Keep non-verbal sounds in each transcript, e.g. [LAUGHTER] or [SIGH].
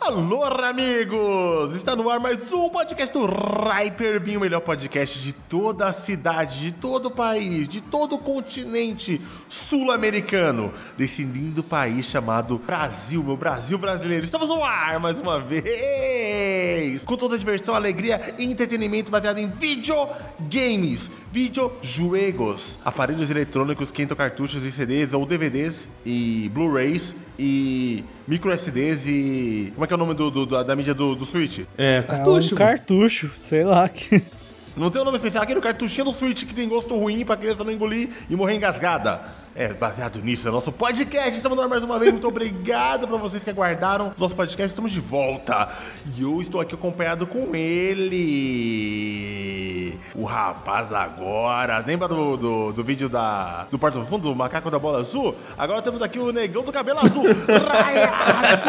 Alô, amigos! Está no ar mais um podcast do Hyperbin, o melhor podcast de toda a cidade, de todo o país, de todo o continente sul-americano, desse lindo país chamado Brasil, meu Brasil brasileiro. Estamos no ar mais uma vez, com toda a diversão, alegria e entretenimento baseado em videogames, videojuegos, aparelhos eletrônicos que entram cartuchos e CDs ou DVDs e Blu-rays e micro SDs e. Como é que é o nome do, do- da, da mídia do, do Switch? É, É cartucho. um cartucho, sei lá. Que... [LAUGHS] Não tem o nome especial, aquele cartuchinho do Switch que tem gosto ruim pra criança não engolir e morrer engasgada. É, baseado nisso, é nosso podcast. Estamos no ar mais uma vez. Muito obrigado pra vocês que aguardaram o nosso podcast. Estamos de volta. E eu estou aqui acompanhado com ele. O rapaz agora. Lembra do, do, do vídeo da, do Porto Fundo, do macaco da bola azul? Agora temos aqui o negão do cabelo azul. Raiato!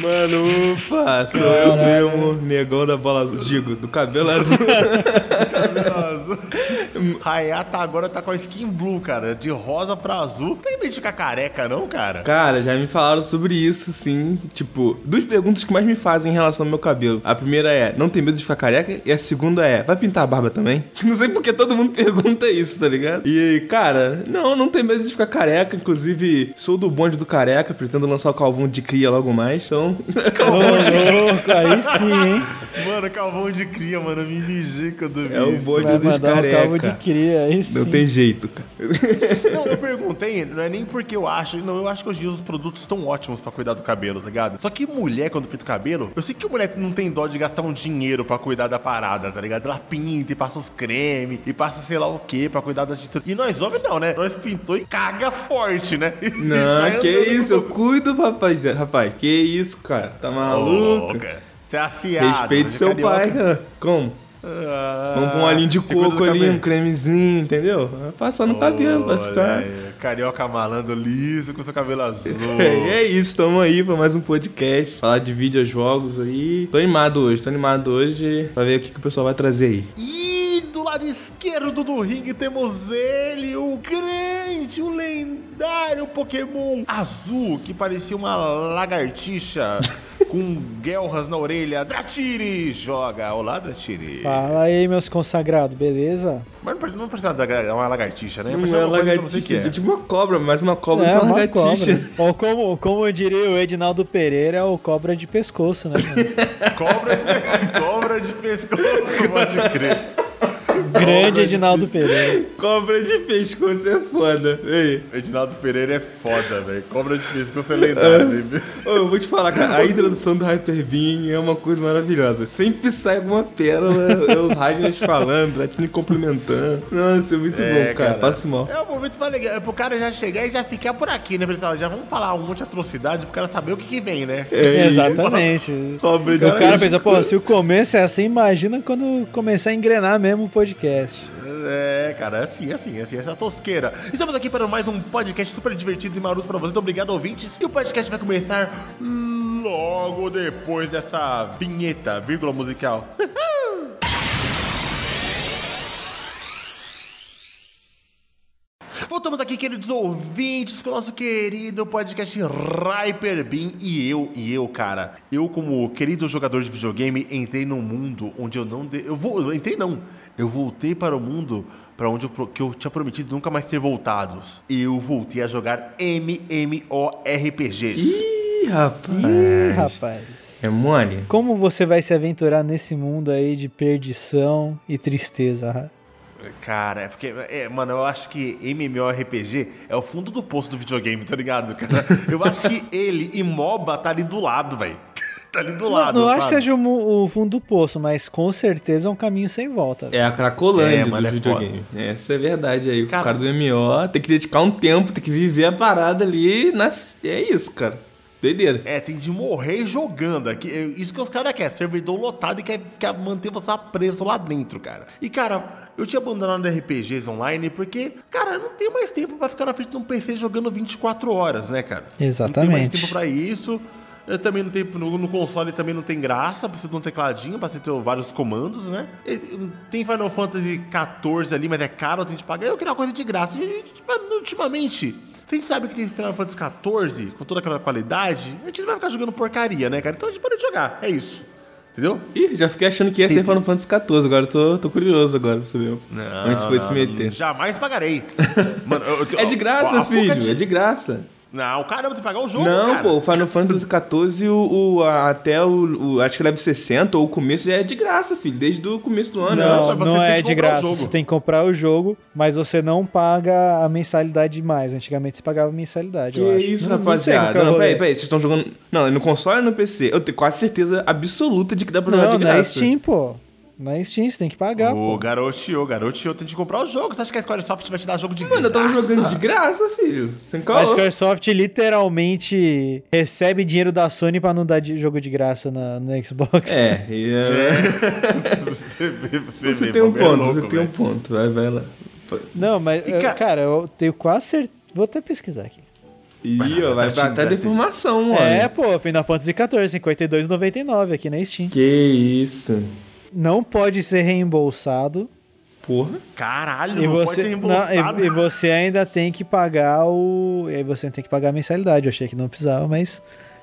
Mano, ufa, sou eu mesmo, negão da bola azul. Digo, do cabelo azul. [LAUGHS] Hayata agora tá com a skin blue, cara. De rosa pra azul. Tem medo de ficar careca, não, cara? Cara, já me falaram sobre isso, sim. Tipo, duas perguntas que mais me fazem em relação ao meu cabelo. A primeira é, não tem medo de ficar careca? E a segunda é, vai pintar a barba também? [LAUGHS] Não sei porque todo mundo [LAUGHS] pergunta isso, tá ligado? E, cara, não, não tem medo de ficar careca. Inclusive, sou do bonde do careca, pretendo lançar o calvão de cria logo mais. Então, [LAUGHS] Ô, louco, aí sim, hein? Mano, calvão de cria, mano. Eu me mijei quando eu vi é o bonde Vai dos um careca. calvo de cria, aí sim. Não tem jeito, cara. [LAUGHS] Não, eu perguntei, não é nem porque eu acho. Não, eu acho que hoje em dia os produtos estão ótimos pra cuidar do cabelo, tá ligado? Só que mulher, quando pinta o cabelo, eu sei que mulher não tem dó de gastar um dinheiro pra cuidar da parada, tá ligado? Ela pinta e passa os cremes e passa sei lá o que pra cuidar da tintura. E nós homens não, né? Nós pintou e caga forte, né? [LAUGHS] Não, que isso, eu cuido, rapaz. Rapaz, que isso, cara. Tá maluco? Você é afiado. Respeite você é seu pai, cara. Como? Ah, Vamos com um olhinho de cuida coco ali, um cremezinho, entendeu? Passar no cabelo pra Olha ficar. aí, Carioca malandro liso com seu cabelo azul. [LAUGHS] E é isso, tamo aí pra mais um podcast. Falar de videojogos aí. Tô animado hoje, tô animado hoje pra ver o que, que o pessoal vai trazer aí. E do lado esquerdo do ringue temos ele, o grande, o lendário Pokémon azul que parecia uma lagartixa [LAUGHS] com guelras na orelha. Dratini joga. Olá, Dratini. Fala aí, meus consagrados, beleza? Mas não, não precisa é uma lagartixa, né? Não é uma lagartixa, que é tipo uma cobra, mas uma cobra é que é uma uma lagartixa. [LAUGHS] Ou como, como diria o Edinaldo Pereira, é o cobra de pescoço, né? [LAUGHS] Cobra de, cobra de pescoço, pode crer. Grande Edinaldo Pereira. Cobra de pescoço [LAUGHS] é foda. Ei. Edinaldo Pereira é foda, velho. Cobra de pescoço é lendário. Ô, eu vou te falar, cara, a introdução do Hyperbeam é uma coisa maravilhosa. Sempre sai alguma pérola, é o Ragnar falando, Latino complementando. Nossa, é muito bom, cara. Passo mal. É o momento mais legal. É pro cara já chegar e já ficar por aqui, né, pessoal? Já vamos falar um monte de atrocidade pro cara saber o que, que vem, né? É. Exatamente. Cobra de O cara pensa, pô, se o começo é assim, imagina quando começar a engrenar mesmo o podcast. É, cara, é assim, é assim, é assim, essa tosqueira. Estamos aqui para mais um podcast super divertido e maroto pra vocês. Muito obrigado, ouvintes. E o podcast vai começar logo depois dessa vinheta, vírgula musical. [LAUGHS] Voltamos aqui, queridos ouvintes, com o nosso querido podcast Hyperbeam. E eu, e eu, cara, eu como querido jogador de videogame, entrei num mundo onde eu não... De... Eu, vou... eu entrei não, eu voltei para o mundo para onde eu, que eu tinha prometido nunca mais ter voltados. Eu voltei a jogar MMORPGs. Ih, rapaz. Ih, rapaz. É mole? Como você vai se aventurar nesse mundo aí de perdição e tristeza? Cara, é porque, é, mano, eu acho que MMORPG é o fundo do poço do videogame, tá ligado, cara? Eu acho que ele e MOBA tá ali do lado, velho. [LAUGHS] Tá ali do Não, lado, não acho que seja o, o fundo do poço, mas com certeza é um caminho sem volta. É a cracolândia É, do é videogame. Essa é verdade aí. Cara- O cara do MO tem que dedicar um tempo, tem que viver a parada ali. Nas... É isso, cara. Doideira. É, tem de morrer jogando. Aqui, é isso que os caras querem, servidor lotado e quer, quer manter você preso lá dentro, cara. E, cara, eu tinha abandonado RPGs online porque, cara, eu não tenho mais tempo pra ficar na frente de um PC jogando 24 horas, né, cara? Não tenho mais Exatamente. tempo pra isso. Eu também não tenho. No, no console também não tem graça, precisa de um tecladinho pra ter vários comandos, né? E, tem Final Fantasy XIV ali, mas é caro, tem que pagar. Eu queria uma coisa de graça. E, tipo, ultimamente. Se a gente sabe que tem Final Fantasy XIV, com toda aquela qualidade, a gente não vai ficar jogando porcaria, né, cara? Então a gente pode jogar, é isso. Entendeu? Ih, já fiquei achando que ia ser Final Fantasy XIV, agora eu tô, tô curioso agora pra saber. Não, Antes foi não, se meter. Jamais pagarei. [LAUGHS] Mano, eu- eu- É de graça, a filho, é de graça. Não, caramba, tem que pagar o jogo, Não, cara. pô, o Final Fantasy XIV, o, o- até o, o- acho que level 60 ou o começo já é de graça, filho, desde o começo do ano. Não, você não tem é de graça. Você tem que comprar o jogo, mas você não paga a mensalidade mais. Antigamente você pagava mensalidade. Que eu acho. isso, Não- não rapaziada. que é Não, peraí, peraí, vocês estão jogando. Não, é no console ou no PC? Eu tenho quase certeza absoluta de que dá pra jogar Não, de na graça. Steam, pô. Na Steam, você tem que pagar, Ô, pô. garotinho, garotinho, tem que comprar o jogo. Você acha que a Squaresoft vai te dar jogo de Mano, eu tava graça? jogando de graça, filho. Sem A calma. Squaresoft literalmente recebe dinheiro da Sony pra não dar de- jogo de graça na, no Xbox. É, [LAUGHS] e, é, você vê, você, você vê, tem um é ponto, louco, você tem um ponto. Vai, vai lá. Não, mas, E eu- ca- cara, eu tenho quase certeza. Vou até pesquisar aqui. Ih, ó, vai tá dar até deformação, mano. É, pô, Final Fantasy XIV, 52,99 aqui na Steam. Que isso. Não pode ser reembolsado. Porra. Caralho, E não pode você, ser não, reembolsado. e, e você ainda tem que pagar o. E aí você tem que pagar a mensalidade. Eu achei que não precisava, mas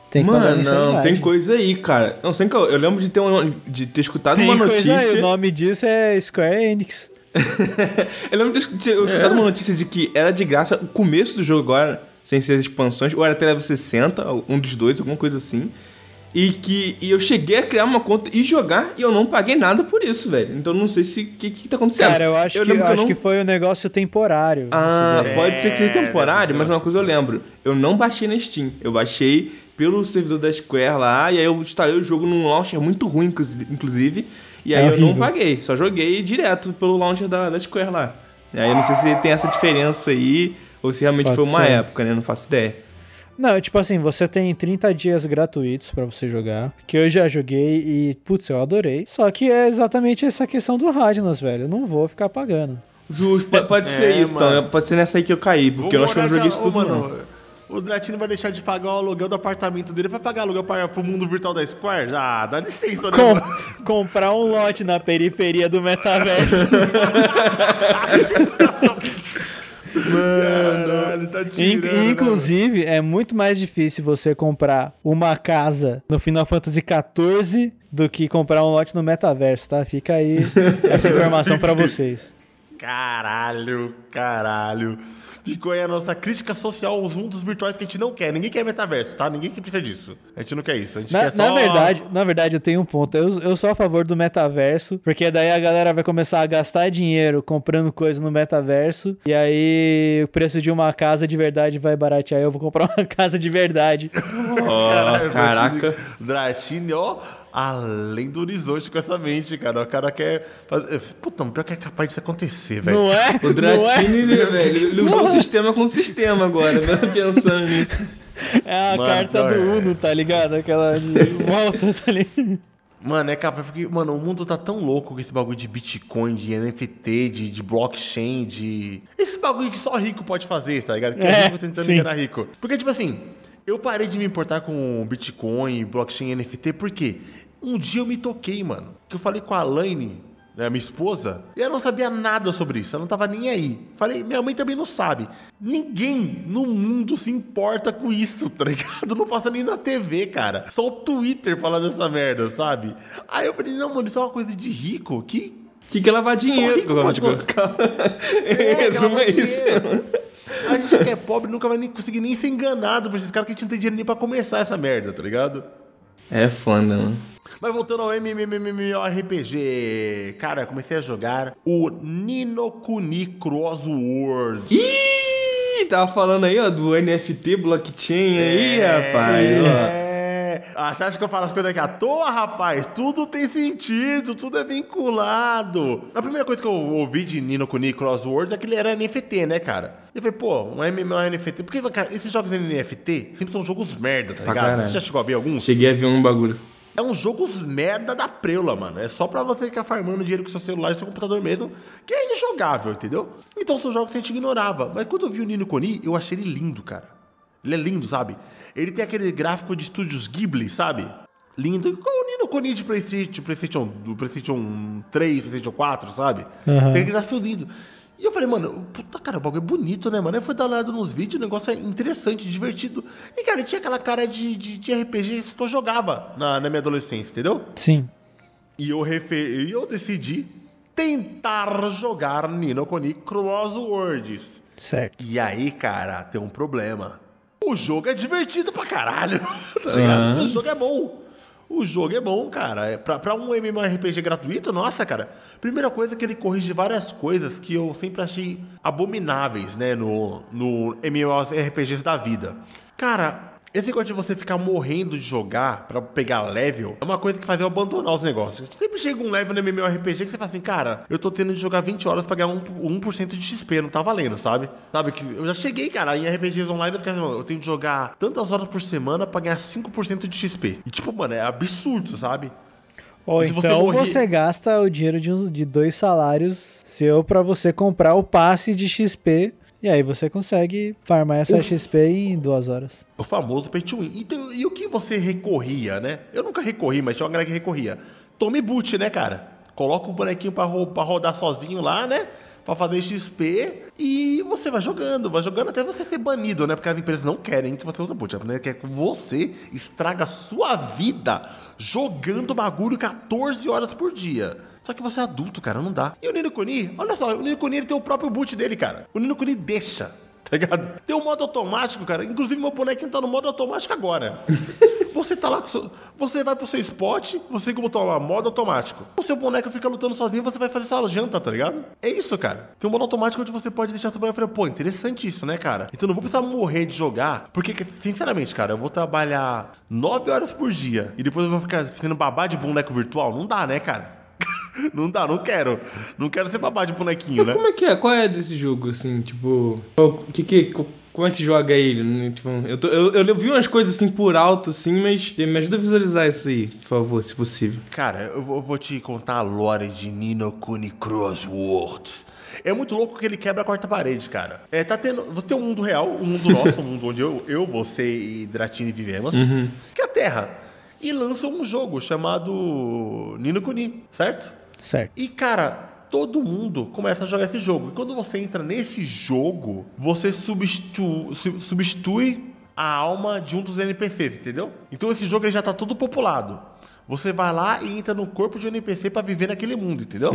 tem que Mano, não, tem coisa aí, cara. Não, sem eu lembro de ter, um, de ter escutado Tem uma coisa notícia. aí, o nome disso é Square Enix. [LAUGHS] eu lembro de ter escutado uma notícia de que era de graça o começo do jogo agora, sem ser as expansões, ou era até level 60, um dos dois, alguma coisa assim. E que e eu cheguei a criar uma conta e jogar e eu não paguei nada por isso, velho. Então eu não sei se o que, que tá acontecendo. Cara, eu acho, que, lembro eu acho não- que foi um negócio temporário. Ah, pode ser que seja É, temporário, mas uma coisa eu lembro. Eu não baixei na Steam. Eu baixei pelo servidor da Square lá, e aí eu instalei o jogo num launcher muito ruim, inclusi- inclusive. E É aí eu não paguei, só joguei direto pelo launcher da, da Square lá. E aí eu não sei se tem essa diferença aí, ou se realmente Pode foi uma ser. época, né? Não faço ideia. Não, tipo assim, você tem 30 dias gratuitos pra você jogar, que eu já joguei e, putz, eu adorei. Só que é exatamente essa questão do Radnas, velho. Eu não vou ficar pagando. Justo, pode, pode ser É, isso, mano. então. Pode ser nessa aí que eu caí, porque eu acho que eu não joguei isso tudo, não. mano, O Dratino vai deixar de pagar o aluguel do apartamento dele pra pagar aluguel pra, pro mundo virtual da Square? Ah, dá licença, né, Com- mano? [LAUGHS] comprar um lote na periferia do metaverso. [LAUGHS] Caralho, tá tirando, né, inclusive, é muito mais difícil você comprar uma casa no Final Fantasy XIV do que comprar um lote no metaverso, tá? Fica aí [LAUGHS] essa informação pra vocês. Caralho, caralho. Ficou aí a nossa crítica social aos mundos virtuais que a gente não quer. Ninguém quer metaverso, tá? Ninguém que precisa disso. A gente não quer isso. A gente Na, quer só... na verdade, na verdade, eu tenho um ponto. Eu, eu sou a favor do metaverso, porque daí a galera vai começar a gastar dinheiro comprando coisa no metaverso, e aí o preço de uma casa de verdade vai baratear. Eu vou comprar [LAUGHS] uma casa de verdade. Caralho, caraca. Dratini, ó, além do horizonte com essa mente, cara. O cara quer. Fazer... Puta, pior que é capaz disso acontecer, velho. Não é? O Não é? Dratini, velho, ele usou o sistema com o sistema agora, mesmo pensando [LAUGHS] nisso. É a Mano, carta do é. Uno, tá ligado? Aquela de volta, tá ligado? Mano, é capaz, porque, mano, o mundo tá tão louco com esse bagulho de Bitcoin, de NFT, de, de blockchain, de. Esse bagulho que só rico pode fazer, tá ligado? Que é, É, rico tentando sim. enganar rico. Porque, tipo assim, eu parei de me importar com Bitcoin, blockchain e NFT, porque um dia eu me toquei, mano. Que eu falei com a Laine, né, minha esposa, e ela não sabia nada sobre isso, ela não tava nem aí. Falei, minha mãe também não sabe. Ninguém no mundo se importa com isso, [LAUGHS] tá ligado? Não passa nem na TV, cara. Só o Twitter fala dessa merda, sabe? Aí eu falei, não, mano, isso é uma coisa de rico que. Que que é lavar dinheiro? rico pode [LAUGHS] Calma. É, Resumo é isso. A gente que é pobre nunca vai nem conseguir nem ser enganado por esses caras que a gente não tem dinheiro nem pra começar essa merda, tá ligado? É foda, mano. Mas voltando ao MMORPG, cara, comecei a jogar o Nino Kuni Cross World. Ih, tava falando aí, ó, do NFT blockchain aí, rapaz. ó. É. Ah, você acha que eu falo as coisas aqui à toa, rapaz? Tudo tem sentido, tudo é vinculado. A primeira coisa que eu ouvi de Nino Kuni Crosswords é que ele era NFT, né, cara? Eu falei, pô, um MMO NFT. Porque, cara, esses jogos NFT sempre são jogos merda, tá ligado? Você já chegou a ver alguns? Cheguei a ver um bagulho. É uns jogos merda da preula, mano. É só pra você ficar farmando dinheiro com seu celular e seu computador mesmo, que é injogável, entendeu? Então são jogos que a gente ignorava. Mas quando eu vi o Nino Kuni, eu achei ele lindo, cara. Ele é lindo, sabe? Ele tem aquele gráfico de estúdios Ghibli, sabe? Lindo. O Nino Kuni de PlayStation, PlayStation, do PlayStation 3, PlayStation 4, sabe? Aham. Tem aquele gráfico lindo. E eu falei, mano, puta cara, o bagulho é bonito, né, mano? Aí fui dar uma olhada nos vídeos, o negócio é interessante, divertido. E, cara, tinha aquela cara de, de, de RPG que eu jogava na, na minha adolescência, entendeu? Sim. E eu, refe... eu decidi tentar jogar Nino Kuni Cross Worlds. Certo. E aí, cara, tem um problema. O jogo é divertido pra caralho, [LAUGHS] tá ligado? O jogo é bom. O jogo é bom, cara. É Pra, pra um MMORPG gratuito, nossa, cara. Primeira coisa é que ele corrige várias coisas que eu sempre achei abomináveis, né, no, no MMORPGs da vida. Cara, esse negócio de você ficar morrendo de jogar pra pegar level é uma coisa que faz eu abandonar os negócios. Sempre chega um level no MMORPG que você fala assim, cara, eu tô tendo de jogar 20 horas pra ganhar um, 1% de XP, não tá valendo, sabe? Sabe que eu já cheguei, cara, em RPGs online eu fico assim, mano, eu tenho de jogar tantas horas por semana pra ganhar 5% de XP. E tipo, mano, é absurdo, sabe? Ou E se você então morrer- você gasta o dinheiro de, uns- de dois salários seu pra você comprar o passe de XP. E aí você consegue farmar essa. XP em duas horas. O famoso pay to win. Então, e o que você recorria, né? Eu nunca recorri, mas tinha uma galera que recorria. Tome boot, né, cara? Coloca o bonequinho pra, ro- pra rodar sozinho lá, né? Pra fazer XP e você vai jogando, vai jogando até você ser banido, né? Porque as empresas não querem que você use boot. né? Quer que você estraga a sua vida jogando bagulho 14 horas por dia. Só que você é adulto, cara, não dá. E o Nino Kuni, olha só, o Nino Kuni ele tem o próprio boot dele, cara. O Nino Kuni deixa, tá ligado? Tem um modo automático, cara. Inclusive, meu bonequinho tá no modo automático agora. [LAUGHS] Você tá lá com seu, Você vai pro seu spot, você tem que botar lá, modo automático. O seu boneco fica lutando sozinho, você vai fazer sua janta, tá ligado? É isso, cara. Tem um modo automático onde você pode deixar seu boneco. Eu falei, pô, interessante isso, né, cara? Então não vou precisar morrer de jogar. Porque, sinceramente, cara, eu vou trabalhar 9 horas por dia e depois eu vou ficar sendo babá de boneco virtual. Não dá, né, cara? Não dá, não quero. Não quero ser babá de bonequinho, né? Como é que é? Qual é desse jogo, assim, tipo... qual- que, que, co- como é que joga ele? Tipo, eu, tô- eu, eu vi umas coisas assim por alto, assim, mas me ajuda a visualizar isso aí, por favor, se possível. Cara, eu vou, eu vou te contar a lore de Nino Kuni Crosswords. É muito louco que ele quebra a quarta parede, cara. É, tá tendo. Você tem um mundo real, um mundo nosso, um mundo onde eu, eu você e Dratini vivemos, que é a Terra. E lança um jogo chamado Nino Kuni, certo? Certo. E, cara, todo mundo começa a jogar esse jogo. E quando você entra nesse jogo, você substitu- su- substitui a alma de um dos NPCs, entendeu? Então esse jogo ele já tá todo populado. Você vai lá e entra no corpo de um NPC pra viver naquele mundo, entendeu?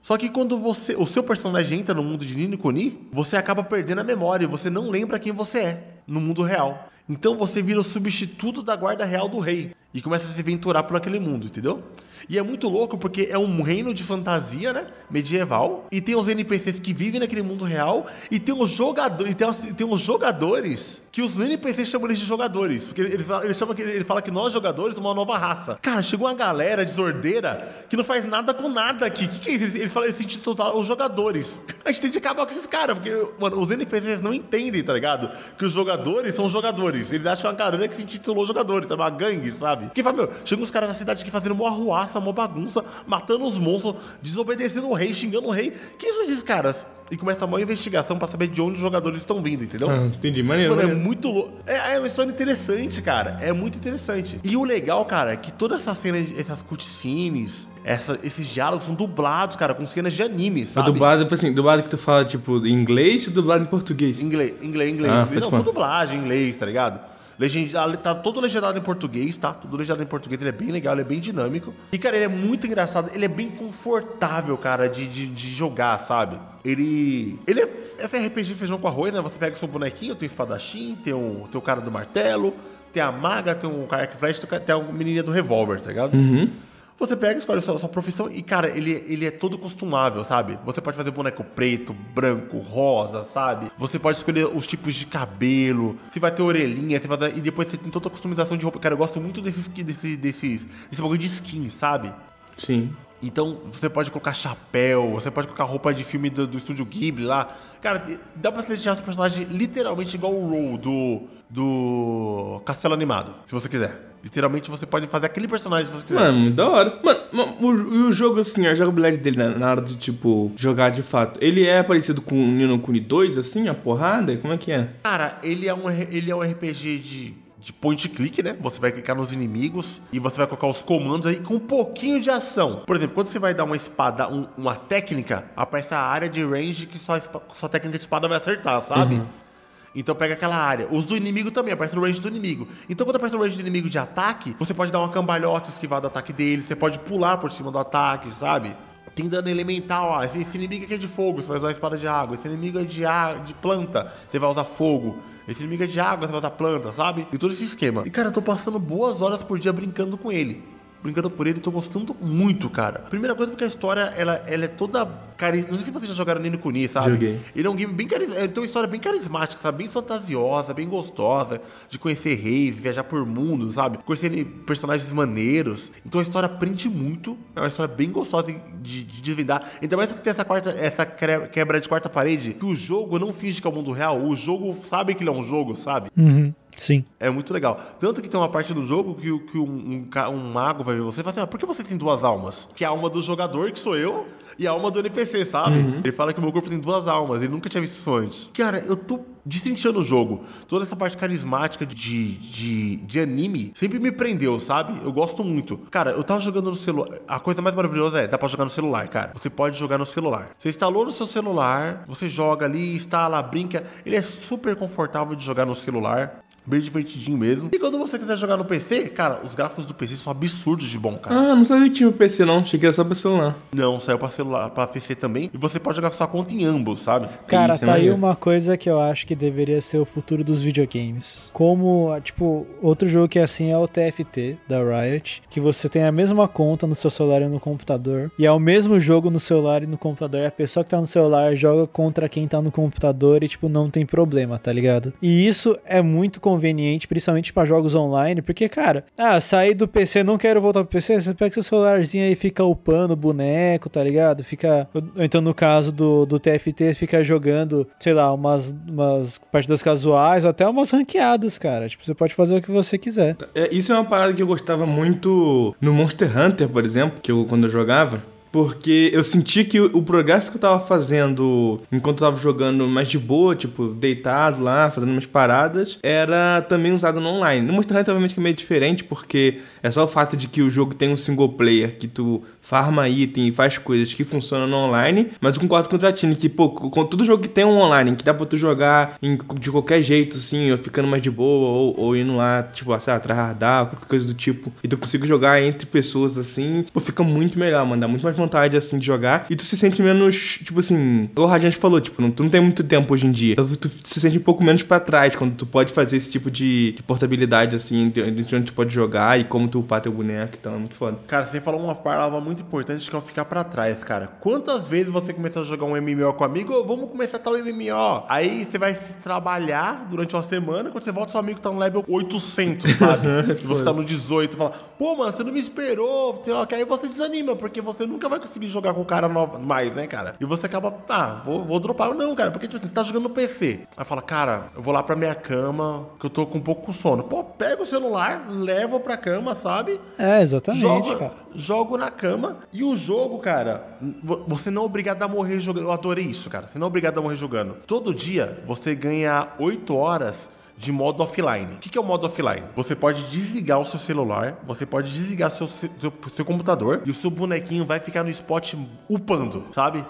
Só que quando você, o seu personagem entra no mundo de Nino Kuni, você acaba perdendo a memória, você não lembra quem você é no mundo real. Então você vira o substituto da guarda real do rei e começa a se aventurar por aquele mundo, entendeu? E é muito louco porque é um reino de fantasia, né? Medieval. E tem os NPCs que vivem naquele mundo real. E tem os jogadores. Tem, os- tem os jogadores que os NPCs chamam eles de jogadores. Porque ele, ele, chama que, ele fala que nós, jogadores, somos uma nova raça. Cara, chegou uma galera desordeira que não faz nada com nada aqui. O que, que é isso? Eles falam esse intitular os jogadores. A gente tem de acabar com esses caras, porque, mano, os NPCs não entendem, tá ligado? Que os jogadores são jogadores. Acham que é uma galera que se intitulou jogadores, é uma gangue, sabe? Que fala, meu, chegam os caras na cidade aqui fazendo uma arruaça, uma bagunça, matando os monstros, desobedecendo o rei, xingando o rei. Quem são esses caras? E começa uma investigação pra saber de onde os jogadores estão vindo, entendeu? Ah, entendi, maneiro, Mano, é maneiro. muito louco. É, é uma história interessante, cara. É muito interessante. E o legal, cara, é que toda essa cena, essas cutscenes, essa, esses diálogos são dublados, cara, com cenas de anime, Mas sabe? dublado, tipo assim, dublado que tu fala, tipo, em inglês ou dublado em português? Inglês, inglês, inglês. Ah, não, com dublagem, inglês, tá ligado? Legend... ah, Tá todo legendado em português, tá? Tudo legendado em português, ele é bem legal, ele é bem dinâmico. E, cara, ele é muito engraçado, ele é bem confortável, cara, de, de, de jogar, sabe? Ele. Ele é FRPG feijão com arroz, né? Você pega o seu bonequinho, tem o espadachim, tem o, tem cara do martelo, tem a maga, tem o cara que flecha, tem a menininha do revólver, tá ligado? Você pega, escolhe a sua, sua profissão e, cara, ele, ele é todo costumável, sabe? Você pode fazer boneco preto, branco, rosa, sabe? Você pode escolher os tipos de cabelo, se vai ter orelhinha, se vai ter... E depois você tem toda a customização de roupa. Cara, eu gosto muito desses, desse, desses, desse bagulho de skin, sabe? Sim. Então você pode colocar chapéu, você pode colocar roupa de filme do, do estúdio Ghibli lá. Cara, dá pra você deixar seu personagem literalmente igual o Roll do, do Castelo Animado, se você quiser. Literalmente você pode fazer aquele personagem se você quiser. Mano, da hora. Mano, mano, o, o jogo, assim, a jogabilidade dele na, na hora de, tipo, jogar de fato, ele é parecido com o Nino Kuni 2, assim, a porrada? Como é que é? Cara, ele é um, ele é um RPG de, de point click, né? Você vai clicar nos inimigos e você vai colocar os comandos aí com um pouquinho de ação. Por exemplo, quando você vai dar uma espada, um- uma técnica, aparece a área de range que só sua técnica de espada vai acertar, sabe? Então pega aquela área. Os do inimigo também, aparece no range do inimigo. Então quando aparece no range do inimigo de ataque, você pode dar uma cambalhota, esquivar do ataque dele, você pode pular por cima do ataque, sabe? Tem dano elemental, ó. Esse, esse inimigo aqui é de fogo, você vai usar a espada de água. Esse inimigo é de, a- de planta, você vai usar fogo. Esse inimigo é de água, você vai usar planta, sabe? E todo esse esquema. E cara, eu tô passando boas horas por dia brincando com ele brincando por ele, tô gostando muito, cara. Primeira coisa porque a história, ela, ela é toda... Cari... Não sei se vocês já jogaram Nino Kuni, sabe? Joguei. Ele é um game bem carismático, tem uma história bem carismática, sabe? Bem fantasiosa, bem gostosa, de conhecer reis, viajar por mundo, sabe? Conhecer personagens maneiros. Então a história prende muito, é uma história bem gostosa de, de, de desvendar. Ainda mais porque tem essa, quarta, essa quebra de quarta parede, que o jogo não finge que é o mundo real, o jogo sabe que ele é um jogo, sabe? Uhum, sim. É muito legal. Tanto que tem uma parte do jogo que, que um, um, um mago vai ver você e fala assim: ah, por que você tem duas almas? Que é a alma do jogador, que sou eu, e a alma do NPC, sabe? Ele fala que o meu corpo tem duas almas, ele nunca tinha visto isso antes. Cara, eu tô destrinchando o jogo. Toda essa parte carismática de, de, de anime sempre me prendeu, sabe? Eu gosto muito. Cara, eu tava jogando no celular. A coisa mais maravilhosa é, dá pra jogar no celular, cara. Você pode jogar no celular. Você instalou no seu celular, você joga ali, instala, brinca. Ele é super confortável de jogar no celular. Bem divertidinho mesmo. E quando você quiser jogar no PC, cara, os gráficos do PC são absurdos de bom, cara. Ah, não sabia que tinha o PC não, achei que era só pra celular. Não, saiu pra celular, pra PC também. E você pode jogar sua conta em ambos, sabe? Cara, Isso é tá aí uma coisa que eu acho que deveria ser o futuro dos videogames. Como, tipo, outro jogo que é assim é o TFT da Riot, que você tem a mesma conta no seu celular e no computador, e é o mesmo jogo no celular e no computador, e a pessoa que tá no celular joga contra quem tá no computador e, tipo, não tem problema, tá ligado? E isso é muito conveniente, principalmente pra jogos online, porque, cara, ah, sair do PC, não quero voltar pro PC, você pega seu celularzinho aí e fica upando o boneco, tá ligado? Fica. Então, no caso do, do TFT, fica jogando, sei lá, umas, umas partidas casuais ou até umas ranqueadas, cara. Tipo, você pode fazer o que você quiser. É, isso é uma parada que eu gostava muito no Monster Hunter, por exemplo, que eu, quando eu jogava. Porque eu senti que o, progresso que eu tava fazendo enquanto eu tava jogando mais de boa, tipo, deitado lá, fazendo umas paradas, era também usado no online. No Monster Hunter, obviamente, que é meio diferente, porque é só o fato de que o jogo tem um single player, que tu farma item e faz coisas que funcionam no online, mas eu concordo com o Tratini que, pô, com todo jogo que tem um online, que dá pra tu jogar em- de qualquer jeito, assim, ou ficando mais de boa, ou, ou indo lá, tipo, sei lá, tryhardar, qualquer coisa do tipo, e tu consiga jogar entre pessoas, assim, pô, fica muito melhor, mano, dá muito mais vontade, assim, de jogar, e tu se sente menos, tipo assim, o Radiante falou, tipo, não, tu não tem muito tempo hoje em dia, então tu se sente um pouco menos pra trás, quando tu pode fazer esse tipo de, de portabilidade, assim, de, de onde tu pode jogar e como tu upar teu boneco, então é muito foda. Cara, você falou uma palavra muito importante que é ficar pra trás, cara. Quantas vezes você começou a jogar um MMO com um amigo? Vamos começar tal MMO. Aí você vai trabalhar durante uma semana, quando você volta, seu amigo tá no level 800, [LAUGHS] sabe? você tá no 18, fala, pô, mano, você não me esperou, sei lá, que aí você desanima, porque você nunca vai conseguir jogar com o cara novo, mais, né, cara? E você acaba, tá, vou, vou dropar. Não, cara, porque tipo assim, você tá jogando no PC. Aí fala, cara, eu vou lá pra minha cama, que eu tô com um pouco com sono. Pô, pega o celular, leva pra cama, sabe? É, exatamente, Jogo, cara. jogo na cama. E o jogo, cara, vo- você não é obrigado a morrer jogando. Eu adorei isso, cara. Você não é obrigado a morrer jogando. Todo dia você ganha 8 horas de modo offline. O que é o modo offline? Você pode desligar o seu celular, você pode desligar seu, seu, seu computador e o seu bonequinho vai ficar no spot upando, sabe?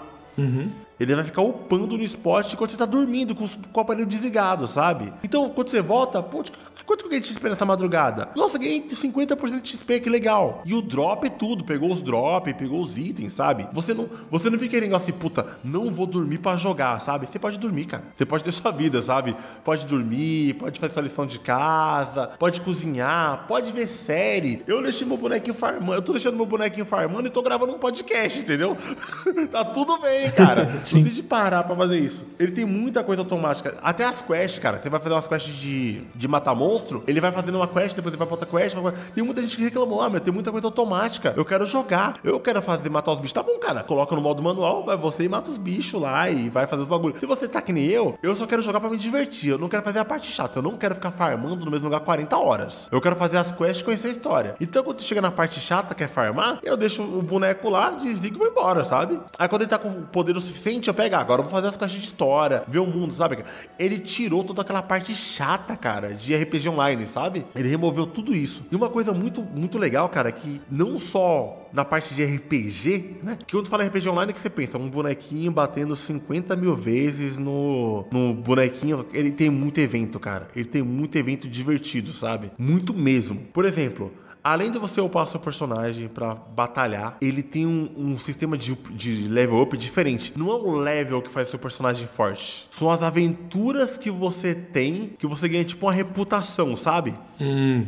Ele vai ficar upando no spot enquanto você tá dormindo, com, com o aparelho desligado, sabe? Então, quando você volta, pô, quanto que eu ganhei de XP nessa madrugada? Nossa, ganhei 50% de XP, que legal. E o drop é tudo, pegou os drop, pegou os itens, sabe? Você não, você não fica negócio assim, puta, não vou dormir pra jogar, sabe? Você pode dormir, cara. Você pode ter [LAUGHS] sua vida, sabe? Pode dormir, pode fazer sua lição de casa, pode cozinhar, pode ver série. Eu deixei meu bonequinho farmando, eu tô deixando meu bonequinho farmando e tô gravando um podcast, entendeu? [LAUGHS] tá tudo bem, cara. [LAUGHS] Não tem de parar pra fazer isso. Ele tem muita coisa automática. Até as quests, cara. Você vai fazer umas quests de, de matar monstro. Monstro, ele vai fazendo uma quest, depois ele vai pra outra quest. Tem muita gente que reclamou, ah, meu, tem muita coisa automática. Eu quero jogar, eu quero fazer, matar os bichos. Tá bom, cara, coloca no modo manual, vai você e mata os bichos lá e vai fazer os bagulhos. Se você tá que nem eu, eu só quero jogar pra me divertir. Eu não quero fazer a parte chata. Eu não quero ficar farmando no mesmo lugar 40 horas. Eu quero fazer as quests e conhecer a história. Então, quando chega na parte chata, que é farmar, eu deixo o boneco lá, desligo e vou embora, sabe? Aí quando ele tá com poder o suficiente, eu pego, ah, agora eu vou fazer as quests de história, ver o mundo, sabe? Ele tirou toda aquela parte chata, cara, de RPG online, sabe? Ele removeu tudo isso. E uma coisa muito, muito legal, cara, que não só na parte de RPG, né? Que quando fala RPG online, que você pensa? Um bonequinho batendo 50 mil vezes no, no bonequinho. Ele tem muito evento, cara. Ele tem muito evento divertido, sabe? Muito mesmo. Por exemplo. Além de você upar o seu personagem pra batalhar, ele tem um, um sistema de, de level up diferente. Não é um level que faz seu personagem forte. São as aventuras que você tem, que você ganha tipo uma reputação, sabe?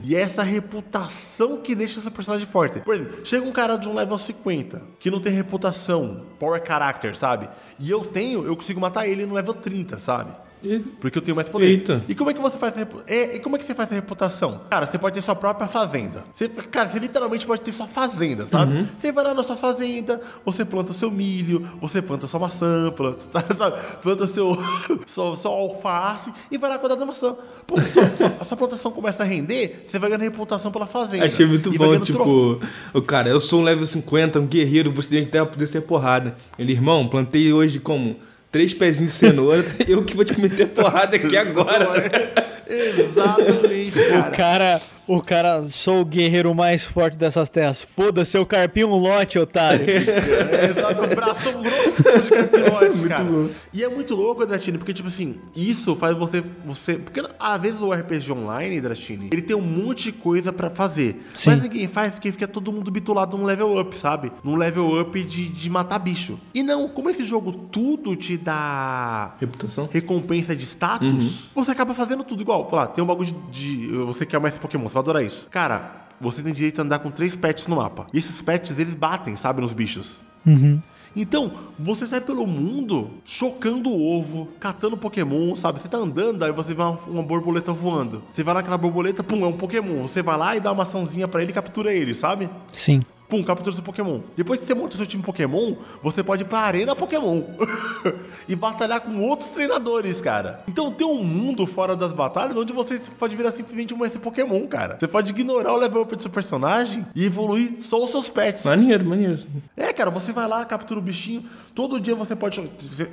E é essa reputação que deixa seu personagem forte. Por exemplo, chega um cara de um level 50, que não tem reputação, power character, sabe? E eu tenho, eu consigo matar ele no level 30, sabe? E- Porque eu tenho mais poder. Eita. E como é que você faz repu- é, E como é que você faz essa reputação? Cara, você pode ter sua própria fazenda. Você, cara, você literalmente pode ter sua fazenda, sabe? Você vai lá na sua fazenda, você planta seu milho, você planta sua maçã, planta, [LAUGHS] sabe? planta seu, [LAUGHS] seu alface e vai lá cuidar da maçã. Pô, sua- a sua plantação começa a render, você vai ganhando reputação pela fazenda. Achei muito bom, tipo, o cara, eu sou um level 50, um guerreiro, você tem até poder ser porrada. Ele, irmão, plantei hoje como três pezinhos de cenoura, [LAUGHS] eu que vou te meter porrada aqui [LAUGHS] agora. Exatamente, O cara. O cara, sou o guerreiro mais forte dessas terras. Foda-se, eu carpinho um lote, otário. É, [LAUGHS] exato, um bração grossão de carpilote, [LAUGHS] cara. E é muito louco, Dratini, porque, tipo assim, isso faz você. você porque às vezes o RPG online, Dratini, ele tem um monte de coisa pra fazer. Sim. Mas ninguém faz porque fica todo mundo bitulado num level up, sabe? Num level up de, de matar bicho. E não, como esse jogo tudo te dá Reputação? recompensa de status, você acaba fazendo tudo igual. Pô, lá, tem um bagulho de. de- Você quer mais Pokémon, vai adorar isso. Cara, você tem direito a andar com três pets no mapa. E esses pets, eles batem, sabe, nos bichos. Então, você sai pelo mundo chocando o ovo, catando Pokémon, sabe? Você tá andando, aí você vê uma, uma borboleta voando. Você vai naquela borboleta, pum, é um Pokémon. Você vai lá e dá uma açãozinha pra ele e captura ele, sabe? Sim. Pum, captura seu Pokémon. Depois que você monta seu time Pokémon, você pode ir pra Arena Pokémon [LAUGHS] e batalhar com outros treinadores, cara. Então tem um mundo fora das batalhas onde você pode virar simplesmente um esse Pokémon, cara. Você pode ignorar o level up do seu personagem e evoluir só os seus pets. Maneiro, maneiro. É, cara, você vai lá, captura o bichinho. Todo dia você pode.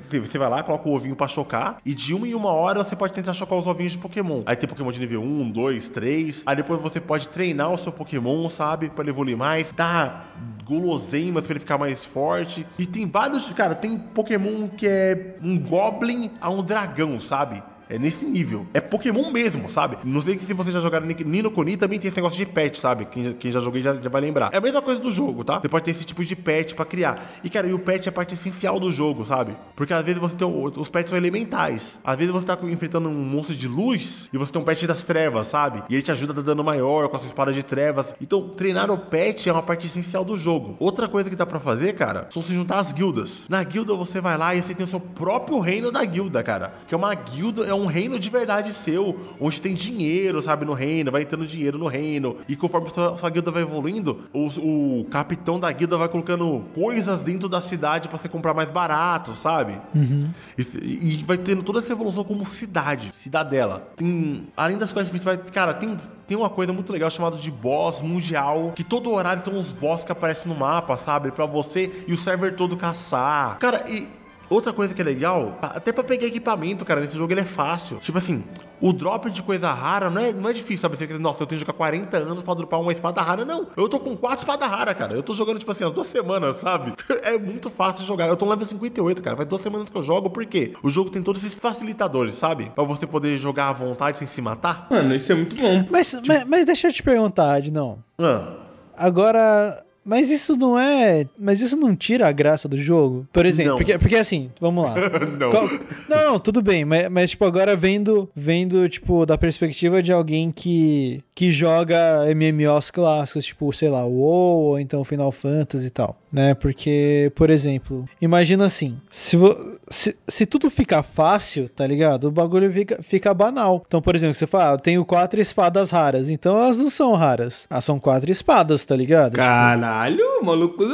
Você vai lá, coloca o ovinho pra chocar. E de uma em uma hora você pode tentar chocar os ovinhos de Pokémon. Aí tem Pokémon de nível 1, 2, 3. Aí depois você pode treinar o seu Pokémon, sabe? Pra ele evoluir mais. Dar guloseimas pra ele ficar mais forte. E tem vários. Cara, tem Pokémon que é um Goblin a um dragão, sabe? É nesse nível. É Pokémon mesmo, sabe? Não sei se vocês já jogaram Ni- Nino Kuni, também tem esse negócio de pet, sabe? Quem, já- quem já jogou já, já vai lembrar. É a mesma coisa do jogo, tá? Você pode ter esse tipo de pet pra criar. E, cara, e o pet é a parte essencial do jogo, sabe? Porque às vezes você tem. Os pets são elementais. Às vezes você tá enfrentando um monstro de luz e você tem um pet das trevas, sabe? E ele te ajuda a dar dano maior com a sua espada de trevas. Então, treinar o pet é uma parte essencial do jogo. Outra coisa que dá pra fazer, cara, são se juntar às guildas. Na guilda você vai lá e você tem o seu próprio reino da guilda, cara. Que é uma guilda, é um reino de verdade seu, onde tem dinheiro, sabe, no reino, vai entrando dinheiro no reino. E conforme sua, sua guilda vai evoluindo, o, o capitão da guilda vai colocando coisas dentro da cidade pra você comprar mais barato, sabe? E, e vai tendo toda essa evolução como cidade, cidadela. Tem, além das coisas principais, cara, tem tem uma coisa muito legal chamada de boss mundial, que todo horário tem uns boss que aparecem no mapa, sabe? Pra você e o server todo caçar. Cara, e outra coisa que é legal, até pra pegar equipamento, cara, nesse jogo ele é fácil. Tipo assim, o drop de coisa rara não é, não é difícil, sabe? Você quer dizer, nossa, eu tenho que jogar 40 anos pra dropar uma espada rara. Não, eu tô com quatro espadas raras, cara. Eu tô jogando, tipo assim, as duas semanas, sabe? [LAUGHS] É muito fácil jogar. Eu tô no level 58, cara. Faz duas semanas que eu jogo, por quê? O jogo tem todos esses facilitadores, sabe? Pra você poder jogar à vontade sem se matar. Mano, isso é muito bom. Mas, mas, mas deixa eu te perguntar, Adnão. Ah. Agora, Mas isso não é. Mas isso não tira a graça do jogo? Por exemplo, Não. porque, porque assim, vamos lá. [LAUGHS] Não. Qual- não, tudo bem, mas, mas tipo, agora vendo, vendo, tipo, da perspectiva de alguém que, que joga MMOs clássicos, tipo, sei lá, WoW ou então Final Fantasy e tal, né? Porque, por exemplo, imagina assim, se, se, se tudo ficar fácil, tá ligado? O bagulho fica, fica banal. Então, por exemplo, você fala, ah, eu tenho quatro espadas raras, então elas não são raras. Ah, são quatro espadas, tá ligado? Caralho, o maluco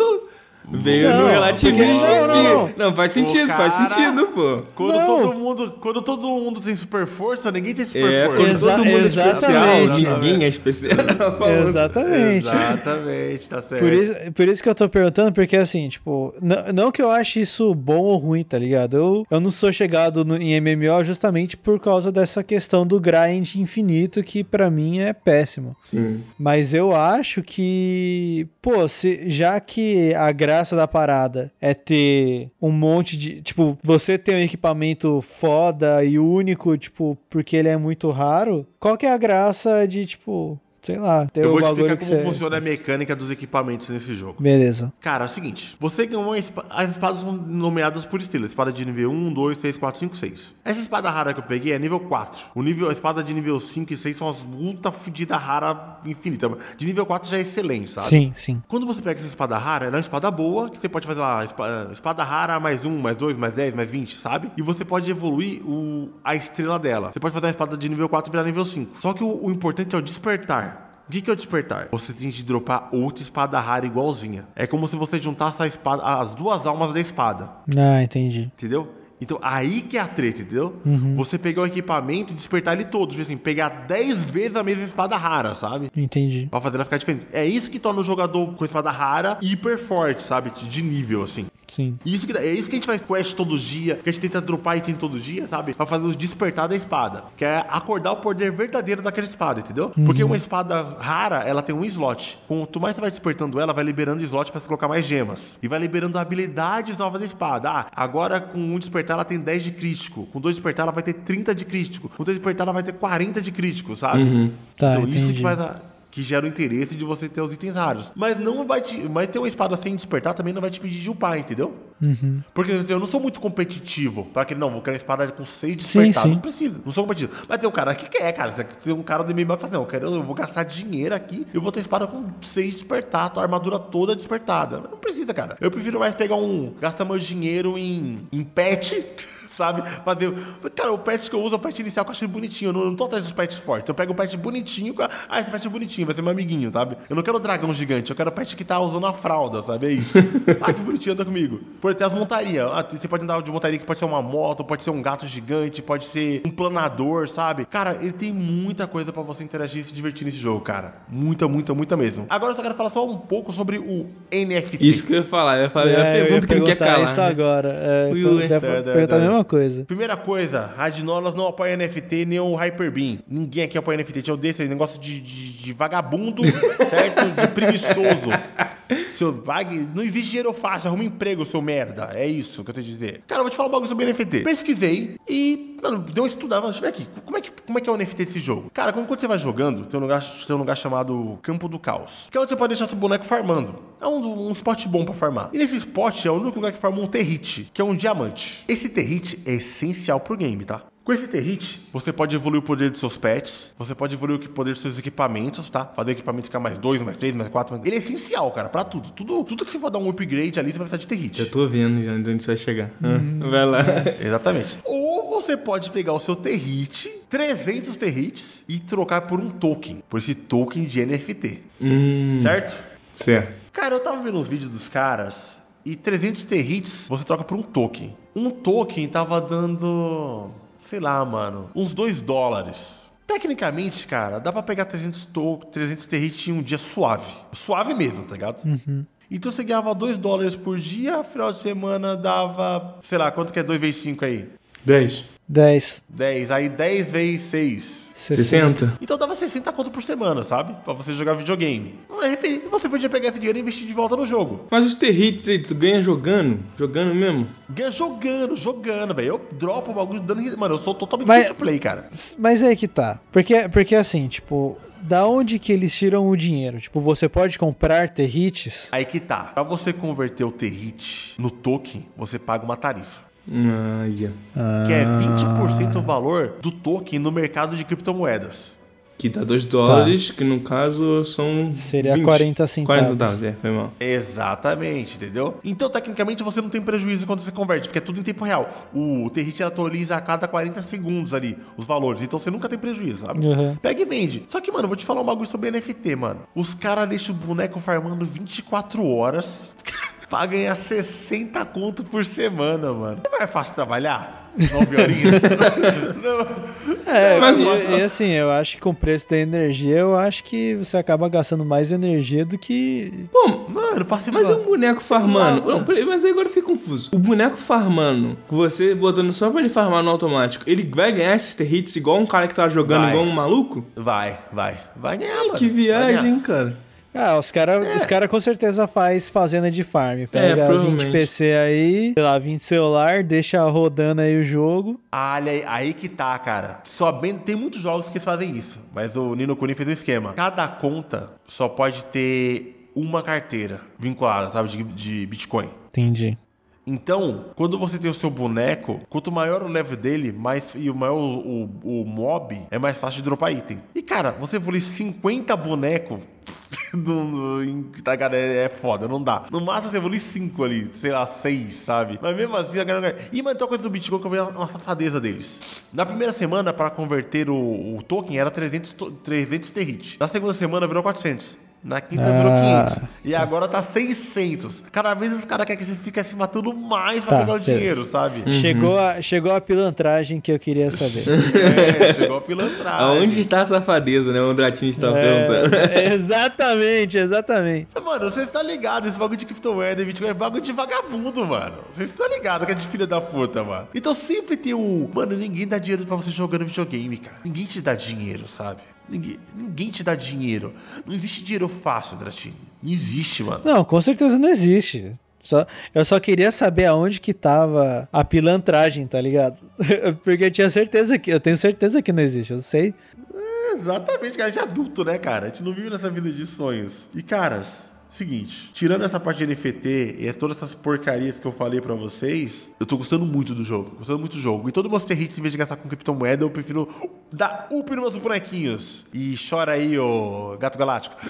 veio Não, no relativismo. não, não, não, faz sentido, faz cara- sentido, pô. Quando todo mundo, quando todo mundo tem super força, ninguém tem super É, força. Exa- todo mundo é especial, exatamente. ninguém é especial. Exatamente. Exatamente, tá certo. Por isso, por isso que eu tô perguntando, porque assim, tipo, não que eu ache isso bom ou ruim, tá ligado? Eu, eu não sou chegado no- em MMO justamente por causa dessa questão do grind infinito, que pra mim é péssimo. Sim. Mas eu acho que, pô, se, já que a graça da parada é ter um monte de. Tipo, você ter um equipamento foda e único, tipo, porque ele é muito raro, qual que é a graça de, tipo, sei lá, Eu vou explicar como você... funciona a mecânica dos equipamentos nesse jogo. Beleza. Cara, é o seguinte: você ganhou espada. As espadas são nomeadas por estilo. Espada de nível 1, 2, 3, 4, 5, 6. Essa espada rara que eu peguei é nível 4. O nível, a espada de nível 5 e 6 são as ultra fodida rara infinita. De nível 4 já é excelente, sabe? Sim, sim. Quando você pega essa espada rara, ela é uma espada boa, que você pode fazer lá, espa- espada rara mais 1, mais 2, mais 10, mais 20, sabe? E você pode evoluir o, a estrela dela. Você pode fazer uma espada de nível 4 e virar nível 5. Só que o, o importante é o despertar. O que, que é o despertar? Você tem que dropar outra espada rara igualzinha. É como se você juntasse a espada, as duas almas da espada. Ah, entendi. Entendeu? Então, aí que é a treta, entendeu? Você pegar o equipamento e despertar ele todo. Tipo assim, pegar 10 vezes a mesma espada rara, sabe? Entendi. Pra fazer ela ficar diferente. É isso que torna o jogador com espada rara hiper forte, sabe? De nível, assim. Sim. Isso que, é isso que a gente faz quest todo dia, que a gente tenta dropar item todo dia, sabe? Pra fazer os despertar da espada. Que é acordar o poder verdadeiro daquela espada, entendeu? Porque uma espada rara, ela tem um slot. Quanto mais você vai despertando ela, vai liberando slot pra você colocar mais gemas. E vai liberando habilidades novas da espada. Ah, agora com um despertar ela tem 10 de crítico. Com dois despertar ela vai ter 30 de crítico. Com três despertar ela vai ter 40 de crítico, sabe? Tá, então isso entendi. que vai dar que gera o interesse de você ter os itens raros. Mas não vai te. Mas ter uma espada sem despertar também não vai te pedir de upar, entendeu? Uhum. Porque assim, eu não sou muito competitivo. Pra que não, vou querer uma espada com seis despertar. sim. Não precisa. Não sou competitivo. Mas tem um cara que quer, cara. Tem um cara do MMO que fala assim: eu, quero, eu vou gastar dinheiro aqui. Eu vou ter espada com seis despertar, tua armadura toda despertada. Mas não precisa, cara. Eu prefiro mais pegar um. gastar meu dinheiro em, em pet. [LAUGHS] Sabe? Fazer. Cara, o pet que eu uso é o pet inicial que eu achei bonitinho. Eu não, eu não tô atrás dos pets fortes. Eu pego o pet bonitinho. com a- Ah, esse pet é bonitinho, vai ser meu amiguinho, sabe? Eu não quero o dragão gigante, eu quero o pet que tá usando a fralda, sabe? É isso. [LAUGHS] ah, que bonitinho, anda comigo. Por ter as montarias. Ah, você pode andar de montaria que pode ser uma moto, pode ser um gato gigante, pode ser um planador, sabe? Cara, ele tem muita coisa pra você interagir e se divertir nesse jogo, cara. Muita, muita, muita mesmo. Agora eu só quero falar só um pouco sobre o NFT. Isso que eu ia falar, eu ia falar, é, eu ia pergunta que não quer perguntar calar. isso né? agora. É, Ui, ui. deve perguntar a mesma coisa. Primeira coisa, a Dinolas não apoia NFT nem o Hyperbeam. Ninguém aqui apoia NFT. Tinha desse negócio de, de, de vagabundo, [LAUGHS] certo? De preguiçoso. Seu vag... Não existe dinheiro fácil, arruma emprego, seu merda. É isso que eu tenho a dizer. Cara, eu vou te falar um bagulho sobre NFT. Pesquisei e, mano, deu uma estudada. Deixa eu ver aqui. Como é que, como é, que é o NFT desse jogo? Cara, quando, quando você vai jogando, tem um, lugar, tem um lugar chamado Campo do Caos. Que é onde você pode deixar seu boneco farmando. É um, um spot bom pra farmar. E nesse spot é o único lugar que farma um territe, que é um diamante. Esse territe é essencial pro game, tá? Com esse Territe, você pode evoluir o poder dos seus pets, você pode evoluir o poder dos seus equipamentos, tá? Fazer o equipamento ficar mais 2, mais 3, mais 4. Mais... Ele é essencial, cara, pra tudo. tudo. Tudo que você for dar um upgrade ali, você vai precisar de Territe. Eu tô vendo já onde você vai chegar. Ah, Vai lá. Exatamente. Ou você pode pegar o seu Territe, 300 Territes, e trocar por um token, por esse token de NFT. Hum, Certo? certo. Cara, eu tava vendo os vídeos dos caras e 300 territs você troca por um token. Um token tava dando, sei lá, mano, uns 2 dólares. Tecnicamente, cara, dá pra pegar 300, to 300 territs em um dia suave. Suave mesmo, tá ligado? Então você ganhava 2 dólares por dia, final de semana dava, sei lá, quanto que é 2 vezes 5 aí? 10. 10. 10. Aí 10 vezes 6. 60. Então dava 60 conto por semana, sabe? Pra você jogar videogame. De repente, você podia pegar esse dinheiro e investir de volta no jogo. Mas os territs aí, tu ganha jogando? Jogando mesmo? Ganha jogando, jogando, velho. Eu dropo o bagulho dando. Mano, eu sou totalmente Mas- free to play, cara. Mas aí que tá. Porque, porque assim, tipo, da onde que eles tiram o dinheiro? Tipo, você pode comprar territs? Aí que tá. Pra você converter o Territ no token, você paga uma tarifa. Ah, yeah. Que é 20% o valor do token no mercado de criptomoedas. Que dá 2 dólares, que no caso são. Seria 40 centavos. 40 dólares, é, foi mal. Exatamente, entendeu? Então, tecnicamente, você não tem prejuízo quando você converte, porque é tudo em tempo real. O Territ atualiza a cada 40 segundos ali os valores, então você nunca tem prejuízo, sabe? Uhum. Pega e vende. Só que, mano, eu vou te falar um bagulho sobre NFT, mano. Os caras deixam o boneco farmando 24 horas [LAUGHS] pra ganhar 60 conto por semana, mano. Não é fácil trabalhar? 9 horinhas? [LAUGHS] não. É, Mas- e, e assim, eu acho que com o preço da energia, eu acho que você acaba gastando mais energia do que. Pô, Mano, passei mas o boneco farmando. Não, Não, mas aí agora eu fiquei confuso. O boneco farmando, que você botando só pra ele farmar no automático, ele vai ganhar esses hits igual um cara que tá jogando Vai. igual um maluco? Vai, vai. Vai ganhar, mano. Que viagem, ganhar. cara. Ah, os caras os cara com certeza faz fazenda de farm. Pega 20 provavelmente. PC aí, sei lá, 20 celular, deixa rodando aí o jogo. Olha aí, aí que tá, cara. Só bem, tem muitos jogos que fazem isso, mas o Nino Kuni fez um esquema. Cada conta só pode ter uma carteira vinculada, sabe, de, de Bitcoin. Entendi. Então, quando você tem o seu boneco, quanto maior o level dele, mais e o maior o, o, o mob, é mais fácil de dropar item. E cara, você evoluir 50 bonecos no, em- tá, cara, é, é foda, não dá. No máximo você evolui 5 ali, sei lá, 6, sabe? Mas mesmo assim, a galera. E mas tem uma coisa do Bitcoin que eu vi uma, safadeza deles. Na primeira semana, para converter o, o token, era 300, to- 300 territ. Na segunda semana, virou 400. Na quinta virou Ah. 500. E agora tá 600. Cada vez os caras querem que você fique se matando mais pra Tá, pegar o beleza. dinheiro, sabe? Uhum. Chegou, a, chegou a pilantragem que eu queria saber. [LAUGHS] É, chegou a pilantragem. Aonde está a safadeza, né? O Andratinho está perguntando. [LAUGHS] É, exatamente, exatamente. Mano, você tá ligado? Esse bagulho de criptomoeda e Bitcoin é bagulho de vagabundo, mano. Você tá ligado que é de filha da puta, mano. Então sempre tem um. Mano, ninguém dá dinheiro pra você jogando videogame, cara. Ninguém te dá dinheiro, sabe? Ninguém, ninguém te dá dinheiro. Não existe dinheiro fácil, Dratini. Não existe, mano. Não, com certeza não existe. Só, eu só queria saber aonde que tava a pilantragem, tá ligado? [LAUGHS] Porque eu tinha certeza que. Eu tenho certeza que não existe, eu sei. É, exatamente, cara. A gente é adulto, né, cara? A gente não vive nessa vida de sonhos. E, caras, seguinte, tirando essa parte de NFT e todas essas porcarias que eu falei pra vocês, eu tô gostando muito do jogo. Gostando muito do jogo. E todo meus hits, em vez de gastar com criptomoeda, eu prefiro dar up nos meus bonequinhos. E chora aí, ô gato galáctico. [LAUGHS]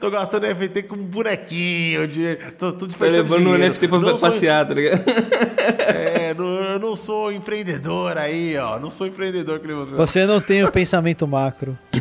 tô gastando NFT com bonequinho. De, tô, tô Tá levando o. NFT pra Não sou- passear, tá ligado? é, não, eu não sou empreendedor aí, ó. Não sou empreendedor que nem você. Você não tem o pensamento macro. [LAUGHS]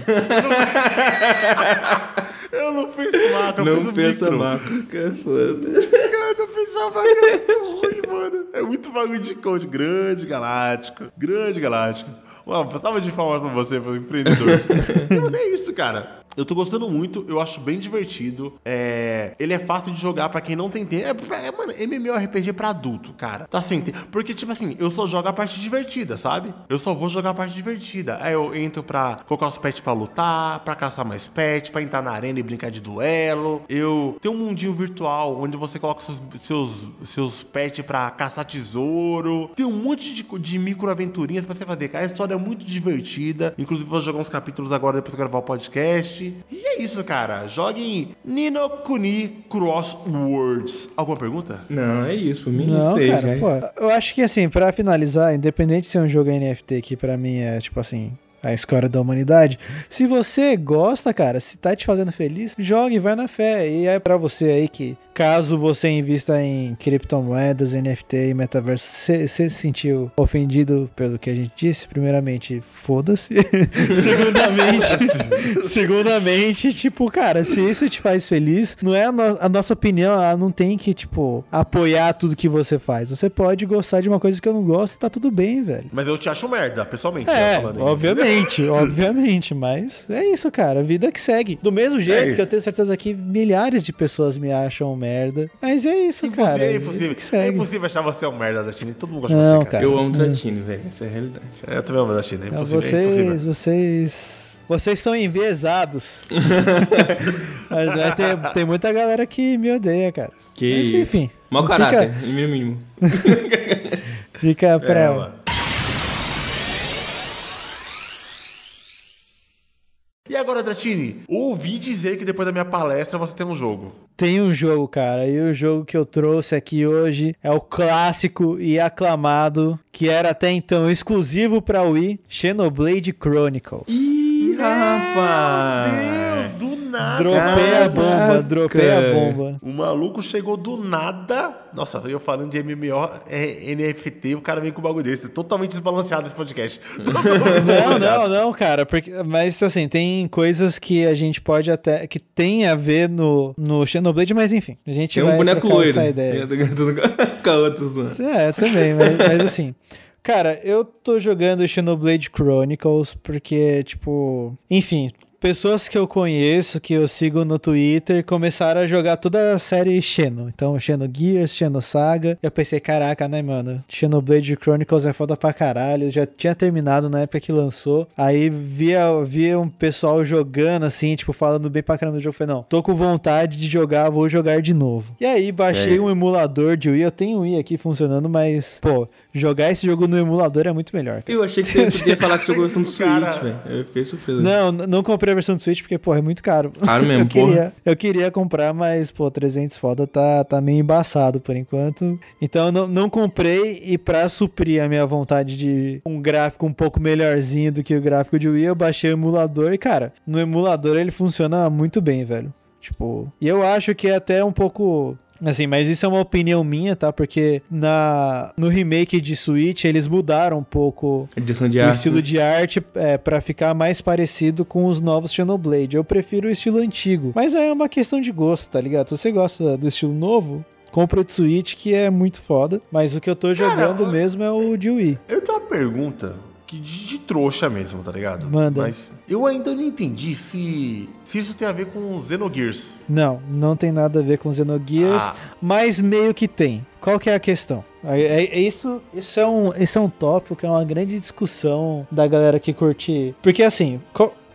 Eu não fiz macro, eu Não fiz o pensa micro. macro, que é foda. Cara, eu não fiz macro, é muito ruim, mano. É muito bagulho de coach. Grande galáctico. Grande galáctico. Mano, tava de palmas pra você, pro empreendedor. [LAUGHS] Não, é isso, cara. Eu tô gostando muito, eu acho bem divertido. É, ele é fácil de jogar pra quem não tem tempo. É, é, mano, MMORPG pra adulto, cara. Tá sem tempo. Porque, tipo assim, eu só jogo a parte divertida, sabe? Eu só vou jogar a parte divertida. Aí eu entro pra colocar os pets pra lutar, pra caçar mais pets, pra entrar na arena e brincar de duelo. Eu tenho um mundinho virtual onde você coloca seus, seus, seus pets pra caçar tesouro. Tem um monte de, de micro-aventurinhas pra você fazer, cara. A história é muito divertida. Inclusive, vou jogar uns capítulos agora depois que eu gravar o podcast. E é isso, cara. Joguem Nino Kuni Cross Worlds. Alguma pergunta? Não, é isso, por mim Não, sei, cara, pô. Eu acho que assim, pra finalizar, independente de ser um jogo NFT, que pra mim é tipo assim. A história da humanidade. Se você gosta, cara, se tá te fazendo feliz, jogue, vai na fé. E é pra você aí que, caso você invista em criptomoedas, NFT e metaverso, você se sentiu ofendido pelo que a gente disse, primeiramente, foda-se. [LAUGHS] segundamente, [LAUGHS] segundamente, tipo, cara, se isso te faz feliz, não é a, no- a nossa opinião, ela não tem que, tipo, apoiar tudo que você faz. Você pode gostar de uma coisa que eu não gosto e tá tudo bem, velho. Mas eu te acho merda, pessoalmente. É, aí. Obviamente, [LAUGHS] obviamente, mas é isso, cara, a vida que segue. Do mesmo jeito É. que eu tenho certeza que milhares de pessoas me acham merda, mas é isso, Impossível, cara. é vida impossível. que É impossível achar você um merda da China. Todo mundo gosta Não, de você, cara. cara. Eu amo Dratini, velho. Essa é a realidade. É, Eu também amo da China. É impossível. é vocês, impossível. vocês, vocês são enviesados. [LAUGHS] Mas, né, tem, tem muita galera que me odeia, cara. Que Mas, isso. enfim. Mau fica- caráter, em mínimo. [LAUGHS] Fica, pra. É, mano. Agora, Dratini, ouvi dizer que depois da minha palestra você tem um jogo. Tem um jogo, cara, e o jogo que eu trouxe aqui hoje é o clássico e aclamado, que era até então exclusivo pra Wii, Xenoblade Chronicles. Ih, rapaz! Meu Deus, do nada. Dropei a bomba, dropei a bomba. O maluco chegou do nada. Nossa, eu falando de MMO, é, NFT, o cara vem com um bagulho desse. Totalmente desbalanceado esse podcast. [LAUGHS] Não, não, não, cara, porque, mas assim, tem coisas que a gente pode até, que tem a ver no, no Xenoblade, mas enfim, a gente Tem vai um boneco loiro. essa ideia. [LAUGHS] Com a outra só. É, também, mas, mas assim. Cara, eu tô jogando Xenoblade Chronicles porque, tipo. Enfim, pessoas que eu conheço, que eu sigo no Twitter, começaram a jogar toda a série Xeno. Então, Xenogears, Xenosaga. Eu pensei, caraca, né, mano? Xenoblade Chronicles é foda pra caralho. Já tinha terminado na época que lançou. Aí via, via um pessoal jogando, assim, tipo, falando bem pra caramba do jogo. Falei, não, tô com vontade de jogar, vou jogar de novo. E aí, baixei É. um emulador de Wii. Eu tenho Wii aqui funcionando, mas, pô, jogar esse jogo no emulador é muito melhor. cara. Eu achei que você [LAUGHS] ia falar que jogou versão do Switch, velho. Eu fiquei surpreso. Não, não comprei a versão do Switch porque, porra, é muito caro. Caro [LAUGHS] mesmo, eu porra. queria, eu queria comprar, mas, pô, 300 foda tá, tá meio embaçado por enquanto. Então, eu não, não comprei e pra suprir a minha vontade de um gráfico um pouco melhorzinho do que o gráfico de Wii, eu baixei o emulador e, cara, no emulador ele funciona muito bem, velho. Tipo, e eu acho que é até um pouco Assim, mas isso é uma opinião minha, tá? Porque na, no remake de Switch eles mudaram um pouco o arte. estilo de arte é, para ficar mais parecido com os novos Xenoblade. Eu prefiro o estilo antigo. Mas é uma questão de gosto, tá ligado? Se você gosta do estilo novo, compra o de Switch, que é muito foda. Mas o que eu tô jogando eu- mesmo é o de Wii. Eu tenho uma pergunta que de, de trouxa mesmo, tá ligado? Manda. Mas eu ainda não entendi se, se isso tem a ver com Xenogears. Não, não tem nada a ver com Xenogears, Ah. mas meio que tem. Qual que é a questão? É, é- é isso, isso, é um, isso é um tópico que é uma grande discussão da galera que curte. Porque assim,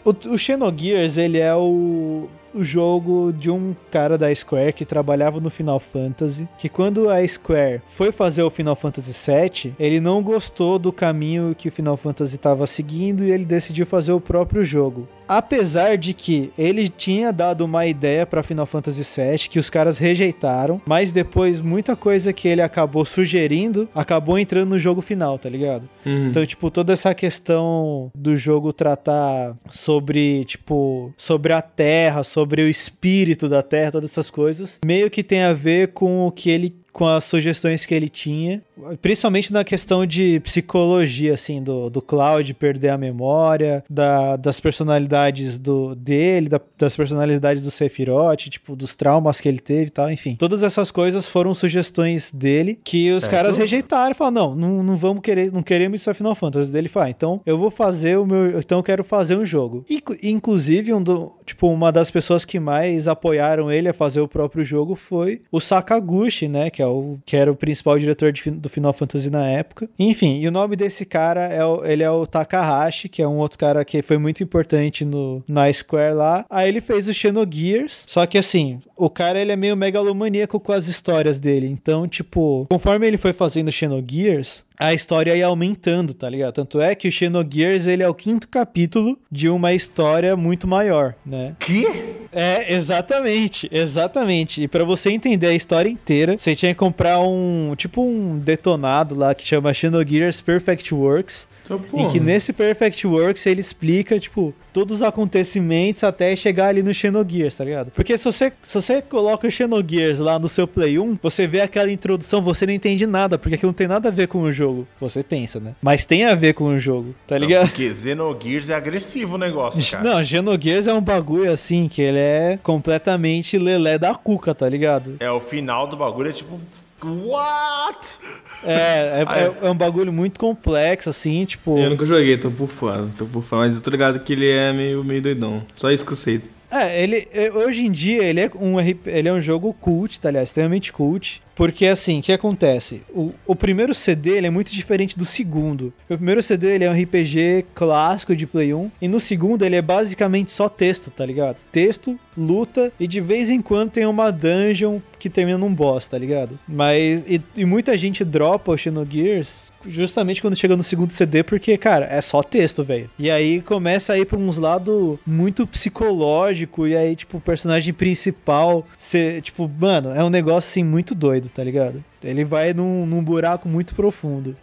o, o Xenogears, ele é o, o jogo de um cara da Square que trabalhava no Final Fantasy. Que quando a Square foi fazer o Final Fantasy VII, ele não gostou do caminho que o Final Fantasy estava seguindo e ele decidiu fazer o próprio jogo. Apesar de que ele tinha dado uma ideia para Final Fantasy VII que os caras rejeitaram, mas depois muita coisa que ele acabou sugerindo acabou entrando no jogo final, tá ligado? Uhum. Então, tipo, toda essa questão do jogo tratar sobre, tipo, sobre a terra, sobre o espírito da terra, todas essas coisas, meio que tem a ver com o que ele com as sugestões que ele tinha, principalmente na questão de psicologia, assim, do, do Cloud perder a memória, da, das personalidades do, dele, da- das personalidades do Sephiroth, tipo, dos traumas que ele teve e tal, enfim. Todas essas coisas foram sugestões dele que os Certo. caras rejeitaram e falaram, não, não, não vamos querer, não queremos isso a Final Fantasy. Dele fala, ah, então eu vou fazer o meu, então eu quero fazer um jogo. Inclu- Inclusive, um do, tipo, uma das pessoas que mais apoiaram ele a fazer o próprio jogo foi o Sakaguchi, né, que é o que era o principal diretor de do Final Fantasy na época. Enfim, e o nome desse cara é o, ele é o Takahashi, que é um outro cara que foi muito importante no na Square lá. Aí ele fez o Xenogears, só que assim, o cara ele é meio megalomaníaco com as histórias dele. Então, tipo, conforme ele foi fazendo Xenogears, a história ia aumentando, tá ligado? Tanto é que o Xenogears, ele é o quinto capítulo de uma história muito maior, né? Que? É, exatamente, exatamente. E pra você entender a história inteira, você tinha que comprar um, tipo um detonado lá que chama Xenogears Perfect Works, Então, em porra. que nesse Perfect Works ele explica, tipo, todos os acontecimentos até chegar ali no Xenogears, tá ligado? Porque se você, se você coloca o Xenogears lá no seu Play 1, você vê aquela introdução, você não entende nada, porque aquilo não tem nada a ver com o jogo. Você pensa, né? Mas tem a ver com o jogo, tá ligado? Porque Xenogears é agressivo o negócio, cara. Não, Xenogears é um bagulho assim que ele é completamente lelé da cuca, tá ligado? É, o final do bagulho é tipo... What? É, é, é. é- um bagulho muito complexo, assim, tipo. Eu nunca joguei, tô por fora, tô por fora, mas eu tô ligado que ele é meio, meio doidão. Só isso que eu sei. É, ele é, hoje em dia ele é um ele é um jogo cult, tá ligado? Extremamente cult, Porque assim, o que acontece? O, o primeiro CD ele é muito diferente do segundo. O primeiro CD ele é um RPG clássico de Play 1. E no segundo ele é basicamente só texto, tá ligado? Texto, luta e de vez em quando tem uma dungeon que termina num boss, tá ligado? Mas. E, e muita gente dropa o Xenogears justamente quando chega no segundo CD, porque, cara, é só texto, velho. E aí começa a ir pra uns lados muito psicológico, e aí, tipo, o personagem principal, ser, tipo, mano, é um negócio assim muito doido, tá ligado? Ele vai num, num buraco muito profundo.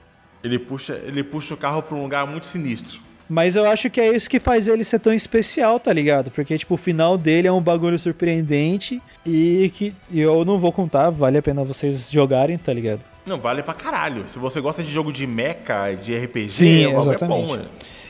Ele puxa, ele puxa o carro pra um lugar muito sinistro. Mas eu acho que é isso que faz ele ser tão especial, tá ligado? Porque, tipo, o final dele é um bagulho surpreendente e que eu não vou contar, vale a pena vocês jogarem, tá ligado? Não, vale pra caralho. Se você gosta de jogo de mecha, de RPG, Sim, é, exatamente. é bom, mano.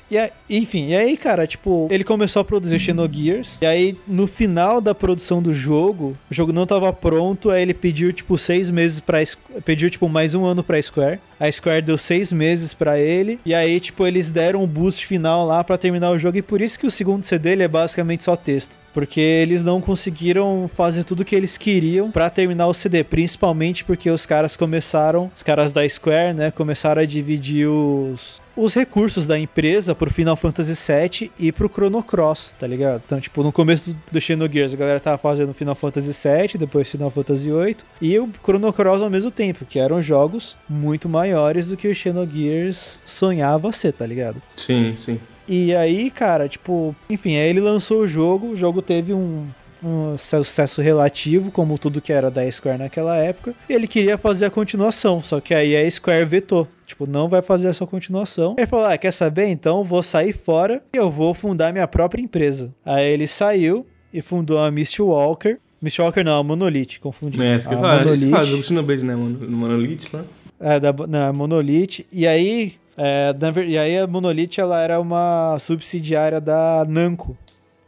E aí, enfim, e aí, cara, tipo, ele começou a produzir Xenogears. E aí, no final da produção do jogo, o jogo não tava pronto. Aí ele pediu, tipo, seis meses pra. Pediu, tipo, mais um ano pra Square. A Square deu seis meses pra ele. E aí, tipo, eles deram um boost final lá pra terminar o jogo. E por isso que o segundo CD ele é basicamente só texto. Porque eles não conseguiram fazer tudo que eles queriam pra terminar o CD. Principalmente porque os caras começaram, os caras da Square, né, começaram a dividir os, os recursos da empresa pro Final Fantasy VII e pro Chrono Cross, tá ligado? Então, tipo, no começo do, do Xenogears, a galera tava fazendo Final Fantasy VII, depois Final Fantasy VIII e o Chrono Cross ao mesmo tempo, que eram jogos muito maiores do que o Xenogears sonhava ser, tá ligado? Sim, sim. E aí, cara, tipo, enfim, aí ele lançou o jogo, o jogo teve um, um sucesso relativo, como tudo que era da Square naquela época. E ele queria fazer a continuação, só que aí a Square vetou. Tipo, não vai fazer essa continuação. Ele falou: Ah, quer saber? Então vou sair fora e eu vou fundar minha própria empresa. Aí ele saiu e fundou a Mistwalker. Mistwalker não, a Monolith, confundi. É, isso que a eu falo. Eles Monolith. fazem o Xenoblade, né, Monolith, né? É, da na Monolith. E aí, é, na e aí a Monolith ela era uma subsidiária da Namco,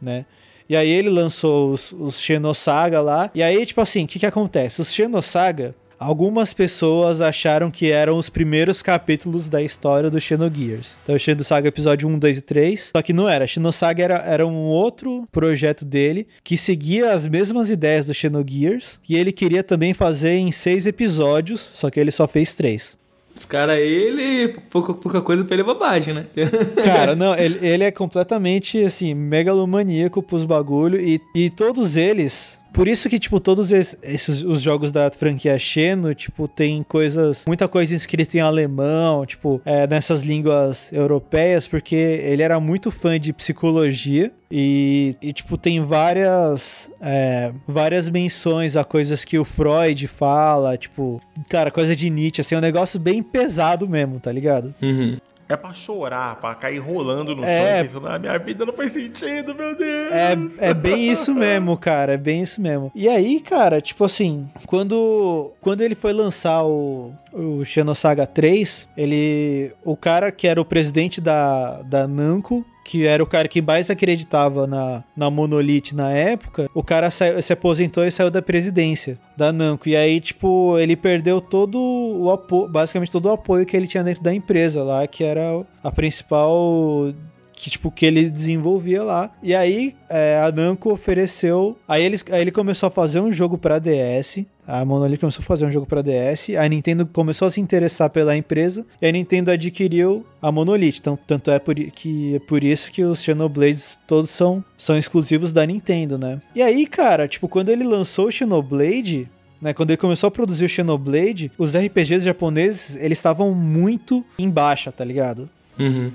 né? E aí ele lançou os, os Xenosaga lá. E aí, tipo assim, o que que acontece? Os Xenosaga, algumas pessoas acharam que eram os primeiros capítulos da história do Xenogears. Então, o Xenosaga episódio 1, 2 e 3. Só que não era. Xenosaga era, era um outro projeto dele que seguia as mesmas ideias do Xenogears. E ele queria também fazer em seis episódios, só que ele só fez três. Os caras, ele, pouca, pouca coisa pra ele é bobagem, né? [LAUGHS] Cara, não, ele, ele é completamente, assim, megalomaníaco pros bagulho e, e todos eles... Por isso que, tipo, todos es- esses os jogos da franquia Xeno, tipo, tem coisas... Muita coisa escrita em alemão, tipo, é, nessas línguas europeias, porque ele era muito fã de psicologia e, e, tipo, tem várias... é, várias menções a coisas que o Freud fala, tipo... Cara, coisa de Nietzsche, assim, é um negócio bem pesado mesmo, tá ligado? Uhum. É pra chorar, pra cair rolando no É. chão, pensando, ah, minha vida não faz sentido, meu Deus. É, é bem isso mesmo, cara. É bem isso mesmo. E aí, cara, tipo assim, quando, quando ele foi lançar o, o Xenosaga 3, ele. O cara que era o presidente da, da Namco. Que era o cara que mais acreditava na, na Monolith na época, o cara saiu- se aposentou e saiu da presidência da Namco. E aí, tipo, ele perdeu todo o apoio, basicamente todo o apoio que ele tinha dentro da empresa lá, que era a principal que tipo que ele desenvolvia lá. E aí é, a Namco ofereceu, aí, eles, aí ele começou a fazer um jogo pra DS. A Monolith começou a fazer um jogo pra DS, a Nintendo começou a se interessar pela empresa e a Nintendo adquiriu a Monolith. Então, tanto é por, que é por isso que os Xenoblades todos são, são exclusivos da Nintendo, né? E aí, cara, tipo, quando ele lançou o Xenoblade, né, quando ele começou a produzir o Xenoblade, os RPGs japoneses, eles estavam muito em baixa, tá ligado? Uhum.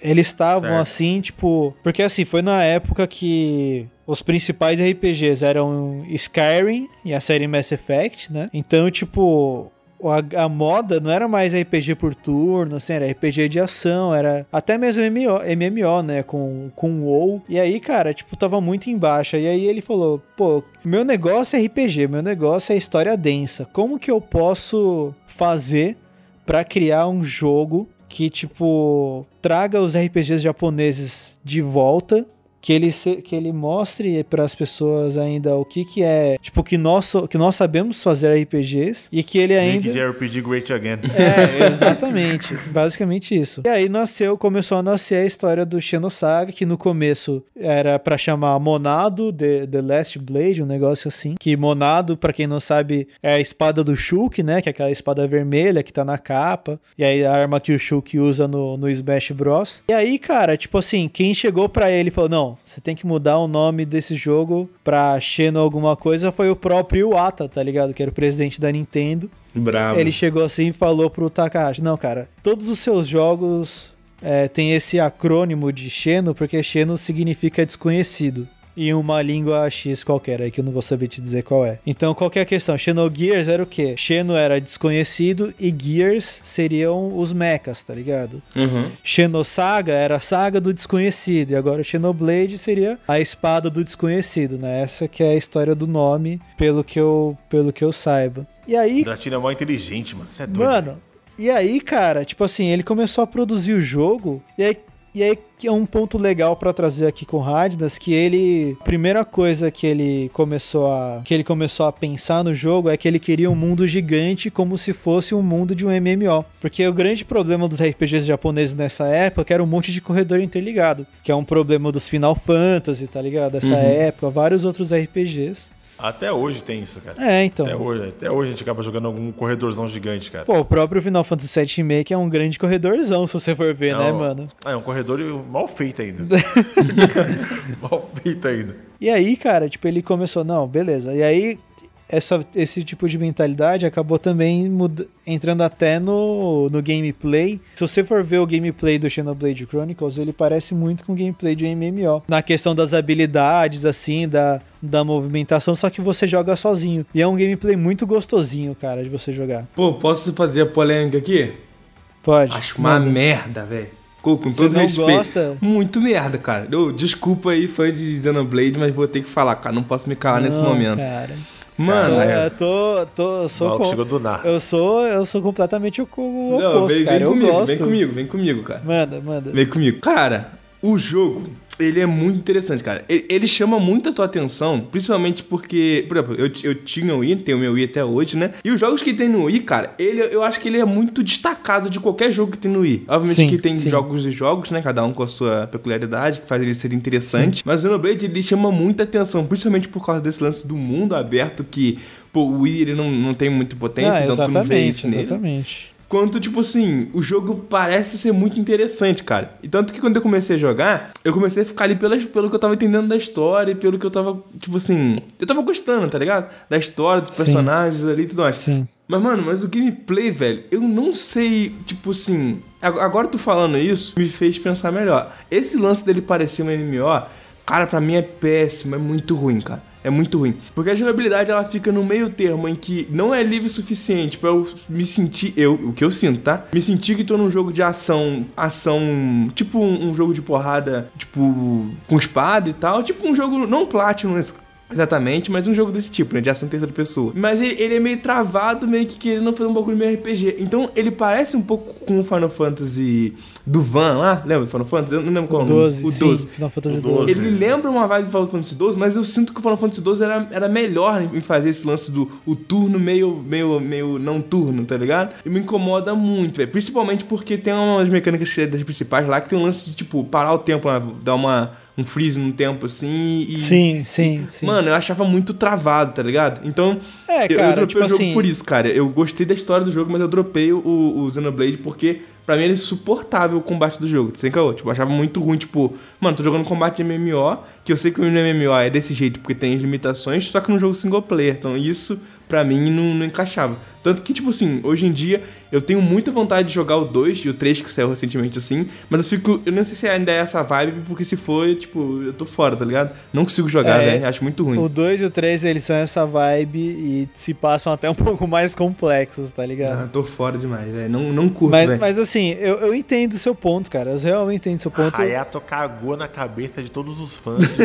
Eles estavam assim, tipo. Porque assim, foi na época que os principais RPGs eram Skyrim e a série Mass Effect, né? Então, tipo. A, a moda não era mais RPG por turno, assim, era RPG de ação, era até mesmo MMO, MMO né, com, com WoW. E aí, cara, tipo, tava muito em baixa. E aí ele falou, pô, meu negócio é RPG, meu negócio é história densa. Como que eu posso fazer pra criar um jogo que, tipo, traga os RPGs japoneses de volta, que ele, se- que ele mostre para as pessoas ainda o que que é, tipo, que nós, que nós sabemos fazer RPGs e que ele Make ainda... the RPG Great Again. É, exatamente. [LAUGHS] Basicamente isso. E aí nasceu, começou a nascer a história do Xenosaga, que no começo era pra chamar Monado, The, The Last Blade, um negócio assim. Que Monado, pra quem não sabe, é a espada do Shulk, né? Que é aquela espada vermelha que tá na capa. E aí a arma que o Shulk usa no, no Smash Bros. E aí, cara, tipo assim, quem chegou pra ele e falou: Não, você tem que mudar o nome desse jogo pra Xeno alguma coisa, foi o próprio Iwata, tá ligado? Que era o presidente da Nintendo. Bravo. Ele chegou assim e falou pro Takahashi: Não, cara, todos os seus jogos é, tem esse acrônimo de Xeno, porque Xeno significa desconhecido. Em uma língua X qualquer, aí que eu não vou saber te dizer qual é. Então, qual que é a questão? Xenogears era o quê? Xeno era desconhecido e Gears seriam os mechas, tá ligado? Uhum. Xenosaga era a saga do desconhecido, e agora Xenoblade seria a espada do desconhecido, né? Essa que é a história do nome, pelo que eu, pelo que eu saiba. E aí, Dratina é mó inteligente, mano. Você é doido. Mano, e aí, cara, tipo assim, ele começou a produzir o jogo, e aí, e aí que é um ponto legal pra trazer aqui com o Radnas, que ele, primeira coisa que ele começou a que ele começou a pensar no jogo é que ele queria um mundo gigante como se fosse um mundo de um MMO. Porque o grande problema dos RPGs japoneses nessa época era um monte de corredor interligado, que é um problema dos Final Fantasy, tá ligado? Dessa época, vários outros RPGs. Até hoje tem isso, cara. É, então. Até hoje, até hoje a gente acaba jogando algum corredorzão gigante, cara. Pô, o próprio Final Fantasy VII Remake é um grande corredorzão, se você for ver, né, um- mano? É um corredor mal feito ainda. [LAUGHS] [LAUGHS] mal feito ainda. E aí, cara, tipo, ele começou, não, beleza. E aí, essa, esse tipo de mentalidade acabou também muda- entrando até no, no gameplay. Se você for ver o gameplay do Xenoblade Chronicles, ele parece muito com o gameplay de MMO. Na questão das habilidades, assim, da, da movimentação, só que você joga sozinho. E é um gameplay muito gostosinho, cara, de você jogar. Pô, posso fazer a polêmica aqui? Pode. Acho uma manda. merda, velho. Com, com Você todo não respeito. gosta? Muito merda, cara. Ô, desculpa aí, fã de Xenoblade, mas vou ter que falar, cara. Não posso me calar nesse Não, momento. Cara. Mano, é. eu tô, tô, sou com- chegou do nada. Eu sou, eu sou completamente o, o não, oposto, vem, cara. vem eu comigo, gosto. vem comigo, vem comigo, cara. Manda, manda. Vem comigo. Cara, o jogo, ele é muito interessante, cara. Ele, ele chama muito a tua atenção, principalmente porque, por exemplo, eu, eu tinha o Wii, tenho o meu Wii até hoje, né? E os jogos que tem no Wii, cara, ele, eu acho que ele é muito destacado de qualquer jogo que tem no Wii. Obviamente Sim, que tem sim. jogos e jogos, né? Cada um com a sua peculiaridade, que faz ele ser interessante. Mas o Xenoblade, ele chama muita atenção, principalmente por causa desse lance do mundo aberto que... Pô, o Wii ele não, não tem muita potência, Ah, então tu não vê isso nele. exatamente. Quanto, tipo assim, o jogo parece ser muito interessante, cara. E tanto que quando eu comecei a jogar, eu comecei a ficar ali pelas, pelo que eu tava entendendo da história e pelo que eu tava, tipo assim. Eu tava gostando, tá ligado? Da história, dos Sim. personagens ali e tudo mais. Sim. Mas, mano, mas o gameplay, velho, eu não sei, tipo assim. ag- Agora tu falando isso, me fez pensar melhor. Esse lance dele parecer um MMO, cara, pra mim é péssimo, é muito ruim, cara. É muito ruim. Porque a jogabilidade ela fica no meio termo em que não é livre o suficiente pra eu me sentir. Eu, o que eu sinto, tá? Me sentir que tô num jogo de ação. Ação. Tipo um, um jogo de porrada, tipo. com espada e tal. Tipo um jogo. Não Platinum Exatamente, mas um jogo desse tipo, né? De ação em terceira pessoa. Mas ele, ele é meio travado, meio que querendo fazer um bagulho meio RPG. Então ele parece um pouco com o Final Fantasy do Van lá. Lembra do Final Fantasy? Eu não lembro qual é o nome. 12, O sim, 12. Final Fantasy O 12. 12. Ele lembra uma vibe do Final Fantasy 12, mas eu sinto que o Final Fantasy 12 era, era melhor em fazer esse lance do o turno meio, meio, meio não turno, tá ligado? E me incomoda muito, velho. Principalmente porque tem umas mecânicas que é das principais lá que tem um lance de, tipo, parar o tempo, né? dar uma, um freeze no tempo assim e. Sim, sim, sim. Mano, eu achava muito travado, tá ligado? Então, É, eu- eu, cara, dropei tipo o jogo assim- por isso, cara. Eu gostei da história do jogo, mas eu dropei o, o Xenoblade porque, pra mim, era insuportável o combate do jogo. Sem caô. Tipo, eu achava muito ruim, tipo... Mano, tô jogando combate de MMO, que eu sei que o MMO é desse jeito porque tem as limitações, só que no jogo single player. Então, isso, pra mim, não, não encaixava. Tanto que, tipo assim, hoje em dia, eu tenho muita vontade de jogar o 2 e o 3, que saiu recentemente, assim, mas eu fico... Eu não sei se ainda é essa vibe, porque se for, tipo, eu tô fora, tá ligado? Não consigo jogar, É. velho. Acho muito ruim. O 2 e o 3, eles são essa vibe e se passam até um [LAUGHS] pouco mais complexos, tá ligado? Ah, tô fora demais, velho. Não, não curto, mas, velho. mas assim, eu, eu entendo o seu ponto, cara. Eu realmente entendo o seu ponto. Hayato cagou na cabeça de todos os fãs de...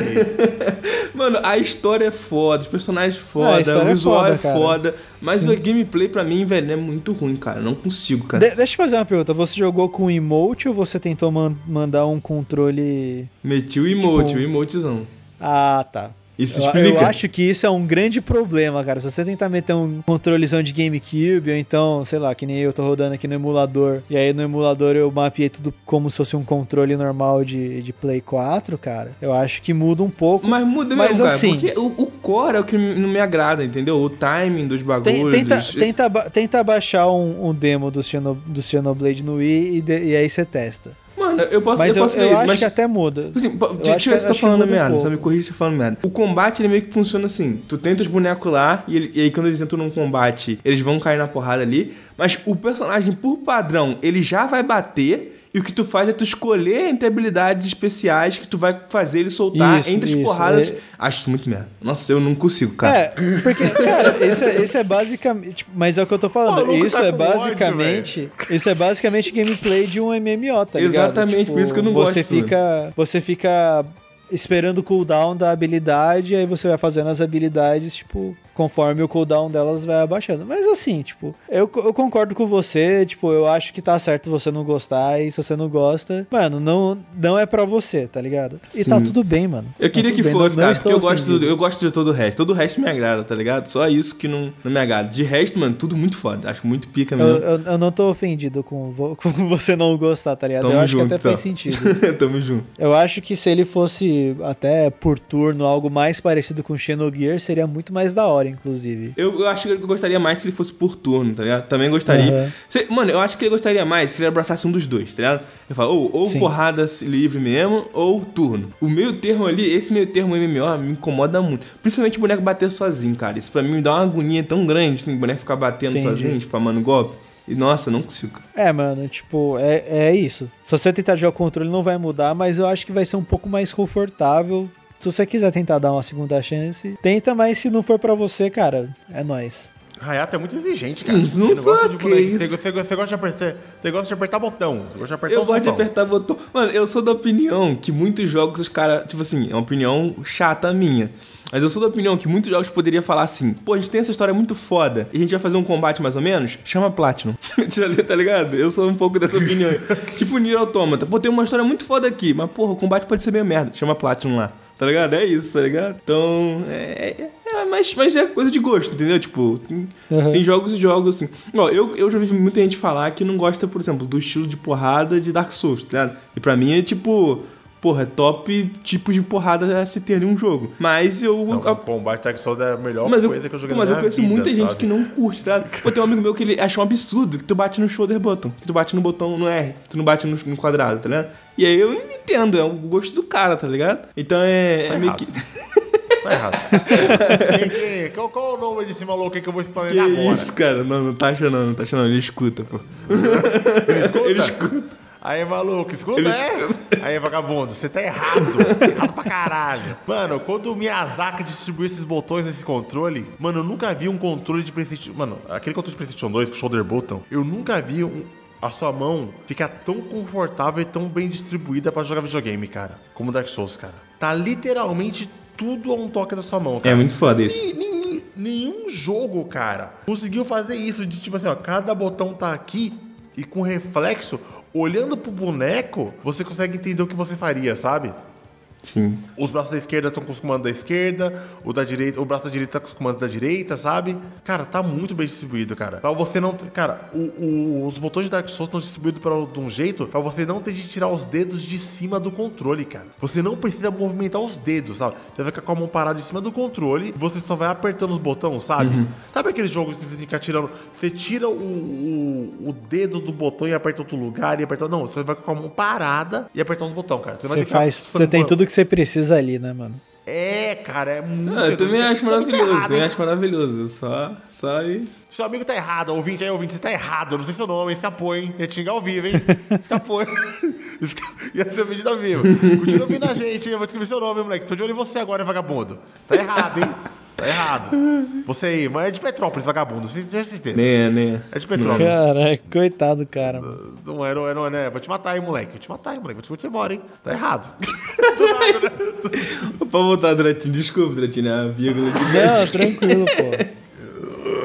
[LAUGHS] Mano, a história é foda, os personagens a foda, história o é visual foda, é foda, Mas o gameplay pra mim, velho, é muito ruim, cara. Não consigo, cara. De- deixa eu fazer uma pergunta. Você jogou com emote ou você tentou man- mandar um controle. Meti o emote, Tipo- o emotezão. Ah, tá. Isso Eu, explica. eu acho que isso é um grande problema, cara. Se você tentar meter um controlezão de GameCube, ou então, sei lá, que nem eu tô rodando aqui no emulador, e aí no emulador eu mapeei tudo como se fosse um controle normal de, de Play 4, cara, eu acho que muda um pouco. Mas muda Mas mesmo, cara. assim- Porque o, o core é o que não me agrada, entendeu? O timing dos Tem- bagulhos. tenta, dos- tenta, ba- tenta baixar um, um demo do, Xeno, do Xenoblade no Wii e, de- e aí você testa. Mano, eu posso, Mas eu, posso eu ver, acho mas... que até muda. Tipo Assim, eu ver que- se eu que falando merda, só me corrija se eu tô falando merda. O combate, ele meio que funciona assim. Tu tenta os bonecos lá, e, ele- e aí quando eles entram num combate, eles vão cair na porrada ali. Mas o personagem, por padrão, ele já vai bater... E o que tu faz é tu escolher entre habilidades especiais que tu vai fazer ele soltar Isso, entre as isso, porradas. é- Acho isso muito merda. Nossa, eu não consigo, cara. É, porque, cara, isso é, isso é basicamente. tipo, mas é o que eu tô falando. maluco Isso tá é com ódio, basicamente. isso é basicamente gameplay de um MMO, tá ligado? Exatamente, por isso que eu não você gosto. Fica, você fica esperando o cooldown da habilidade, aí você vai fazendo as habilidades, tipo, conforme o cooldown delas vai abaixando. Mas assim, tipo, eu, eu concordo com você, tipo, eu acho que tá certo você não gostar, e se você não gosta, mano, não, não é pra você, tá ligado? E tá Sim. tudo bem, mano. Eu Tá queria que bem, fosse, não- não cara, porque estou eu gosto, eu gosto de todo o resto. Todo o resto me agrada, tá ligado? Só isso que não, não me agrada. De resto, mano, tudo muito foda. Acho muito pica Eu, mesmo. eu, eu não tô ofendido com, vo- [LAUGHS] com você não gostar, tá ligado? Tamo eu acho junto, que até então. faz sentido. [LAUGHS] Tamo junto. Eu acho que se ele fosse até por turno, algo mais parecido com Xenogear, seria muito mais da hora, inclusive. Eu, eu acho que eu gostaria mais se ele fosse por turno, tá ligado? Também gostaria. Aham. Se- mano, eu acho que ele gostaria mais se ele abraçasse um dos dois, tá ligado? Eu falo, ou, ou Sim. porrada livre mesmo, ou turno. O meio termo ali, esse meio termo MMO me incomoda muito. Principalmente o boneco bater sozinho, cara. Isso pra mim me dá uma agonia tão grande, assim, o boneco ficar batendo Entendi. sozinho, spamando golpe. E nossa, não consigo. É, mano, tipo, é, é isso. Se você tentar jogar o controle, não vai mudar, mas eu acho que vai ser um pouco mais confortável. Se você quiser tentar dar uma segunda chance, tenta, mas se não for pra você, cara, é nóis. Hayato é muito exigente, cara. Não gosta de que bonequinho. isso. Você, você, você gosta de apertar, você gosta de apertar botão. Você gosta de apertar Eu os gosto de botão. apertar botão. Mano, eu sou da opinião que muitos jogos os caras. Tipo assim, é uma opinião chata minha. Mas eu sou da opinião que muitos jogos poderia falar assim: pô, a gente tem essa história muito foda e a gente vai fazer um combate mais ou menos? Chama Platinum. [LAUGHS] tá ligado? Eu sou um pouco dessa opinião. [LAUGHS] tipo Nier Automata. Pô, tem uma história muito foda aqui, mas porra, o combate pode ser meio merda. Chama Platinum lá. Tá ligado? É isso, tá ligado? Então, é. é- é, mas, mas é coisa de gosto, entendeu? Tipo, tem, Uhum. tem jogos e jogos assim. Ó, eu, eu já vi muita gente falar que não gosta, por exemplo, do estilo de porrada de Dark Souls, tá ligado? E pra mim é tipo, porra, é top tipo de porrada a se ter em um jogo. Mas eu. Não, a- o combate Dark Souls é a melhor mas eu, coisa que eu joguei mas na eu conheço vida, muita gente sabe? que não curte, tá? Pô, tem um amigo meu que ele acha um absurdo que tu bate no shoulder button, que tu bate no botão no R, tu não bate no, no quadrado, tá ligado? E aí eu entendo, é o gosto do cara, tá ligado? Então é, Tá é meio errado. que. [LAUGHS] Tá errado. quem, quem, qual, qual o nome desse maluco aí que eu vou explanar Que agora? isso, cara? Não, não tá achando, não tá achando, ele escuta, pô. Ele [LAUGHS] escuta? Ele escuta. Aí, maluco, escuta, Ele é? Aí, vagabundo, você tá errado. [LAUGHS] errado pra caralho. Mano, quando o Miyazaki distribuiu esses botões nesse controle, mano, eu nunca vi um controle de Playstation... Mano, aquele controle de Playstation 2 com shoulder button, eu nunca vi um... A sua mão ficar tão confortável e tão bem distribuída pra jogar videogame, cara. Como Dark Souls, cara. Tá literalmente tudo a um toque da sua mão, cara. É muito foda isso. Ni- Nenhum jogo, cara, conseguiu fazer isso de tipo assim, ó, cada botão tá aqui e com reflexo, olhando pro boneco, você consegue entender o que você faria, sabe? Sim. Os braços da esquerda estão com os comandos da esquerda, o da direita, o braço da direita tá com os comandos da direita, sabe? Cara, tá muito bem distribuído, cara. Pra você não, cara, o- o- os botões de Dark Souls estão distribuídos pra, de um jeito pra você não ter de tirar os dedos de cima do controle, cara. Você não precisa movimentar os dedos, sabe? Você vai ficar com a mão parada em cima do controle e você só vai apertando os botões, sabe? Sabe aqueles jogos que você fica tirando, você tira o, o, o dedo do botão e aperta outro lugar e aperta, não, você vai ficar com a mão parada e apertar os botões, cara. Você ficar faz. Você tem tudo que você precisa ali, né, mano? É, cara, é muito. Ah, eu também Tá acho maravilhoso, errado, também hein? acho maravilhoso. Só, só aí. Seu amigo tá errado, ouvinte aí, ouvinte, você tá errado. Eu não sei seu nome, escapou, hein? Ia te xingar ao vivo, hein? [LAUGHS] Escapou. Esca- Ia ser vídeo ao vivo. Continua ouvindo a gente, hein? Eu vou escrever seu nome, moleque. Tô de olho em você agora, vagabundo. Tá errado, hein? Tá errado. Você aí, mas é de Petrópolis, vagabundo. Você tem certeza. Né, né. É de Petrópolis. Caraca, coitado do cara, mano. Não é, não é, não é, né? Vou te matar, hein, moleque. Vou te matar, hein, moleque. Vou te onde você mora, hein? Tá errado. [LAUGHS] Do nada, né? Pra voltar, Dratinho. Desculpa, Dratinho, a vírgula de Não, tranquilo, pô.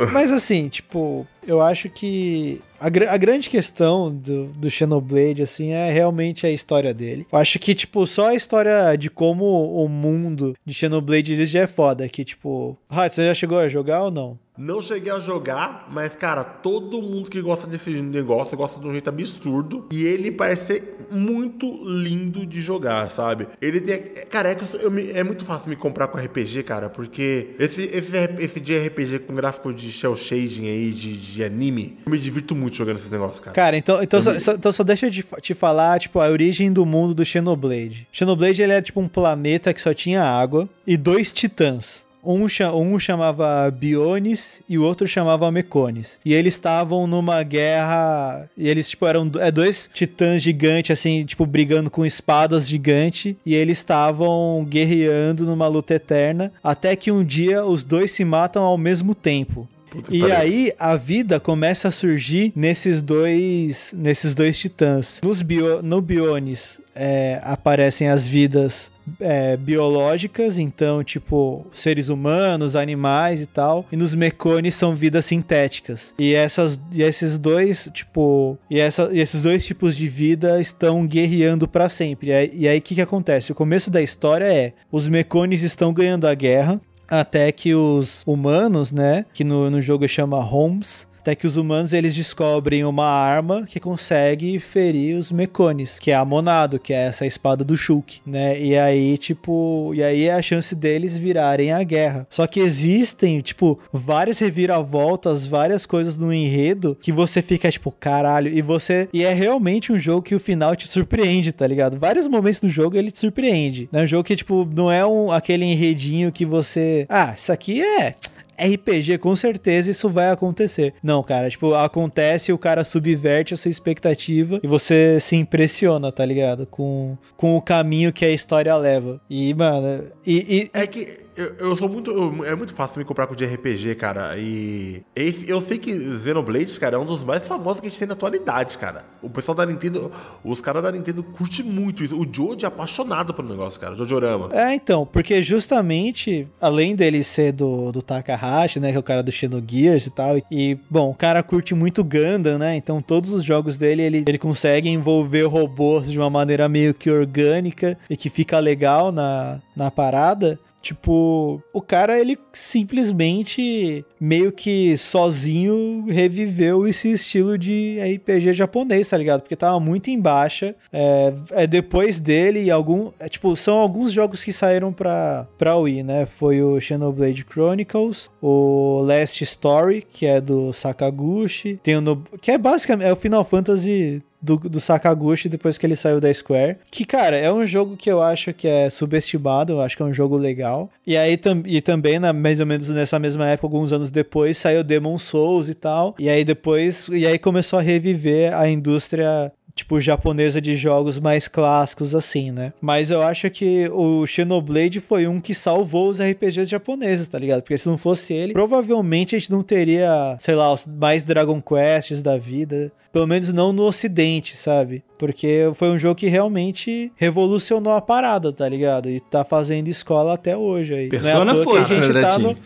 [LAUGHS] Mas assim, tipo, eu acho que a, gr a, grande questão do, do Xenoblade, assim, é realmente a história dele. Eu acho que, tipo, só a história de como o mundo de Xenoblade existe já é foda. Que, tipo, ah, você já chegou a jogar ou não? Não cheguei a jogar, mas, cara, todo mundo que gosta desse negócio gosta de um jeito absurdo. E ele parece ser muito lindo de jogar, sabe? Ele tem. Cara, é, eu, eu, é muito fácil me comprar com RPG, cara, porque esse, esse, esse de RPG com gráfico de shell shading aí, de, de anime, eu me divirto muito jogando esse negócio, cara. Cara, então, então, só, me... só, então só deixa eu te, te falar, tipo, a origem do mundo do Xenoblade. Xenoblade, ele é tipo um planeta que só tinha água e dois titãs. Um, um chamava Bionis e o outro chamava Mecones. E eles estavam numa guerra. E eles, tipo, eram é, dois titãs gigantes, assim, tipo, brigando com espadas gigantes. E eles estavam guerreando numa luta eterna. Até que um dia os dois se matam ao mesmo tempo. Puta e aí a vida começa a surgir nesses dois nesses dois titãs. Nos bio, no Bionis é, aparecem as vidas é, biológicas, então, tipo, seres humanos, animais e tal. E nos mecones são vidas sintéticas. E, essas, e esses dois, tipo, e, essa, e esses dois tipos de vida estão guerreando para sempre. E aí o que, que acontece? O começo da história é: os mecones estão ganhando a guerra. Até que os humanos, né? Que no, no jogo chama Homes, até que os humanos eles descobrem uma arma que consegue ferir os mecones, que é a Monado, que é essa espada do Shulk, né? E aí, tipo, e aí é a chance deles virarem a guerra. Só que existem, tipo, várias reviravoltas, várias coisas no enredo que você fica tipo, caralho, e você e é realmente um jogo que o final te surpreende, tá ligado? Vários momentos do jogo ele te surpreende. É um jogo que tipo não é um aquele enredinho que você, ah, isso aqui é RPG, com certeza isso vai acontecer. Não, cara, tipo, acontece, o cara subverte a sua expectativa e você se impressiona, tá ligado? Com, com o caminho que a história leva. E, mano, e. e é que eu, eu sou muito. é muito fácil me comprar com de RPG, cara. E. Esse, eu sei que Xenoblade, cara, é um dos mais famosos que a gente tem na atualidade, cara. O pessoal da Nintendo. Os caras da Nintendo curte muito isso. O Jojo é apaixonado pelo negócio, cara. O Jojorama. É, então, porque justamente, além dele ser do, do Takahashi, né? Que é o cara do Xenogears e tal. E, bom, o cara curte muito Gundam, né? Então todos os jogos dele, ele, ele consegue envolver robôs de uma maneira meio que orgânica e que fica legal na, na parada. Tipo, o cara, ele simplesmente meio que sozinho reviveu esse estilo de RPG japonês, tá ligado? Porque tava muito em baixa. É, é depois dele e algum. É, tipo, são alguns jogos que saíram pra, pra Wii, né? Foi o Xenoblade Chronicles, o Last Story, que é do Sakaguchi, tem o. No, que é basicamente. É o Final Fantasy do, do Sakaguchi depois que ele saiu da Square. Que, cara, é um jogo que eu acho que é subestimado, eu acho que é um jogo legal. E aí tam, e também, na, mais ou menos nessa mesma época, alguns anos depois, saiu Demon Souls e tal. E aí depois, e aí começou a reviver a indústria tipo, japonesa de jogos mais clássicos, assim, né? Mas eu acho que o Xenoblade foi um que salvou os RPGs japoneses, tá ligado? Porque se não fosse ele, provavelmente a gente não teria, sei lá, os mais Dragon Quests da vida. Pelo menos não no ocidente, sabe? Porque foi um jogo que realmente revolucionou a parada, tá ligado? E tá fazendo escola até hoje aí. Persona é foda-se, né, tá no...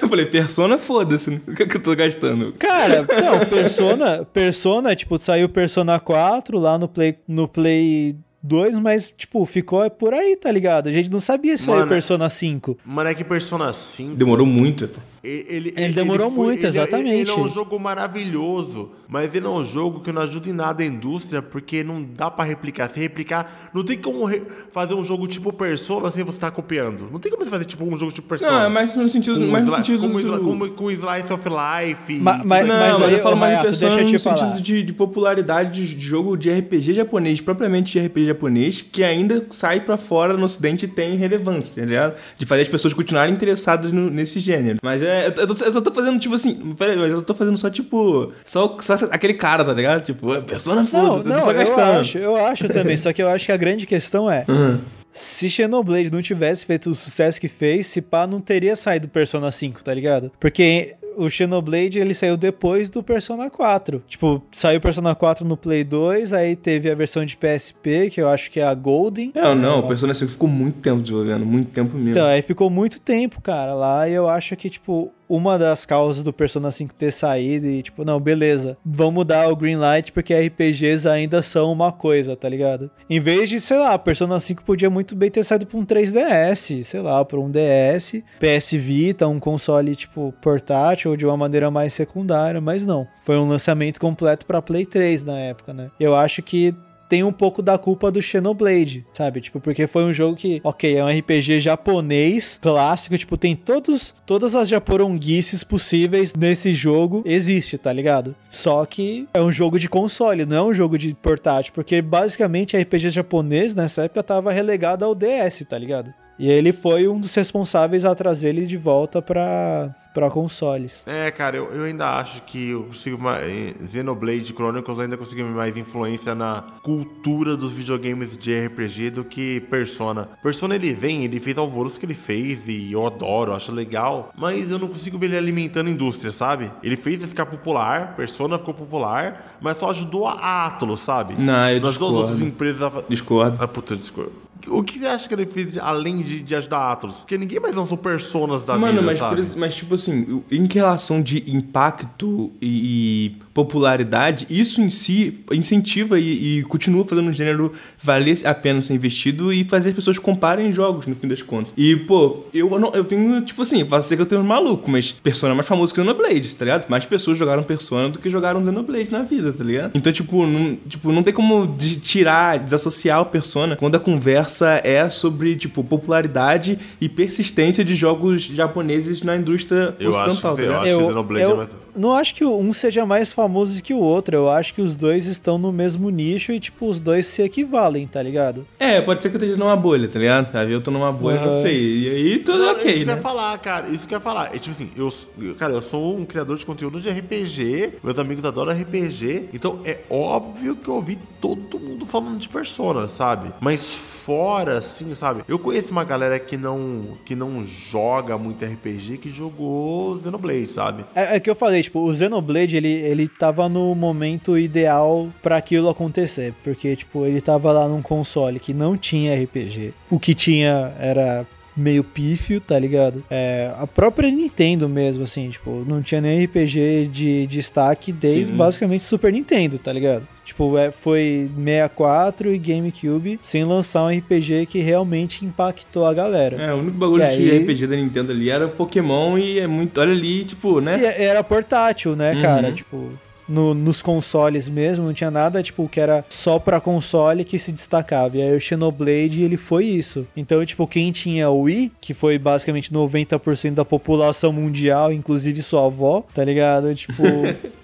Eu falei, Persona foda-se, o que, que eu tô gastando? Cara, [LAUGHS] não, Persona, Persona, tipo, saiu Persona 4 lá no Play, no Play 2, mas, tipo, ficou por aí, tá ligado? A gente não sabia se saiu Persona 5. Mano, é que Persona 5... Demorou muito, pô. Ele, ele, ele demorou ele foi, muito, exatamente. Ele, é um jogo maravilhoso, mas ele é um jogo que não ajuda em nada a indústria, porque não dá para replicar. Se replicar, não tem como fazer um jogo tipo Persona sem você estar tá copiando. Não tem como você fazer tipo um jogo tipo Persona. Não, é mais no sentido, com mais no sentido como, do... como, com Slice of Life. Ma, mas, não, mas aí eu falo mais de Persona no sentido de, de, popularidade de, de jogo de RPG japonês, propriamente de RPG japonês, que ainda sai para fora no ocidente e tem relevância, tá ligado? De fazer as pessoas continuarem interessadas no, nesse gênero. Mas é é, eu, tô, eu só tô fazendo, tipo assim. Peraí, mas eu tô fazendo só, tipo. Só, só aquele cara, tá ligado? Tipo, persona foda, não, não, só gastando. Eu acho, eu acho também. só que eu acho que a grande questão é. Uhum. Se Xenoblade não tivesse feito o sucesso que fez, se pá, não teria saído Persona 5, tá ligado? Porque o Xenoblade ele saiu depois do Persona 4. Tipo, saiu o Persona 4 no Play 2, aí teve a versão de PSP, que eu acho que é a Golden. Não, não, o Persona 5 ficou muito tempo desenvolvendo, muito tempo mesmo. Então, aí ficou muito tempo, cara, lá, e eu acho que, tipo, uma das causas do Persona 5 ter saído e, tipo, não, beleza, vamos dar o green light porque RPGs ainda são uma coisa, tá ligado? Em vez de, sei lá, Persona 5 podia muito bem ter saído pra um 3DS, sei lá, pra um DS, PS Vita, um console, tipo, portátil ou de uma maneira mais secundária, mas não. Foi um lançamento completo pra Play 3 na época, né? Eu acho que tem um pouco da culpa do Xenoblade, sabe? Tipo, porque foi um jogo que, ok, é um RPG japonês clássico, tipo, tem todos, todas as japoronguices possíveis nesse jogo, existe, tá ligado? Só que é um jogo de console, não é um jogo de portátil, porque basicamente RPG japonês nessa época tava relegado ao DS, tá ligado? E ele foi um dos responsáveis a trazer ele de volta para para consoles. É, cara, eu, eu ainda acho que eu consigo mais, Xenoblade Chronicles ainda consegui mais influência na cultura dos videogames de RPG do que Persona. Persona ele vem, ele fez alvoroço que ele fez e eu adoro, acho legal, mas eu não consigo ver ele alimentando a indústria, sabe? Ele fez ficar popular, Persona ficou popular, mas só ajudou a Atlus, sabe? Não, eu Nas duas discordo. outras empresas. a- Discordo. Ah, puta, discordo. O que você acha que ele fez além de, de ajudar a Atlus? Porque ninguém mais lançou personas da Mano, vida, mas, sabe? por mas tipo assim, em relação de impacto e, e popularidade, isso em si incentiva e, e continua fazendo o gênero valer a pena ser investido e fazer as pessoas comparem jogos, no fim das contas. E, pô, eu, não, eu tenho, tipo assim, posso ser que eu tenho um maluco, mas Persona é mais famoso que Xenoblade, tá ligado? Mais pessoas jogaram Persona do que jogaram Xenoblade na vida, tá ligado? Então, tipo, não, tipo, não tem como de- tirar, desassociar o Persona quando a conversa é sobre, tipo, popularidade e persistência de jogos japoneses na indústria Eu acho ocidental, que- tá eu ligado? acho que Xenoblade é mais- não acho que um seja mais famoso que o outro. Eu acho que os dois estão no mesmo nicho e, tipo, os dois se equivalem, tá ligado? É, pode ser que eu esteja numa bolha, tá ligado? Aí eu tô numa bolha, não Aham. sei. E aí tudo Não, ok, isso que eu né? ia falar, cara. Isso que eu ia falar. É tipo assim, eu, eu- cara, eu sou um criador de conteúdo de RPG. Meus amigos adoram RPG. Então é óbvio que eu ouvi todo mundo falando de Persona, sabe? Mas fora, assim, sabe? Eu conheço uma galera que não, que não joga muito RPG que jogou Xenoblade, sabe? É, é que eu falei, tipo, o Xenoblade, ele, ele tava no momento ideal pra aquilo acontecer. Porque, tipo, ele tava lá num console que não tinha RPG. O que tinha era meio pífio, tá ligado? É, a própria Nintendo mesmo, assim, tipo, não tinha nem RPG de destaque desde Sim. basicamente Super Nintendo, tá ligado? Tipo, é, foi 64 e GameCube sem lançar um RPG que realmente impactou a galera. É, o único bagulho É, de e aí- RPG da Nintendo ali era Pokémon e é muito. Olha ali, tipo, né? E era portátil, né, Uhum. cara? Tipo, no- nos consoles mesmo, não tinha nada, tipo, que era só pra console que se destacava. E aí o Xenoblade, ele foi isso. Então, tipo, quem tinha o Wii, que foi basicamente 90% da população mundial, inclusive sua avó, tá ligado? Tipo... [LAUGHS]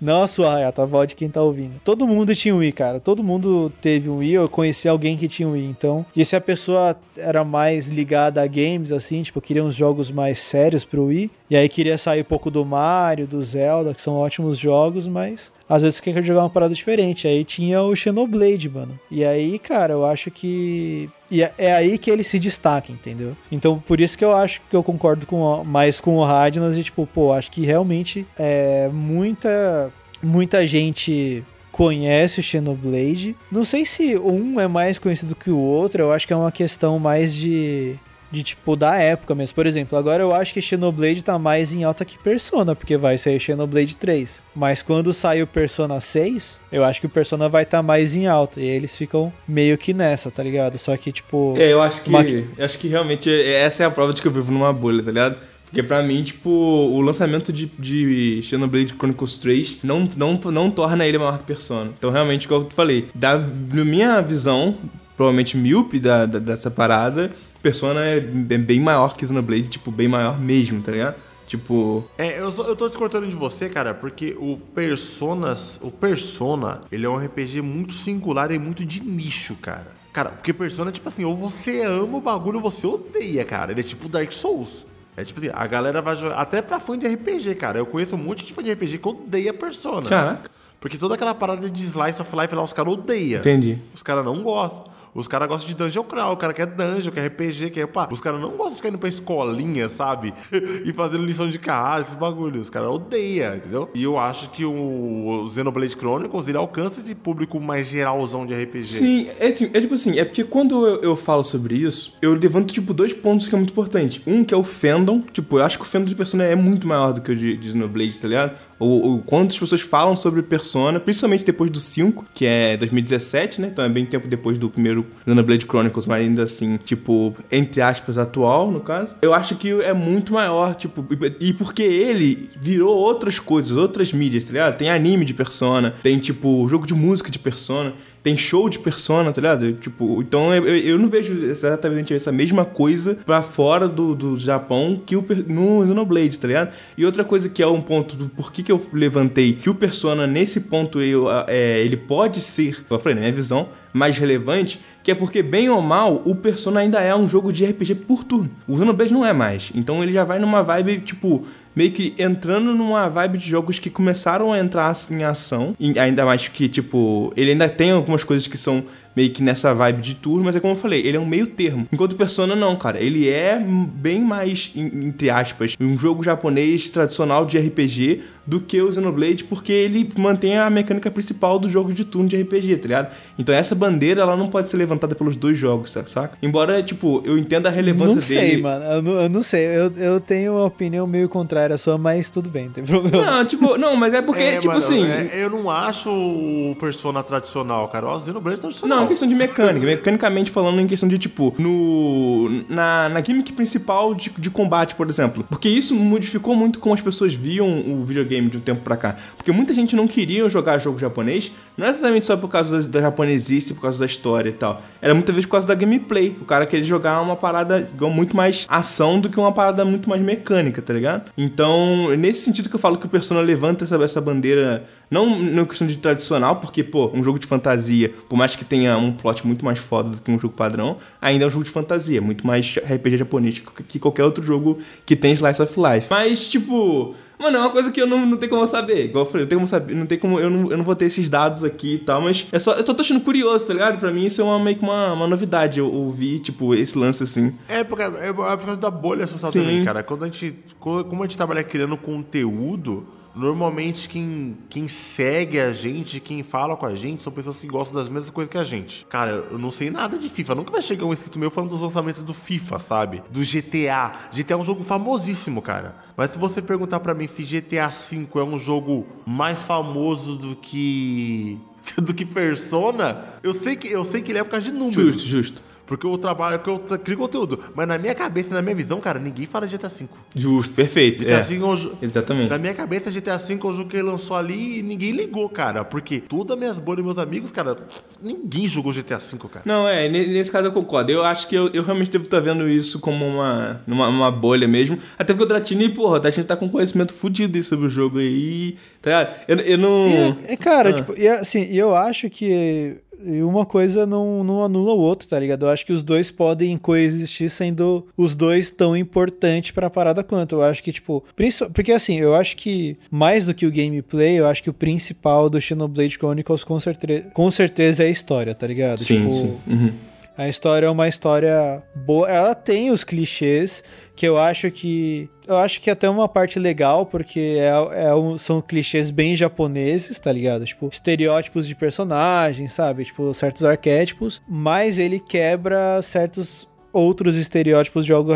Não a sua, Hayata, a avó de quem tá ouvindo. Todo mundo tinha um Wii, cara. Todo mundo teve um Wii. Eu conheci alguém que tinha um Wii. Então, e se a pessoa era mais ligada a games, assim, tipo, queria uns jogos mais sérios pro Wii. E aí queria sair um pouco do Mario, do Zelda, que são ótimos jogos, mas às vezes quer jogar uma parada diferente. Aí tinha o Xenoblade, mano. E aí, cara, eu acho que. E é- é aí que ele se destaca, entendeu? Então, por isso que eu acho que eu concordo com mais com o Radnas e, tipo, pô, acho que realmente é muita. Muita gente conhece o Xenoblade. Não sei se um é mais conhecido que o outro, eu acho que é uma questão mais de. De tipo, da época mesmo. Por exemplo, agora eu acho que Xenoblade tá mais em alta que Persona, porque vai sair Xenoblade 3. Mas quando sair o Persona 6, eu acho que o Persona vai estar tá mais em alta. E aí eles ficam meio que nessa, tá ligado? Só que, tipo. É, eu acho que. Uma- eu acho que realmente essa é a prova de que eu vivo numa bolha, tá ligado? Porque pra mim, tipo, o lançamento de, de Xenoblade Chronicles 3 não, não, não torna ele maior que Persona. Então, realmente, como eu te falei, da, na minha visão, provavelmente míope da, da- dessa parada, Persona é bem maior que Xenoblade, tipo, bem maior mesmo, tá ligado? Tipo, É, eu, eu tô discordando de você, cara, porque o Personas, o Persona, ele é um RPG muito singular e muito de nicho, cara. Cara, porque Persona é tipo assim, ou você ama o bagulho ou você odeia, cara. Ele é tipo Dark Souls. É tipo assim, a galera vai jogar. Até pra fã de RPG, cara. Eu conheço um monte de fã de RPG que odeia Persona. caraca, Porque toda aquela parada de slice of life lá, os caras odeiam. entendi. Os caras não gostam. Os caras gostam de dungeon crawl, o cara quer dungeon, quer RPG, quer. Pá, os caras não gostam de ficar indo pra escolinha, sabe? [LAUGHS] e fazendo lição de casa, esses bagulhos. Os caras odeiam, entendeu? E eu acho que o Xenoblade Chronicles ele alcança esse público mais geralzão de RPG. Sim, é, assim, é tipo assim, é porque quando eu, eu falo sobre isso, eu levanto, tipo, dois pontos que é muito importante. Um que é o fandom, tipo, eu acho que o fandom de Persona é muito maior do que o de, de Xenoblade, tá ligado? O, o quantas pessoas falam sobre Persona, principalmente depois do 5, que é 2017, né? Então é bem tempo depois do primeiro Xenoblade Chronicles, mas ainda assim, tipo, entre aspas, atual, no caso. Eu acho que é muito maior, tipo, e porque ele virou outras coisas, outras mídias, tá ligado? Tem anime de Persona, tem, tipo, jogo de música de Persona tem show de persona, tá ligado? Tipo, então eu, eu não vejo exatamente essa mesma coisa pra fora do, do Japão que o, no Xenoblade, tá ligado? E outra coisa que é um ponto do porquê que eu levantei que o persona nesse ponto eu, é, ele pode ser, eu falei, na minha visão, mais relevante, que é porque, bem ou mal, o Persona ainda é um jogo de RPG por turno. O Xenoblade não é mais. Então ele já vai numa vibe, tipo, meio que entrando numa vibe de jogos que começaram a entrar em ação. E ainda mais que, tipo, ele ainda tem algumas coisas que são meio que nessa vibe de turno, mas é como eu falei, ele é um meio termo. Enquanto Persona não, cara, ele é bem mais, entre aspas, um jogo japonês tradicional de RPG do que o Xenoblade, porque ele mantém a mecânica principal do jogo de turno de RPG, tá ligado? Então essa bandeira, ela não pode ser levantada pelos dois jogos, saca? Embora, tipo, eu entenda a relevância não sei, dele. Mano, eu não, eu não sei, eu, eu tenho uma opinião meio contrária à sua, mas tudo bem, não tem problema. Não, tipo, não, mas é porque, é, tipo mano, assim... É, eu não acho o Persona tradicional, cara, o Xenoblade é tradicional. Não, é questão de mecânica, mecanicamente falando, em questão de, tipo, no... na, na gimmick principal de, de combate, por exemplo. Porque isso modificou muito como as pessoas viam o videogame videogame de um tempo pra cá. Porque muita gente não queria jogar jogo japonês, não é exatamente só por causa da, japonesice, por causa da história e tal. Era muitas vezes por causa da gameplay. O cara queria jogar uma parada muito mais ação do que uma parada muito mais mecânica, tá ligado? Então, nesse sentido que eu falo que o Persona levanta essa, essa bandeira não na questão de tradicional, porque, pô, um jogo de fantasia, por mais que tenha um plot muito mais foda do que um jogo padrão, ainda é um jogo de fantasia, muito mais RPG japonês que qualquer outro jogo que tem Slice of Life. Mas, tipo, Mano, é uma coisa que eu não, não tenho como saber. Igual eu falei, não tem como saber, não tem como. Eu não, eu não vou ter esses dados aqui e tal, mas é só. Eu tô, tô achando curioso, tá ligado? Pra mim isso é uma, meio que uma, uma novidade. Eu ouvir, tipo, esse lance assim. É, porque é, é por causa da bolha social Sim. também, cara. Quando a gente. Como a gente trabalha criando conteúdo Normalmente quem, quem segue a gente, quem fala com a gente, são pessoas que gostam das mesmas coisas que a gente. Cara, eu não sei nada de FIFA. Nunca vai chegar um inscrito meu falando dos lançamentos do FIFA, sabe? Do GTA. GTA é um jogo famosíssimo, cara. Mas se você perguntar para mim se GTA V é um jogo mais famoso do que [LAUGHS] do que Persona, eu sei que eu sei que ele é por causa de números. Justo, justo. Porque eu trabalho, que eu crio conteúdo. Mas na minha cabeça, na minha visão, cara, ninguém fala de GTA V. Justo, perfeito. GTA é. V é um Exatamente. Na minha cabeça, GTA V é um jogo que ele lançou ali e ninguém ligou, cara. Porque todas as minhas bolhas e meus amigos, cara, ninguém jogou GTA V, cara. Não, é, nesse caso eu concordo. Eu acho que eu, eu realmente devo estar vendo isso como uma, uma, uma bolha mesmo. Até porque o Dratini, porra, o Dratini tá com conhecimento fudido sobre o jogo aí. Tá ligado? Eu, eu não. E, cara, ah. tipo, e assim, eu acho que e uma coisa não, não anula o outro, tá ligado? Eu acho que os dois podem coexistir sendo os dois tão importantes pra parada quanto. Eu acho que, tipo. Porque assim, eu acho que mais do que o gameplay, eu acho que o principal do Xenoblade Chronicles com, certe com certeza é a história, tá ligado? Sim, tipo, sim. Uhum. A história é uma história boa. Ela tem os clichês que eu acho que. Eu acho que é até uma parte legal, porque é, é um, são clichês bem japoneses, tá ligado? Tipo, estereótipos de personagens, sabe? Tipo, certos arquétipos. Mas ele quebra certos outros estereótipos de jogo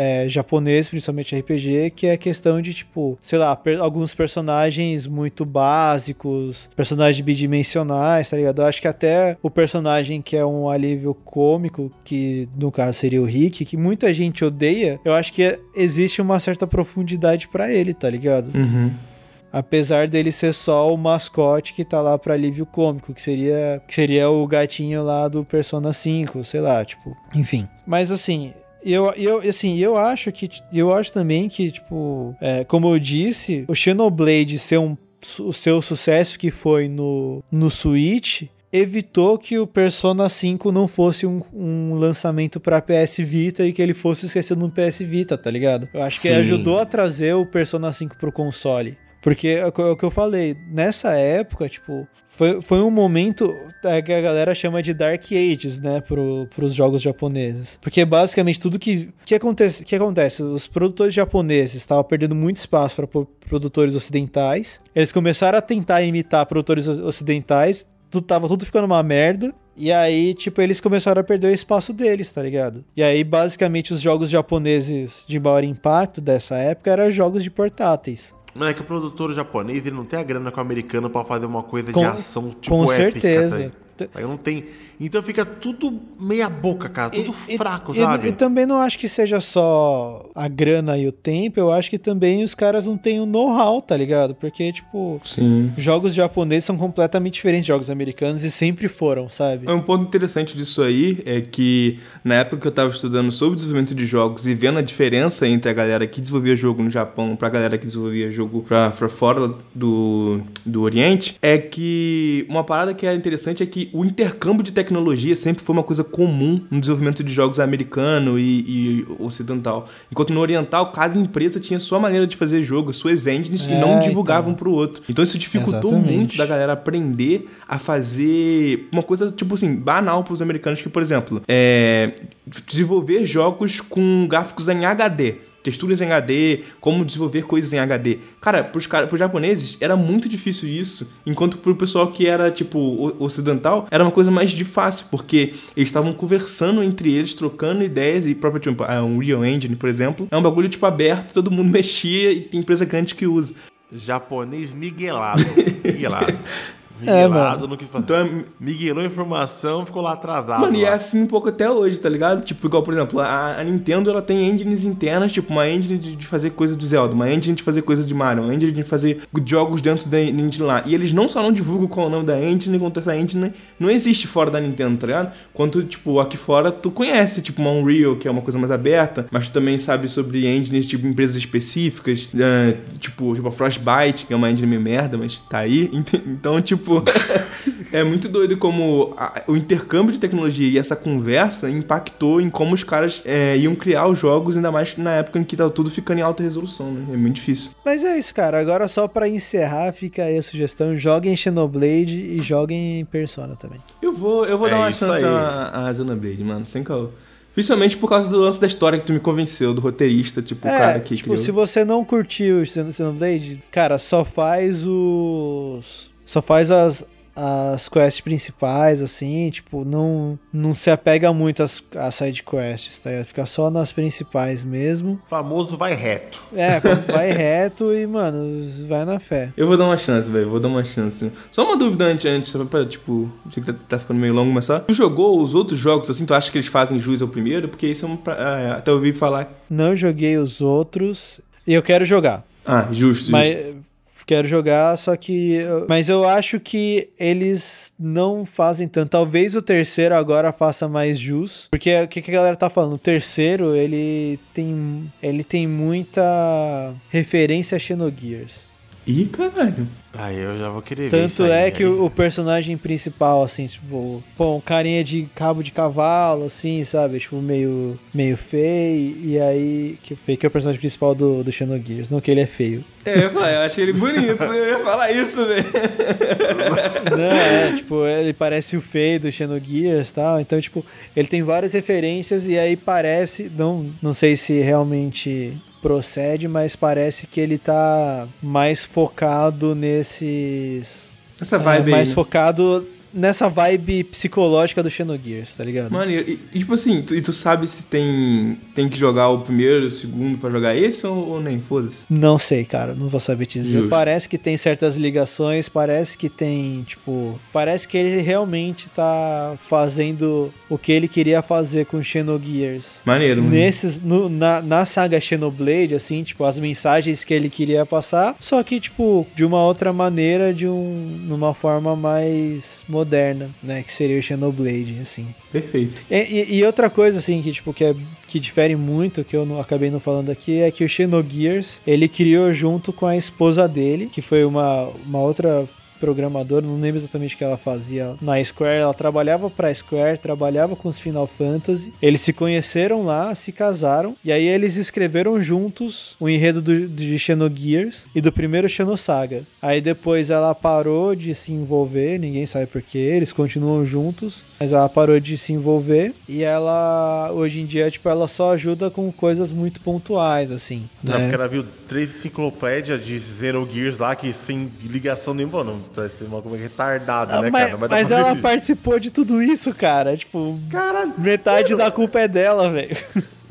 é, japonês, principalmente RPG, que é a questão de, tipo, sei lá, per alguns personagens muito básicos, personagens bidimensionais, tá ligado? Eu acho que até o personagem que é um alívio cômico, que no caso seria o Rick, que muita gente odeia, eu acho que existe uma certa profundidade para ele, tá ligado? Uhum. Apesar dele ser só o mascote que tá lá pra alívio cômico, que seria, que seria o gatinho lá do Persona 5, sei lá, tipo, enfim. Mas assim, eu, eu, assim, eu acho que. Eu acho também que, tipo, é, como eu disse, o Xenoblade ser um, o seu sucesso que foi no, no Switch evitou que o Persona 5 não fosse um, um lançamento para PS Vita e que ele fosse esquecido no PS Vita, tá ligado? Eu acho que ajudou a trazer o Persona 5 pro console. Porque é o que- é o que eu falei, nessa época, tipo, foi, foi um momento é, que a galera chama de Dark Ages, né, pro, pros jogos japoneses. Porque basicamente tudo que, que, acontece, que acontece, os produtores japoneses estavam perdendo muito espaço para produtores ocidentais, eles começaram a tentar imitar produtores ocidentais, tudo, tava tudo ficando uma merda, e aí, tipo, eles começaram a perder o espaço deles, tá ligado? E aí, basicamente, os jogos japoneses de maior impacto dessa época eram jogos de portáteis. Mas é que o produtor japonês ele não tem a grana com o americano pra fazer uma coisa Com- de ação tipo com épica. certeza. Tá? Aí não tem. Então fica tudo meia boca, cara. Tudo E- fraco, e, sabe? E, também não acho que seja só a grana e o tempo, eu acho que também os caras não têm o know-how, tá ligado? Porque, tipo, Sim. jogos japoneses são completamente diferentes de jogos americanos e sempre foram, sabe? Um ponto interessante disso aí é que na época que eu tava estudando sobre desenvolvimento de jogos e vendo a diferença entre a galera que desenvolvia jogo no Japão pra galera que desenvolvia jogo pra, pra fora do, do Oriente, é que uma parada que era interessante é que o intercâmbio de tecnologia sempre foi uma coisa comum no desenvolvimento de jogos americano e, e ocidental. Enquanto no oriental, cada empresa tinha sua maneira de fazer jogo, suas engines e É, não divulgavam então. um pro outro. Então isso dificultou Exatamente. muito da galera aprender a fazer uma coisa, tipo assim, banal pros americanos, que, por exemplo, é, desenvolver jogos com gráficos em HD. Texturas em HD, como desenvolver coisas em HD. Cara, pros, cara, pros japoneses era muito difícil isso, enquanto pro pessoal que era, tipo, ocidental, era uma coisa mais de fácil, porque eles estavam conversando entre eles, trocando ideias, e próprio, tipo, a Unreal Engine, por exemplo, é um bagulho, tipo, aberto, todo mundo [LAUGHS] mexia e tem empresa grande que usa. Japonês miguelado. Miguelado. [LAUGHS] É, Miguelado, mano. não quis fazer. Então é, Miguelou a informação, ficou lá atrasado. Mano, e é lá. assim um pouco até hoje, tá ligado? Tipo, igual, por exemplo, a, a Nintendo, ela tem engines internas, tipo, uma engine de, de fazer coisas de Zelda, uma engine de fazer coisas de Mario, uma engine de fazer jogos dentro da engine lá. E eles não só não divulgam qual é o nome da engine, quanto essa engine não existe fora da Nintendo, tá ligado? Quanto, tipo, aqui fora tu conhece, tipo, uma Unreal, que é uma coisa mais aberta, mas tu também sabe sobre engines, tipo, empresas específicas, é, tipo, tipo, a Frostbite, que é uma engine meio merda, mas tá aí. [LAUGHS] Ent- Então, tipo... [LAUGHS] É muito doido como a- o intercâmbio de tecnologia e essa conversa impactou em como os caras é, iam criar os jogos, ainda mais na época em que tava tudo ficando em alta resolução, né? É muito difícil. Mas é isso, cara. Agora só pra encerrar, fica aí a sugestão: joguem Xenoblade e joguem Persona também. Eu vou, eu vou É dar uma chance aí. à, à Xenoblade, mano, sem caô. Principalmente por causa do lance da história que tu me convenceu, do roteirista, tipo, o cara que tipo, criou. se você não curtiu o Xen- Xenoblade, cara, só faz os. Só faz as. As quests principais, assim, tipo, não, não se apega muito às, às side quests, tá? ligado? Fica só nas principais mesmo. Famoso vai reto. É, [LAUGHS] vai reto e, mano, vai na fé. Eu vou dar uma chance, velho. Vou dar uma chance. Só uma dúvida antes, antes só pra, tipo, sei que tá, tá ficando meio longo, mas só. Tu jogou os outros jogos, assim, tu acha que eles fazem jus ao primeiro? Porque isso é um. pra- é, até ouvi falar. Não joguei os outros e eu quero jogar. Ah, justo, justo. Mas quero jogar, só que. Mas eu acho que eles não fazem tanto. Talvez o terceiro agora faça mais jus. Porque o que, que a galera tá falando? O terceiro, ele tem. Ele tem muita referência a Xenogears. Ih, caralho. Aí eu já vou querer ver isso Tanto aí, é que aí. o, personagem principal, assim, tipo, pô, um carinha de cabo de cavalo, assim, sabe? Tipo, meio, meio feio. E aí. Que feio que é o personagem principal do, do Xenogears. Não que ele é feio. É, eu, eu achei ele bonito, eu ia falar isso, velho. [LAUGHS] Não, é, tipo, ele parece o feio do Xenogears e tal. Então, tipo, ele tem várias referências e aí parece. Não, não sei se realmente procede, mas parece que ele tá mais focado nesses. Essa é, vibe aí. mais né? focado nessa vibe psicológica do Xenogears, tá ligado? Maneiro. E, e, tipo assim, tu, e tu sabe se tem, tem que jogar o primeiro, o segundo pra jogar esse ou, ou nem? Foda-se. Não sei, cara, não vou saber te dizer. Justo. Parece que tem certas ligações, parece que tem, tipo, parece que ele realmente tá fazendo o que ele queria fazer com Xenogears. Maneiro, mano. Nesses, no- na, na saga Xenoblade, assim, tipo, as mensagens que ele queria passar, só que, tipo, de uma outra maneira, de um, numa forma mais moderna, né, que seria o Xenoblade, assim. Perfeito. E, e- e outra coisa, assim, que, tipo, que, é, que difere muito, que eu não, acabei não falando aqui, é que o Xenogears, ele criou junto com a esposa dele, que foi uma, uma outra programadora, não lembro exatamente o que ela fazia na Square. Ela trabalhava pra Square, trabalhava com os Final Fantasy. Eles se conheceram lá, se casaram, e aí eles escreveram juntos o enredo do, de Xenogears e do primeiro Xenosaga. Aí depois ela parou de se envolver, ninguém sabe porquê, eles continuam juntos, mas ela parou de se envolver e ela, hoje em dia, tipo, ela só ajuda com coisas muito pontuais, assim. Não, né? porque ela viu três enciclopédias de Xenogears lá que sem ligação nenhuma, não, sendo uma coisa retardada, Ah, né, mas cara? Mas pra ela fazer participou de tudo isso, cara. Tipo, Caralho. metade da culpa é dela, velho.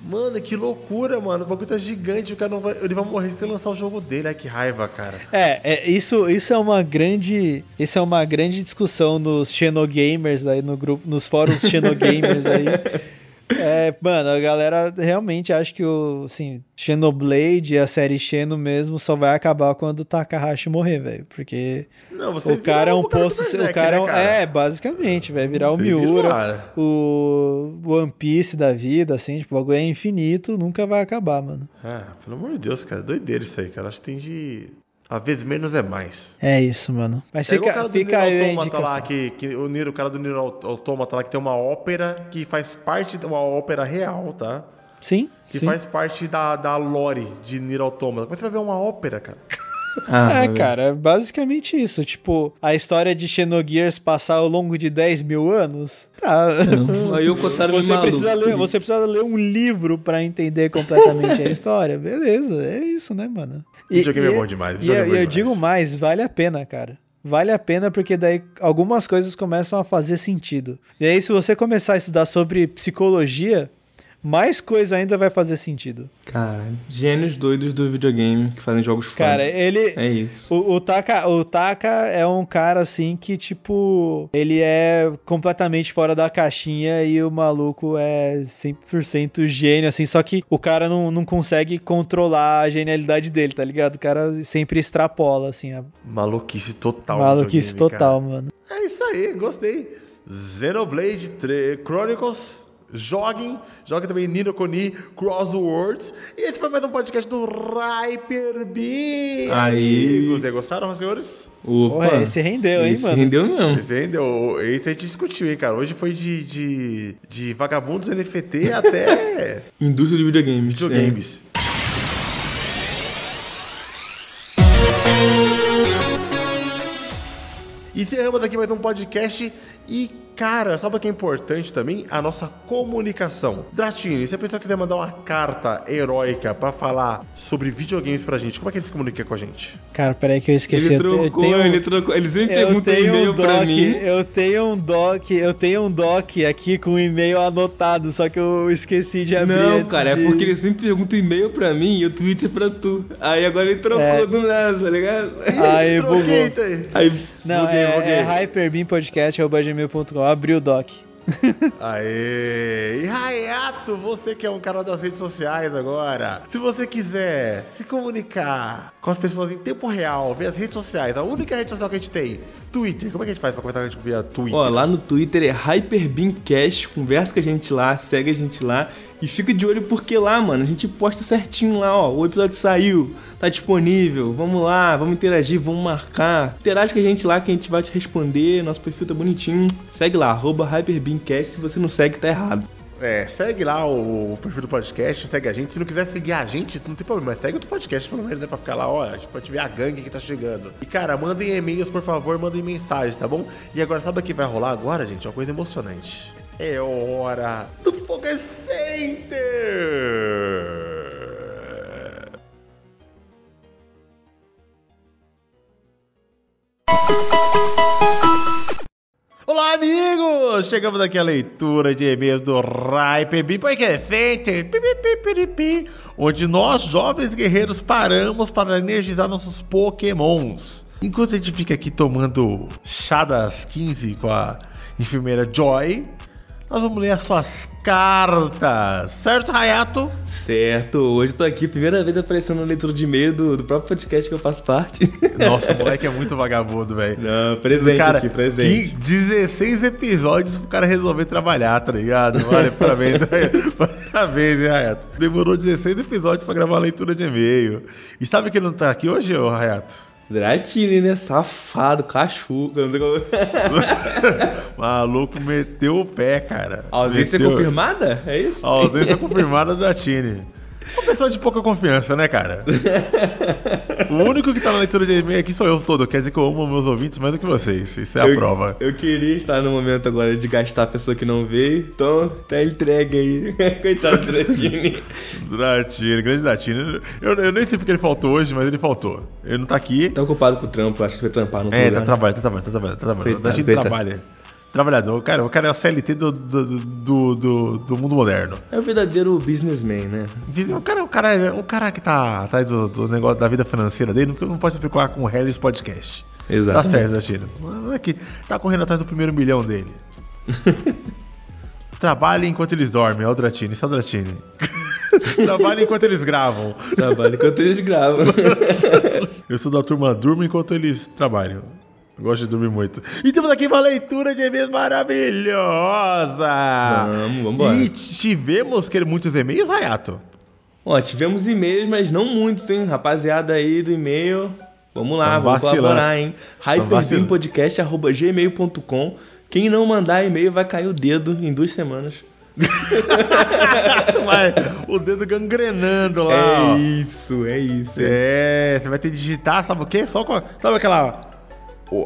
Mano, que loucura, mano. O bagulho tá gigante, o cara não vai. Ele vai morrer sem lançar o jogo dele. Ai, que raiva, cara. É, é, isso, isso é uma grande, isso é uma grande discussão nos Xenogamers aí no grupo, nos fóruns Xenogamers aí. [LAUGHS] É, mano, a galera realmente acha que o, assim, Xenoblade e a série Xeno mesmo só vai acabar quando o Takahashi morrer, velho, porque Não, você o cara é um posto. o cara é, um- é, basicamente, vai virar o Miura, o One Piece da vida, assim, tipo, o bagulho é infinito, nunca vai acabar, mano. Ah, pelo amor de Deus, cara. Doideira isso aí, cara. Acho que tem de. Às vezes menos é mais. É isso, mano. Mas É igual o fica, cara do fica Nier aí a Automata lá, indicação. que, que o, Nier, o cara do Nier Automata lá, que tem uma ópera que faz parte de uma ópera real, tá? Sim, Que sim. faz parte da, da lore de Nier Automata. Como é que você vai ver uma ópera, cara? [LAUGHS] Ah, É, cara, é basicamente isso. Tipo, a história de Xenogears passar ao longo de 10 mil anos. Tá. Aí o Kotaro Você maluco. precisa, ler, você precisa ler um livro pra entender completamente a [LAUGHS] história. Beleza, é isso, né, mano? Videogame é bom demais, E, é eu- bom eu demais. digo mais, vale a pena, cara. Vale a pena porque daí algumas coisas começam a fazer sentido. E aí, se você começar a estudar sobre psicologia, mais coisa ainda vai fazer sentido. Cara, gênios doidos do videogame que fazem jogos Cara, foda. ele. É isso. O, o, Taka, o Taka é um cara assim que, tipo, ele é completamente fora da caixinha e o maluco é 100% gênio, assim. Só que o cara não, não consegue controlar a genialidade dele, tá ligado? O cara sempre extrapola, assim, a Maluquice total. maluquice total, cara. mano. É isso aí, gostei. Xenoblade 3 Chronicles. Joguem, joguem também Nino Kuni Crosswords. E esse foi mais um podcast do Hyper Beam. Aí. Amigos, Né, gostaram, senhores? Opa, Porra, esse rendeu, hein, esse mano? rendeu mesmo. Entendeu? Esse a gente discutiu, hein, cara. Hoje foi de, de, de vagabundos NFT até [LAUGHS] Indústria de videogames. videogames. E encerramos aqui mais um podcast. E, cara, sabe o que é importante também? A nossa comunicação. Dratini, se a pessoa quiser mandar uma carta heróica pra falar sobre videogames pra gente, como é que ele se comunica com a gente? Cara, peraí que eu É. esqueci. Ele trocou, tenho- ele trocou. Ele sempre Eu pergunta um e-mail um pra doc, mim. eu tenho um doc, eu tenho um doc aqui com um e-mail anotado, só que eu esqueci de abrir. Não, cara, de- é porque ele sempre pergunta e-mail pra mim e o Twitter pra tu. Aí agora ele trocou É. do nada, tá ligado? Aí, bugou. Troquei, tá? Aí, Não, Buguei, é, buguei. é hyperbeampodcast.gmail.com. Abri o doc. [LAUGHS] Aê! E Hayato, você que é um cara das redes sociais agora. Se você quiser se comunicar com as pessoas em tempo real, ver as redes sociais, a única rede social que a gente tem, Twitter. Como é que a gente faz pra comentar com a gente Twitter? ó, lá no Twitter é HyperBeamCast, conversa com a gente lá, segue a gente lá. E fica de olho porque lá, mano, a gente posta certinho lá, ó. O episódio saiu, tá disponível. Vamos lá, vamos interagir, vamos marcar. Interage com a gente lá que a gente vai te responder. Nosso perfil tá bonitinho. Segue lá, arroba HyperBeamCast. Se você não segue, tá errado. É, segue lá o, o perfil do podcast, segue a gente. Se não quiser seguir a gente, não tem problema, mas segue outro podcast pelo menos, né? Pra ficar lá, ó, tipo, pra te ver a gangue que tá chegando. E cara, mandem e-mails, por favor, mandem mensagens, tá bom? E agora, sabe o que vai rolar agora, gente? Uma coisa emocionante. É hora do Poker Center! Amigos! Chegamos aqui à leitura de e-mails do Hype Podcast pi, onde nós, jovens guerreiros, paramos para energizar nossos pokémons. Enquanto a gente fica aqui tomando chá das 15 com a enfermeira Joy, nós vamos ler as suas cartas. Certo, Hayato? Certo, hoje eu tô aqui, primeira vez aparecendo na leitura de e-mail do, do próprio podcast que eu faço parte. [LAUGHS] Nossa, o moleque é muito vagabundo, velho. Não, presente cara, aqui, presente. que 16 episódios pro cara resolver trabalhar, tá ligado? Olha, parabéns, [LAUGHS] parabéns, hein, Hayato? Demorou 16 episódios pra gravar a leitura de e-mail. E sabe quem não tá aqui hoje, ô Hayato? Dratini, né? Safado, cachuca. [LAUGHS] Maluco meteu o pé, cara. A ausência Meteu- confirmada? É isso? A ausência confirmada da Tini. Uma pessoa de pouca confiança, né, cara? [LAUGHS] o único que tá na leitura de e-mail aqui sou eu todo. Quer dizer que eu amo meus ouvintes mais do que vocês. Isso é a eu, prova. Eu queria estar no momento agora de gastar a pessoa que não veio. Então, tá entregue aí. [LAUGHS] Coitado do Dratini. [LAUGHS] Dratini, grande Dratini. Eu, eu nem sei porque ele faltou hoje, mas ele faltou. Ele não tá aqui. tá ocupado com o trampo, acho que foi trampar no É, tá trabalhando, tá trabalhando, tá trabalhando, tá trabalhando. Coitado, coitado. trabalha. Trabalhador. Cara, o cara é o CLT do, do, do, do, do mundo moderno. É o verdadeiro businessman, né? O cara, o cara, é um cara que tá atrás do, do negócio da vida financeira dele, não, não pode explicar com o Harris Podcast. Exato. Tá certo, Dratini. Não é que tá correndo atrás do primeiro milhão dele. [LAUGHS] Trabalha enquanto eles dormem, é o Dratini, isso é o Dratini. [LAUGHS] Trabalha enquanto eles gravam. Trabalho enquanto eles gravam. [LAUGHS] Eu sou da turma Durma enquanto eles trabalham. Gosto de dormir muito. E temos aqui uma leitura de e-mails maravilhosa! Vamos, vambora. E tivemos que muitos e-mails, Rayato. Ó, tivemos e-mails, mas não muitos, hein? Rapaziada aí do e-mail. Vamos lá, Tão vamos colaborar, hein? hyperbeampodcast.gmail.com Quem não mandar e-mail vai cair o dedo em duas semanas. [LAUGHS] [LAUGHS] Vai, o dedo gangrenando lá. É ó. isso, é isso. É, você vai ter que digitar, sabe o quê? Só Sabe aquela.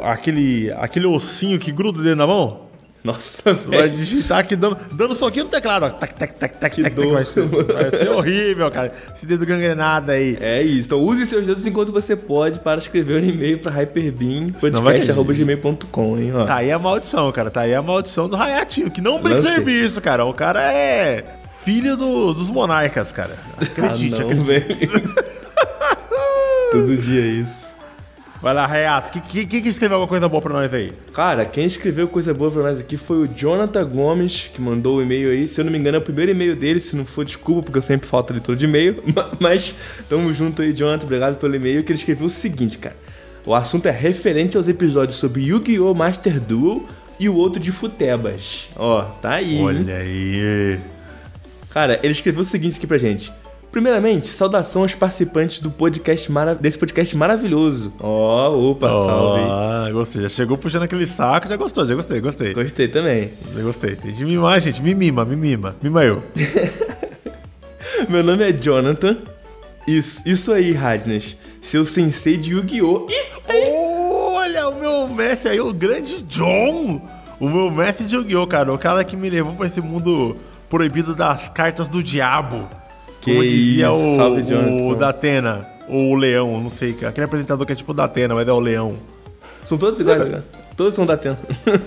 Aquele, aquele ossinho que gruda o dedo na mão? Nossa, [LAUGHS] Vai digitar aqui dando, dando soquinho no teclado, ó. Tac, tac, tac, tac, Que tac, dor. Vai ser, vai ser horrível, cara. Esse dedo gangrenado aí. É isso. Então use seus dedos enquanto você pode para escrever um e-mail para vai hyperbeampodcast.gmail.com, hein? Ó. Tá aí a maldição, cara. Tá aí a maldição do Rayatinho, que não brinca serviço, cara. O cara é filho do- dos monarcas, cara. [LAUGHS] Acredite, ah, não, acredite. [LAUGHS] Todo dia é isso. Vai lá, Rayato. Quem que, que, escreveu alguma coisa boa pra nós aí? Cara, quem escreveu coisa boa pra nós aqui foi o Jonathan Gomes, que mandou o e-mail aí. Se eu não me engano, é o primeiro e-mail dele. Se não for, desculpa, porque eu sempre falta leitura de e-mail. [LAUGHS] Ma- Mas tamo junto aí, Jonathan. Obrigado pelo e-mail. Que ele escreveu o seguinte, cara. O assunto é referente aos episódios sobre Yu-Gi-Oh! Master Duel e o outro de Futebas. Ó, tá aí. Olha aí. Cara, ele escreveu o seguinte aqui pra gente. Primeiramente, saudação aos participantes do podcast desse podcast maravilhoso. Ó, opa, salve. Ah, gostei. Já chegou puxando aquele saco, já gostou, já gostei, gostei. Gostei também. Já gostei. Tem de mimar, gente. Me mima, me mima. Mima eu. [LAUGHS] Meu nome é Jonathan. Isso, isso aí, Radnas. Seu sensei de Yu-Gi-Oh! Olha, o meu mestre aí, o grande John. O meu mestre de Yu-Gi-Oh, cara. O cara que me levou pra esse mundo proibido das cartas do diabo. Que Como dizia isso, o, salve, Jonathan. o Datena. Ou o Leão, não sei. Aquele apresentador que é tipo o Datena, mas é o Leão. São todos iguais, cara. Todos são da Atena.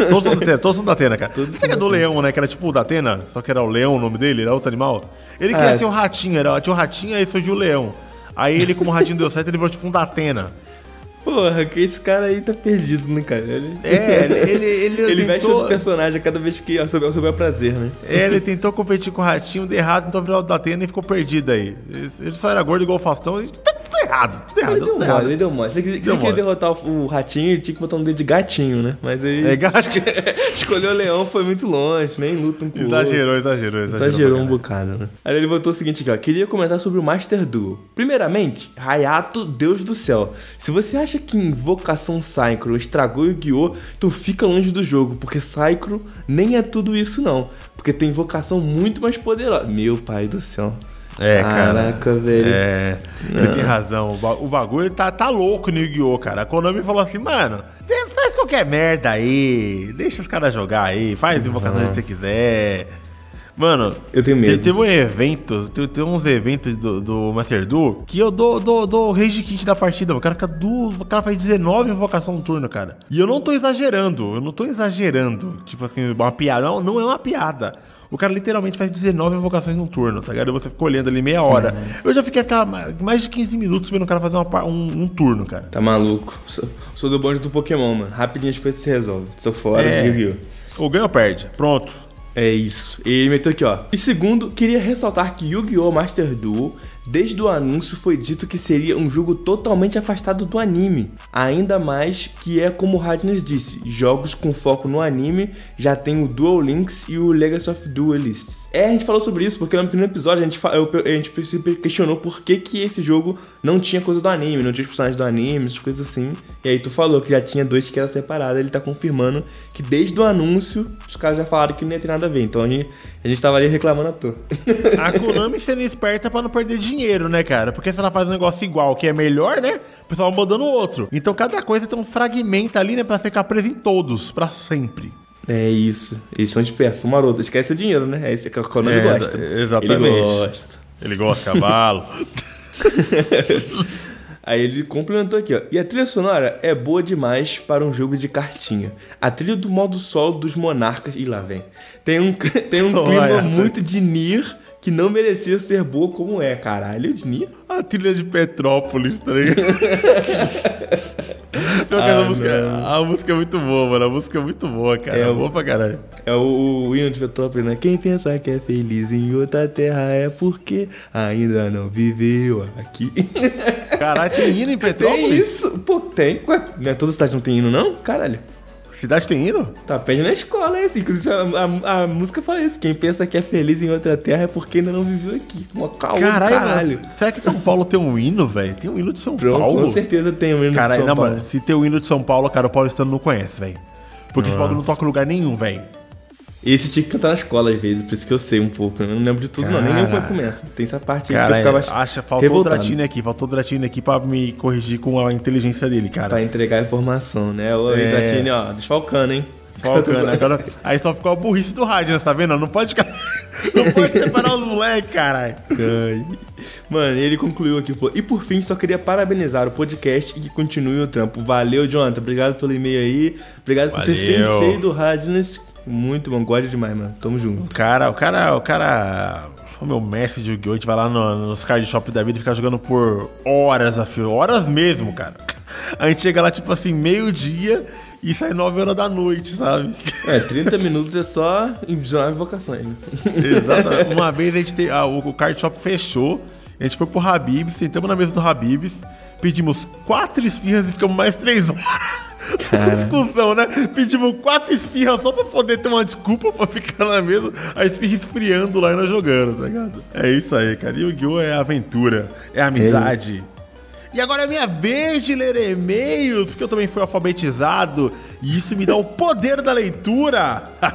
Todos são Datena, [LAUGHS] todos são Datena, cara. Todos Você que é do Leão, né? Que era tipo o Datena, só que era o Leão o nome dele, era outro animal. Ele queria É. ser o ratinho, era, tinha o ratinho, aí surgiu o Leão. Aí ele, como o ratinho deu certo, ele virou tipo um Datena. Porra, que esse cara aí tá perdido, né, cara? Ele, É, ele, ele, [LAUGHS] ele, ele tentou, outro personagem a cada vez que souber, souber prazer, né? é, ele tentou competir com o ratinho, deu errado, tentou virar o Datena e ficou perdido aí. Ele- Ele só era gordo igual o Faustão, e tá tudo errado, tudo errado, Ele deu mole, errado. ele deu mole. Se ele ele queria derrotar o, o ratinho, ele tinha que botar um dedo de gatinho, né? Mas aí. É, gato. [LAUGHS] Escolheu o leão, foi muito longe, nem luta um com o. Exagerou, exagerou, exagerou. Exagerou um bocado, né? Aí ele botou o seguinte aqui, ó. Queria comentar sobre o Master Duel. Primeiramente, Hayato, Deus do céu. Se você acha que Invocação Synchro estragou o Yu-Gi-Oh!, tu fica longe do jogo, porque Synchro nem é tudo isso, não. Porque tem invocação muito mais poderosa. Meu pai do céu. É, cara. Caraca, velho. É, ele tem razão. O, ba- o bagulho tá, tá louco no Yu-Gi-Oh, cara. A Konami falou assim, mano, faz qualquer merda aí. Deixa os caras jogar aí. Faz invocação se você quiser. Mano, Eu tenho te- medo. teve um evento, te- teve uns eventos do, do Master Duel que eu dou, dou, dou rage kit da partida. O cara fica duas, o cara faz 19 invocação no turno, cara. E eu não tô exagerando, eu não tô exagerando. Tipo assim, uma piada. Não, não é uma piada. O cara literalmente faz 19 invocações no turno, tá ligado? E você fica olhando ali meia hora. Eu já fiquei aquela, mais de 15 minutos vendo o cara fazer uma um, um turno, cara. Tá maluco. Sou, sou do bonde do Pokémon, mano. Rapidinho as coisas se resolvem. Tô fora É. de Yu-Gi-Oh! Ou ganha ou perde. Pronto. É isso. E ele meteu aqui, ó. E segundo, queria ressaltar que Yu-Gi-Oh! Master Duel Desde o anúncio foi dito que seria um jogo totalmente afastado do anime. Ainda mais que é como o Radness disse, jogos com foco no anime já tem o Dual Links e o Legacy of Duelists. É, a gente falou sobre isso porque no episódio a gente, a gente questionou por que, que esse jogo não tinha coisa do anime, não tinha os personagens do anime, essas coisas assim. E aí tu falou que já tinha dois que era separado, ele tá confirmando que desde o anúncio os caras já falaram que não ia ter nada a ver. Então a gente, a gente tava ali reclamando à toa. A Konami sendo esperta pra não perder dinheiro, né, cara? Porque se ela faz um negócio igual, que é melhor, né? O pessoal vai mandando outro. Então cada coisa tem um fragmento ali, né? Pra ficar preso em todos, pra sempre. É isso. Eles são espertos, são marotos. Esquece o dinheiro, né? É isso que a Konami É, gosta. exatamente. Ele gosta. Ele gosta de cavalo. [LAUGHS] Aí ele complementou aqui, ó. E a trilha sonora é boa demais para um jogo de cartinha. A trilha do modo solo dos monarcas. Ih, lá vem. Tem um, [LAUGHS] tem um clima muito de Nier que não merecia ser boa como é, caralho. De Nier? A trilha de Petrópolis, tá ligado? [LAUGHS] Pior Ah, essa música, não. a música é muito boa, mano. A música é muito boa, cara. É, É boa pra caralho. É o, o hino de Petrópolis, né? Quem pensa que é feliz em outra terra é porque ainda não viveu aqui. Caralho, tem hino em [LAUGHS] tem Petrópolis? isso? Pô, tem. Ué, não é toda cidade não tem hino, não? Caralho. Cidade tem hino? Tá, pede na escola, é assim. Inclusive, a, a- a música fala isso. Quem pensa que é feliz em outra terra é porque ainda não viveu aqui. Uma Caralho, caralho. Será que São Paulo tem um hino, velho? Tem um hino de São Pronto, Paulo? com certeza tem um hino de Caralho, São não, Paulo. mano. Se tem o hino de São Paulo, cara, o paulistano não conhece, velho. Porque esse bagulho não toca em lugar nenhum, velho. Esse tinha que cantar na escola às vezes, por isso que eu sei um pouco. Eu não lembro de tudo, não. Nem lembro como começa. Tem essa parte aí Cara, que eu é, ficava acha, faltou o revoltado. Dratini aqui, faltou o Dratini aqui pra me corrigir com a inteligência dele, cara. Pra entregar a informação, né? Ô, É. Itatine, ó, desfalcando, hein? Falcando. [LAUGHS] Agora, aí só ficou a burrice do rádio, tá vendo? Não pode ficar. [LAUGHS] Não pode separar os moleques, caralho. Mano, ele concluiu aqui, falou, e por fim, só queria parabenizar o podcast e que continue o trampo. Valeu, Jonathan, obrigado pelo e-mail aí, obrigado por ser Valeu. sensei do Radness. Muito bom, gosto demais, mano. Tamo junto. O cara, o cara, o cara. O meu mestre de Yu-Gi-Oh! A gente vai lá no- nos card shop da vida e fica jogando por horas a fio. Horas mesmo, cara. A gente chega lá, tipo assim, meio-dia e sai 9 horas da noite, sabe? É, 30 minutos é só em 19 vocações, né? Exatamente. Uma vez a gente tem, ah, o, o card shop fechou. A gente foi pro Habibs, sentamos na mesa do Habibs, pedimos quatro esfirras e ficamos mais três horas. Discussão, [LAUGHS] né? Pedimos quatro esfirras só pra poder ter uma desculpa pra ficar na mesa, a esfirra esfriando lá e nós jogando, tá ligado? É isso aí, cara. Yu-Gi-Oh! é aventura, é amizade. E agora é minha vez de ler e-mails, porque eu também fui alfabetizado e isso me dá o poder da leitura. [LAUGHS]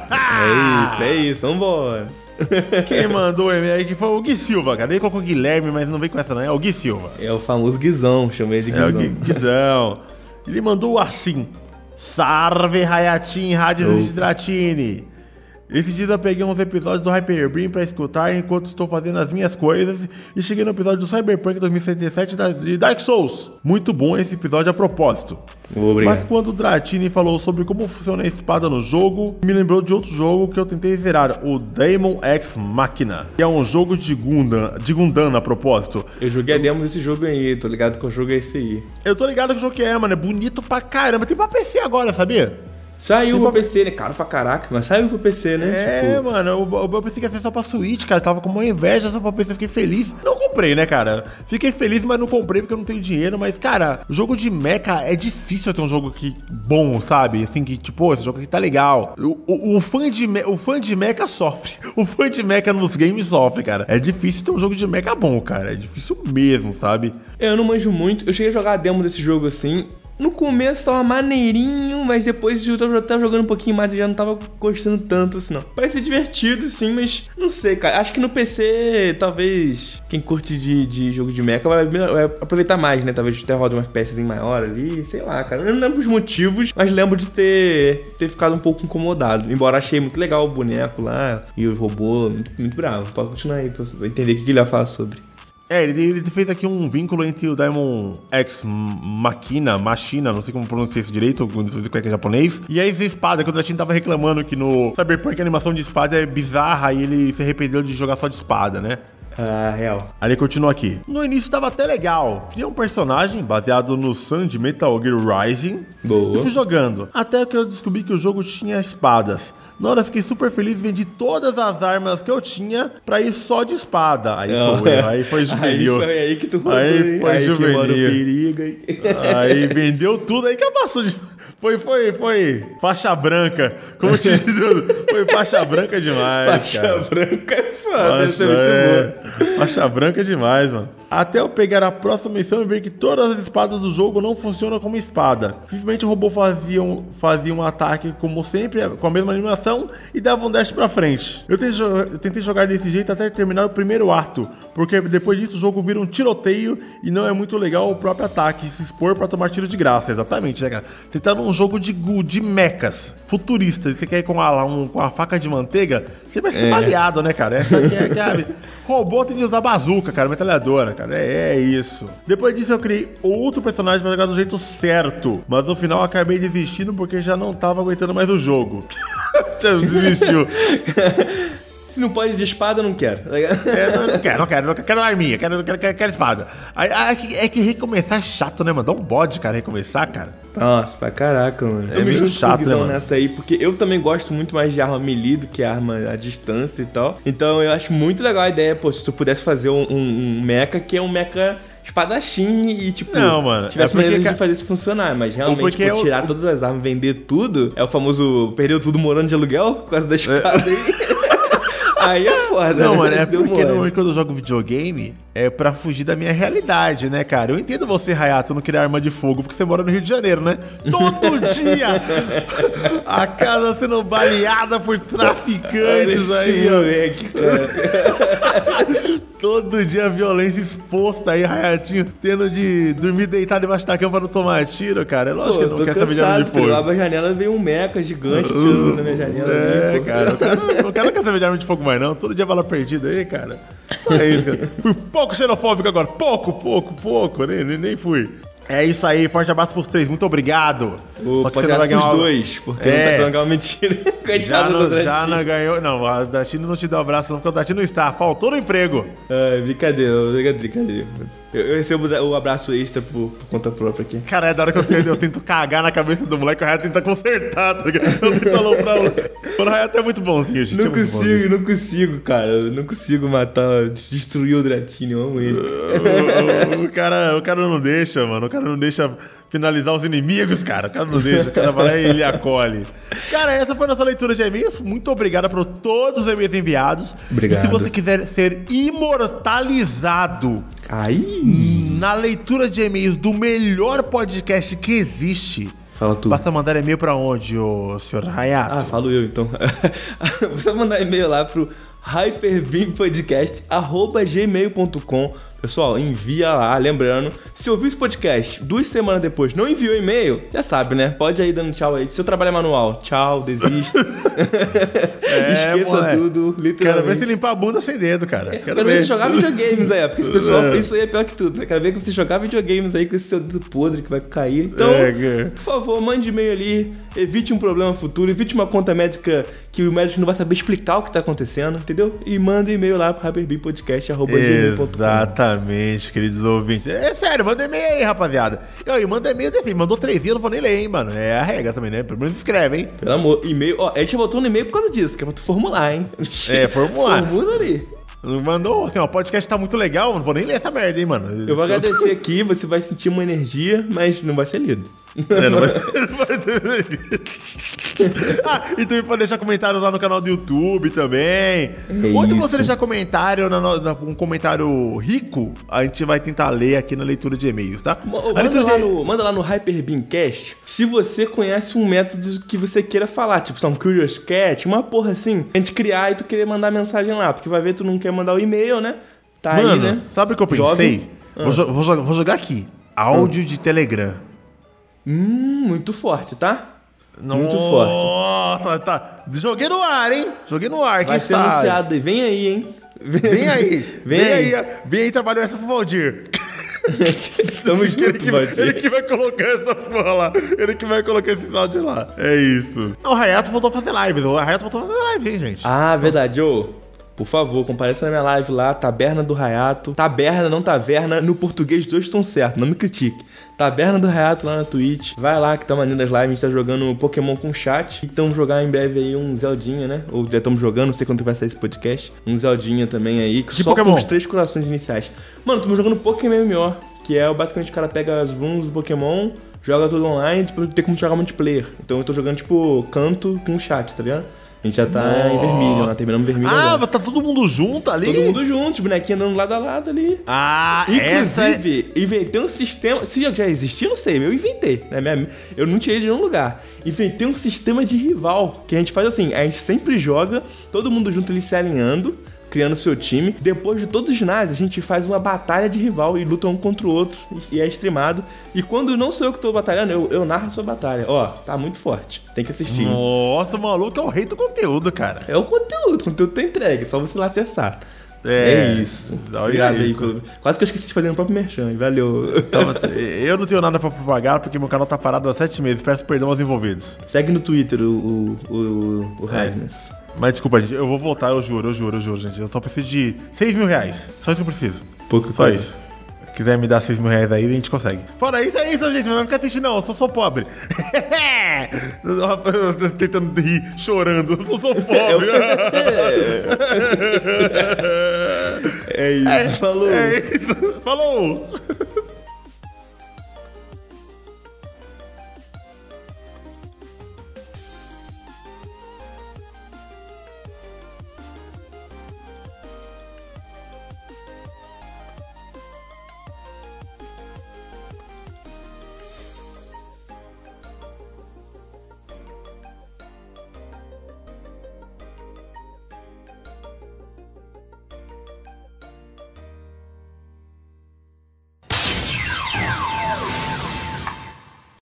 É isso, é isso, vambora. [LAUGHS] Quem mandou o e-mail aí que foi o Gui Silva, cara. Ele colocou Guilherme, mas não vem com essa não, é o Gui Silva. É o famoso Guizão, chamei de É Guizão. o Gui, Guizão. Ele mandou assim. Salve, Hayatin, Rádio de Dratini. Esses dias eu peguei uns episódios do Hyper Beam pra escutar enquanto estou fazendo as minhas coisas e cheguei no episódio do Cyberpunk 2077 da- de Dark Souls. Muito bom esse episódio a propósito. Obrigado. Mas quando o Dratini falou sobre como funciona a espada no jogo, me lembrou de outro jogo que eu tentei zerar, o Demon X Machina, que é um jogo de Gundam, de Gundam a propósito. Eu joguei a demo desse jogo aí, tô ligado que o jogo é esse aí. Eu tô ligado que o jogo que é, mano, é bonito pra caramba. Tem pra PC agora, sabia? Saiu Tipo- pro PC, né? Caro pra caraca, mas saiu pro PC, né? É, Tipo, mano, eu, eu pensei que ia ser só pra Switch, cara. Eu tava com uma inveja só pra PC, fiquei feliz. Não comprei, né, cara? Fiquei feliz, mas não comprei porque eu não tenho dinheiro. Mas, cara, jogo de mecha é difícil ter um jogo aqui bom, sabe? Assim, que, tipo, esse jogo aqui tá legal. O, o- o fã de me- o fã de mecha sofre. [LAUGHS] O fã de mecha nos games sofre, cara. É difícil ter um jogo de mecha bom, cara. É difícil mesmo, sabe? eu não manjo muito. Eu cheguei a jogar a demo desse jogo assim. No começo tava maneirinho, mas depois eu tava tava jogando um pouquinho mais e já não tava gostando tanto assim, não. Parece divertido, sim, mas não sei, cara. Acho que no PC, talvez quem curte de, de jogo de mecha vai, vai aproveitar mais, né? Talvez até roda uma FPS maior ali, sei lá, cara. Eu não lembro os motivos, mas lembro de ter, ter ficado um pouco incomodado. Embora achei muito legal o boneco lá e o robô, muito, muito bravo. Pode continuar aí pra entender o que ele ia falar sobre. É, ele, ele fez aqui um vínculo entre o Diamond X Machina, Machina, não sei como pronunciar isso direito, não sei como é que é japonês, e a espada, que o Dratin tava reclamando que no Cyberpunk a animação de espada é bizarra e ele se arrependeu de jogar só de espada, né? Ah, real. Aí ele continua aqui. No início tava até legal. Criei um personagem baseado no Sun de Metal Gear Rising. Boa. E fui jogando. Até que eu descobri que o jogo tinha espadas. Na hora eu fiquei super feliz vendi todas as armas que eu tinha pra ir só de espada. Aí foi o erro. [LAUGHS] Aí foi, juvenil. Aí foi aí que tu rodou, Aí foi aí juvenil. perigo, hein? Aí vendeu tudo, aí que passou de. Foi, foi, foi faixa branca. Como te [LAUGHS] diz? Foi faixa branca demais. Faixa cara. branca é foda, Faixa, é muito boa. é. Faixa branca é demais, mano. Até eu pegar a próxima missão e ver que todas as espadas do jogo não funcionam como espada. Simplesmente o robô fazia um, fazia um ataque, como sempre, com a mesma animação e dava um dash pra frente. Eu tentei, jo- eu tentei jogar desse jeito até terminar o primeiro ato, porque depois disso o jogo vira um tiroteio e não é muito legal o próprio ataque, se expor pra tomar tiro de graça. Exatamente, né, cara? Você tá num jogo de, de mechas, futurista, e você quer ir com a, um- com a faca de manteiga, você vai ser baleado, né, cara? Essa aqui é, [LAUGHS] é Robô tem que usar bazuca, cara, metralhadora, cara. É, é isso. Depois disso, eu criei outro personagem pra jogar do jeito certo. Mas no final, acabei desistindo porque já não tava aguentando mais o jogo. [LAUGHS] já desistiu. [LAUGHS] Se não pode de espada, eu não quero. É, não, não quero, não quero, não quero, quero arminha, quero, quero, quero, quero espada. Aí, aí, é, que, é que recomeçar é chato, né, mano? Dá um bode, cara, recomeçar, cara. Nossa, pra caraca, mano. É eu me meio chato, né, mano? nessa aí, porque eu também gosto muito mais de arma melee do que arma à distância e tal. Então eu acho muito legal a ideia, pô, se tu pudesse fazer um, um, um mecha que é um mecha espadachim e, tipo, Não, mano, tivesse é maneira de fazer isso funcionar, mas realmente, pô, eu- tirar todas as armas, vender tudo, é o famoso perdeu tudo morando de aluguel por causa da espada aí. [LAUGHS] aí é foda, Não, né? mano, é porque quando eu jogo videogame é pra fugir da minha realidade, né, cara? Eu entendo você, Hayato, não querer arma de fogo porque você mora no Rio de Janeiro, né? Todo [LAUGHS] dia a casa sendo baleada por traficantes aí, ó. [LAUGHS] Todo dia violência exposta aí, Hayatinho, tendo de dormir deitado debaixo da cama pra não tomar tiro, cara. É lógico Pô, que não quer saber de arma cansado, de fogo. Eu abro a janela veio um meca gigante tirando na minha janela. É, ali, pô. cara, o cara, não- o cara não quer de arma de fogo mais não. Todo dia bala perdida aí, cara. É isso, cara. [LAUGHS] Fui pouco xenofóbico agora. Pouco, pouco, pouco. Nem, nem, nem fui. É isso aí, forte abraço pros três. Muito obrigado. O pode ganhar os dois, porque É. não tá falando que é uma mentira. [LAUGHS] Já não, já não ganhou. Não, a Datino não te deu abraço, não, porque o Datino não está. Faltou no emprego. Ai, brincadeira, brincadeira. Eu, eu recebo o abraço extra por, por conta própria aqui. Cara, é da hora que eu, tento- eu tento cagar na cabeça do moleque, o Rayato tenta consertar, tá ligado? Eu tento aloprar o. O Rayato é muito bonzinho, gente. Não é muito bonzinho. consigo, não consigo, cara. Não consigo matar, destruir o Dratini, eu amo ele. [LAUGHS] o, o- o cara, o cara não deixa, mano. O cara não deixa finalizar os inimigos, cara. O cara não deixa. O cara vai lá e ele acolhe. Cara, essa foi a nossa leitura de e-mails. Muito obrigado por todos os e-mails enviados. Obrigado. E se você quiser ser imortalizado Aí. na leitura de e-mails do melhor podcast que existe, Fala tudo. basta mandar e-mail pra onde, ô senhor Hayato? Ah, falo eu então. [LAUGHS] Você mandar e-mail lá pro hyperbeampodcast.gmail.com Pessoal, envia lá, lembrando, se ouvir esse podcast duas semanas depois não enviou e-mail, já sabe, né? Pode aí dando tchau aí. Seu trabalho é manual, tchau, desista. [LAUGHS] Esqueça moleque. tudo, Quero ver literalmente. se limpar a bunda sem dedo, cara. Quero, Quero ver você jogar videogames aí, porque esse [LAUGHS] pessoal, isso aí é pior que tudo, né? Quero ver que você jogar videogames aí com esse seu dedo podre que vai cair. Então, É, que- por favor, mande e-mail ali, evite um problema futuro, evite uma conta médica que o médico não vai saber explicar o que tá acontecendo, entendeu? E manda um e-mail lá pro hyperbpodcast.com. Exatamente, queridos ouvintes. É sério, manda e-mail aí, rapaziada. E aí, manda e-mail assim, mandou três dias, eu não vou nem ler, hein, mano. É a regra também, né? Pelo menos escreve, hein? Pelo amor, e-mail, ó, a gente botou no e-mail por causa disso, que é pra tu formular, hein? É, [LAUGHS] formular. Formula ali. Mandou assim, ó, o podcast tá muito legal, não vou nem ler essa merda, hein, mano. Eu vou agradecer aqui, você vai sentir uma energia, mas não vai ser lido. É, não vai- [LAUGHS] ah, e também pode deixar comentários lá no canal do YouTube também. Onde isso. você deixar comentário, na na- um comentário rico, a gente vai tentar ler aqui na leitura de e-mails, tá? Manda leitura lá, de- no, manda lá no Hyperbeamcast se você conhece um método que você queira falar, tipo, um Curious Cat, uma porra assim, a gente criar e tu querer mandar mensagem lá, porque vai ver tu não quer mandar o e-mail, né? Tá Mano, aí, né? sabe o que eu pensei? Jovem. Vou, vou jo- vou jogar aqui. Áudio de Telegram. Hum, muito forte, tá? Muito forte. Nossa, tá. Joguei no ar, hein? Joguei no ar, Vai quem ser sabe? anunciado. Vem aí, hein? Vem aí. [LAUGHS] Vem aí. Vem aí trabalhar essa pro Valdir. [LAUGHS] Tamo Ele junto, que, ele Valdir. que vai colocar essa porra lá. Ele que vai colocar esse áudio lá. É isso. O Hayato voltou a fazer live. O Hayato voltou a fazer live, hein, gente? Ah, verdade, ô. Por favor, compareça na minha live lá, Taberna do Rayato. Taberna, não taverna, no português dois estão certos, não me critique. Taberna do Rayato lá na Twitch. Vai lá que tá maneiro as lives, a gente tá jogando Pokémon com chat. E estamos jogando em breve aí um Zeldinha, né? Ou já estamos jogando, não sei quando vai sair esse podcast. Um Zeldinha também aí, Que só Pokémon? com os três corações iniciais. Mano, estamos jogando Pokémon MMO, que é basicamente o cara pega as runes do Pokémon, joga tudo online, depois tem como jogar multiplayer. Então eu tô jogando tipo canto com chat, tá ligado? A gente já tá em vermelho, lá, terminamos vermelho Ah, agora. tá todo mundo junto ali? Todo mundo junto, os bonequinhos andando lado a lado ali. Ah, essa é... Inclusive, inventei um sistema. Se já existia, não sei, eu inventei. Né? Eu não tirei de nenhum lugar. Inventei um sistema de rival. Que a gente faz assim: a gente sempre joga, todo mundo junto ali se alinhando, criando seu time. Depois de todos os ginásios, a gente faz uma batalha de rival e luta um contra o outro. E é streamado. E quando não sou eu que tô batalhando, eu, eu narro a sua batalha. Ó, tá muito forte. Tem que assistir. Nossa, o maluco é o rei do conteúdo, cara. É o conteúdo, o conteúdo tá entregue, é só você lá acessar. É. É, isso. Obrigado aí. Quase que eu esqueci de fazer no próprio merchan, valeu. Tava- Eu não tenho nada pra propagar porque meu canal tá parado há sete meses. Peço perdão aos envolvidos. Segue no Twitter o, o, o, o Rasmus. Mas desculpa, gente. Eu vou voltar, eu juro, eu juro, eu juro, gente. Eu só preciso de 6 mil reais. Só isso que eu preciso. Pouco Só isso. Se quiser me dar 6 mil reais aí, a gente consegue. Fora isso, é isso, gente. Não vai ficar triste, não. Eu só sou pobre. [LAUGHS] Tentando rir, chorando. Eu só sou pobre. [LAUGHS] É isso. Falou. É isso. Falou!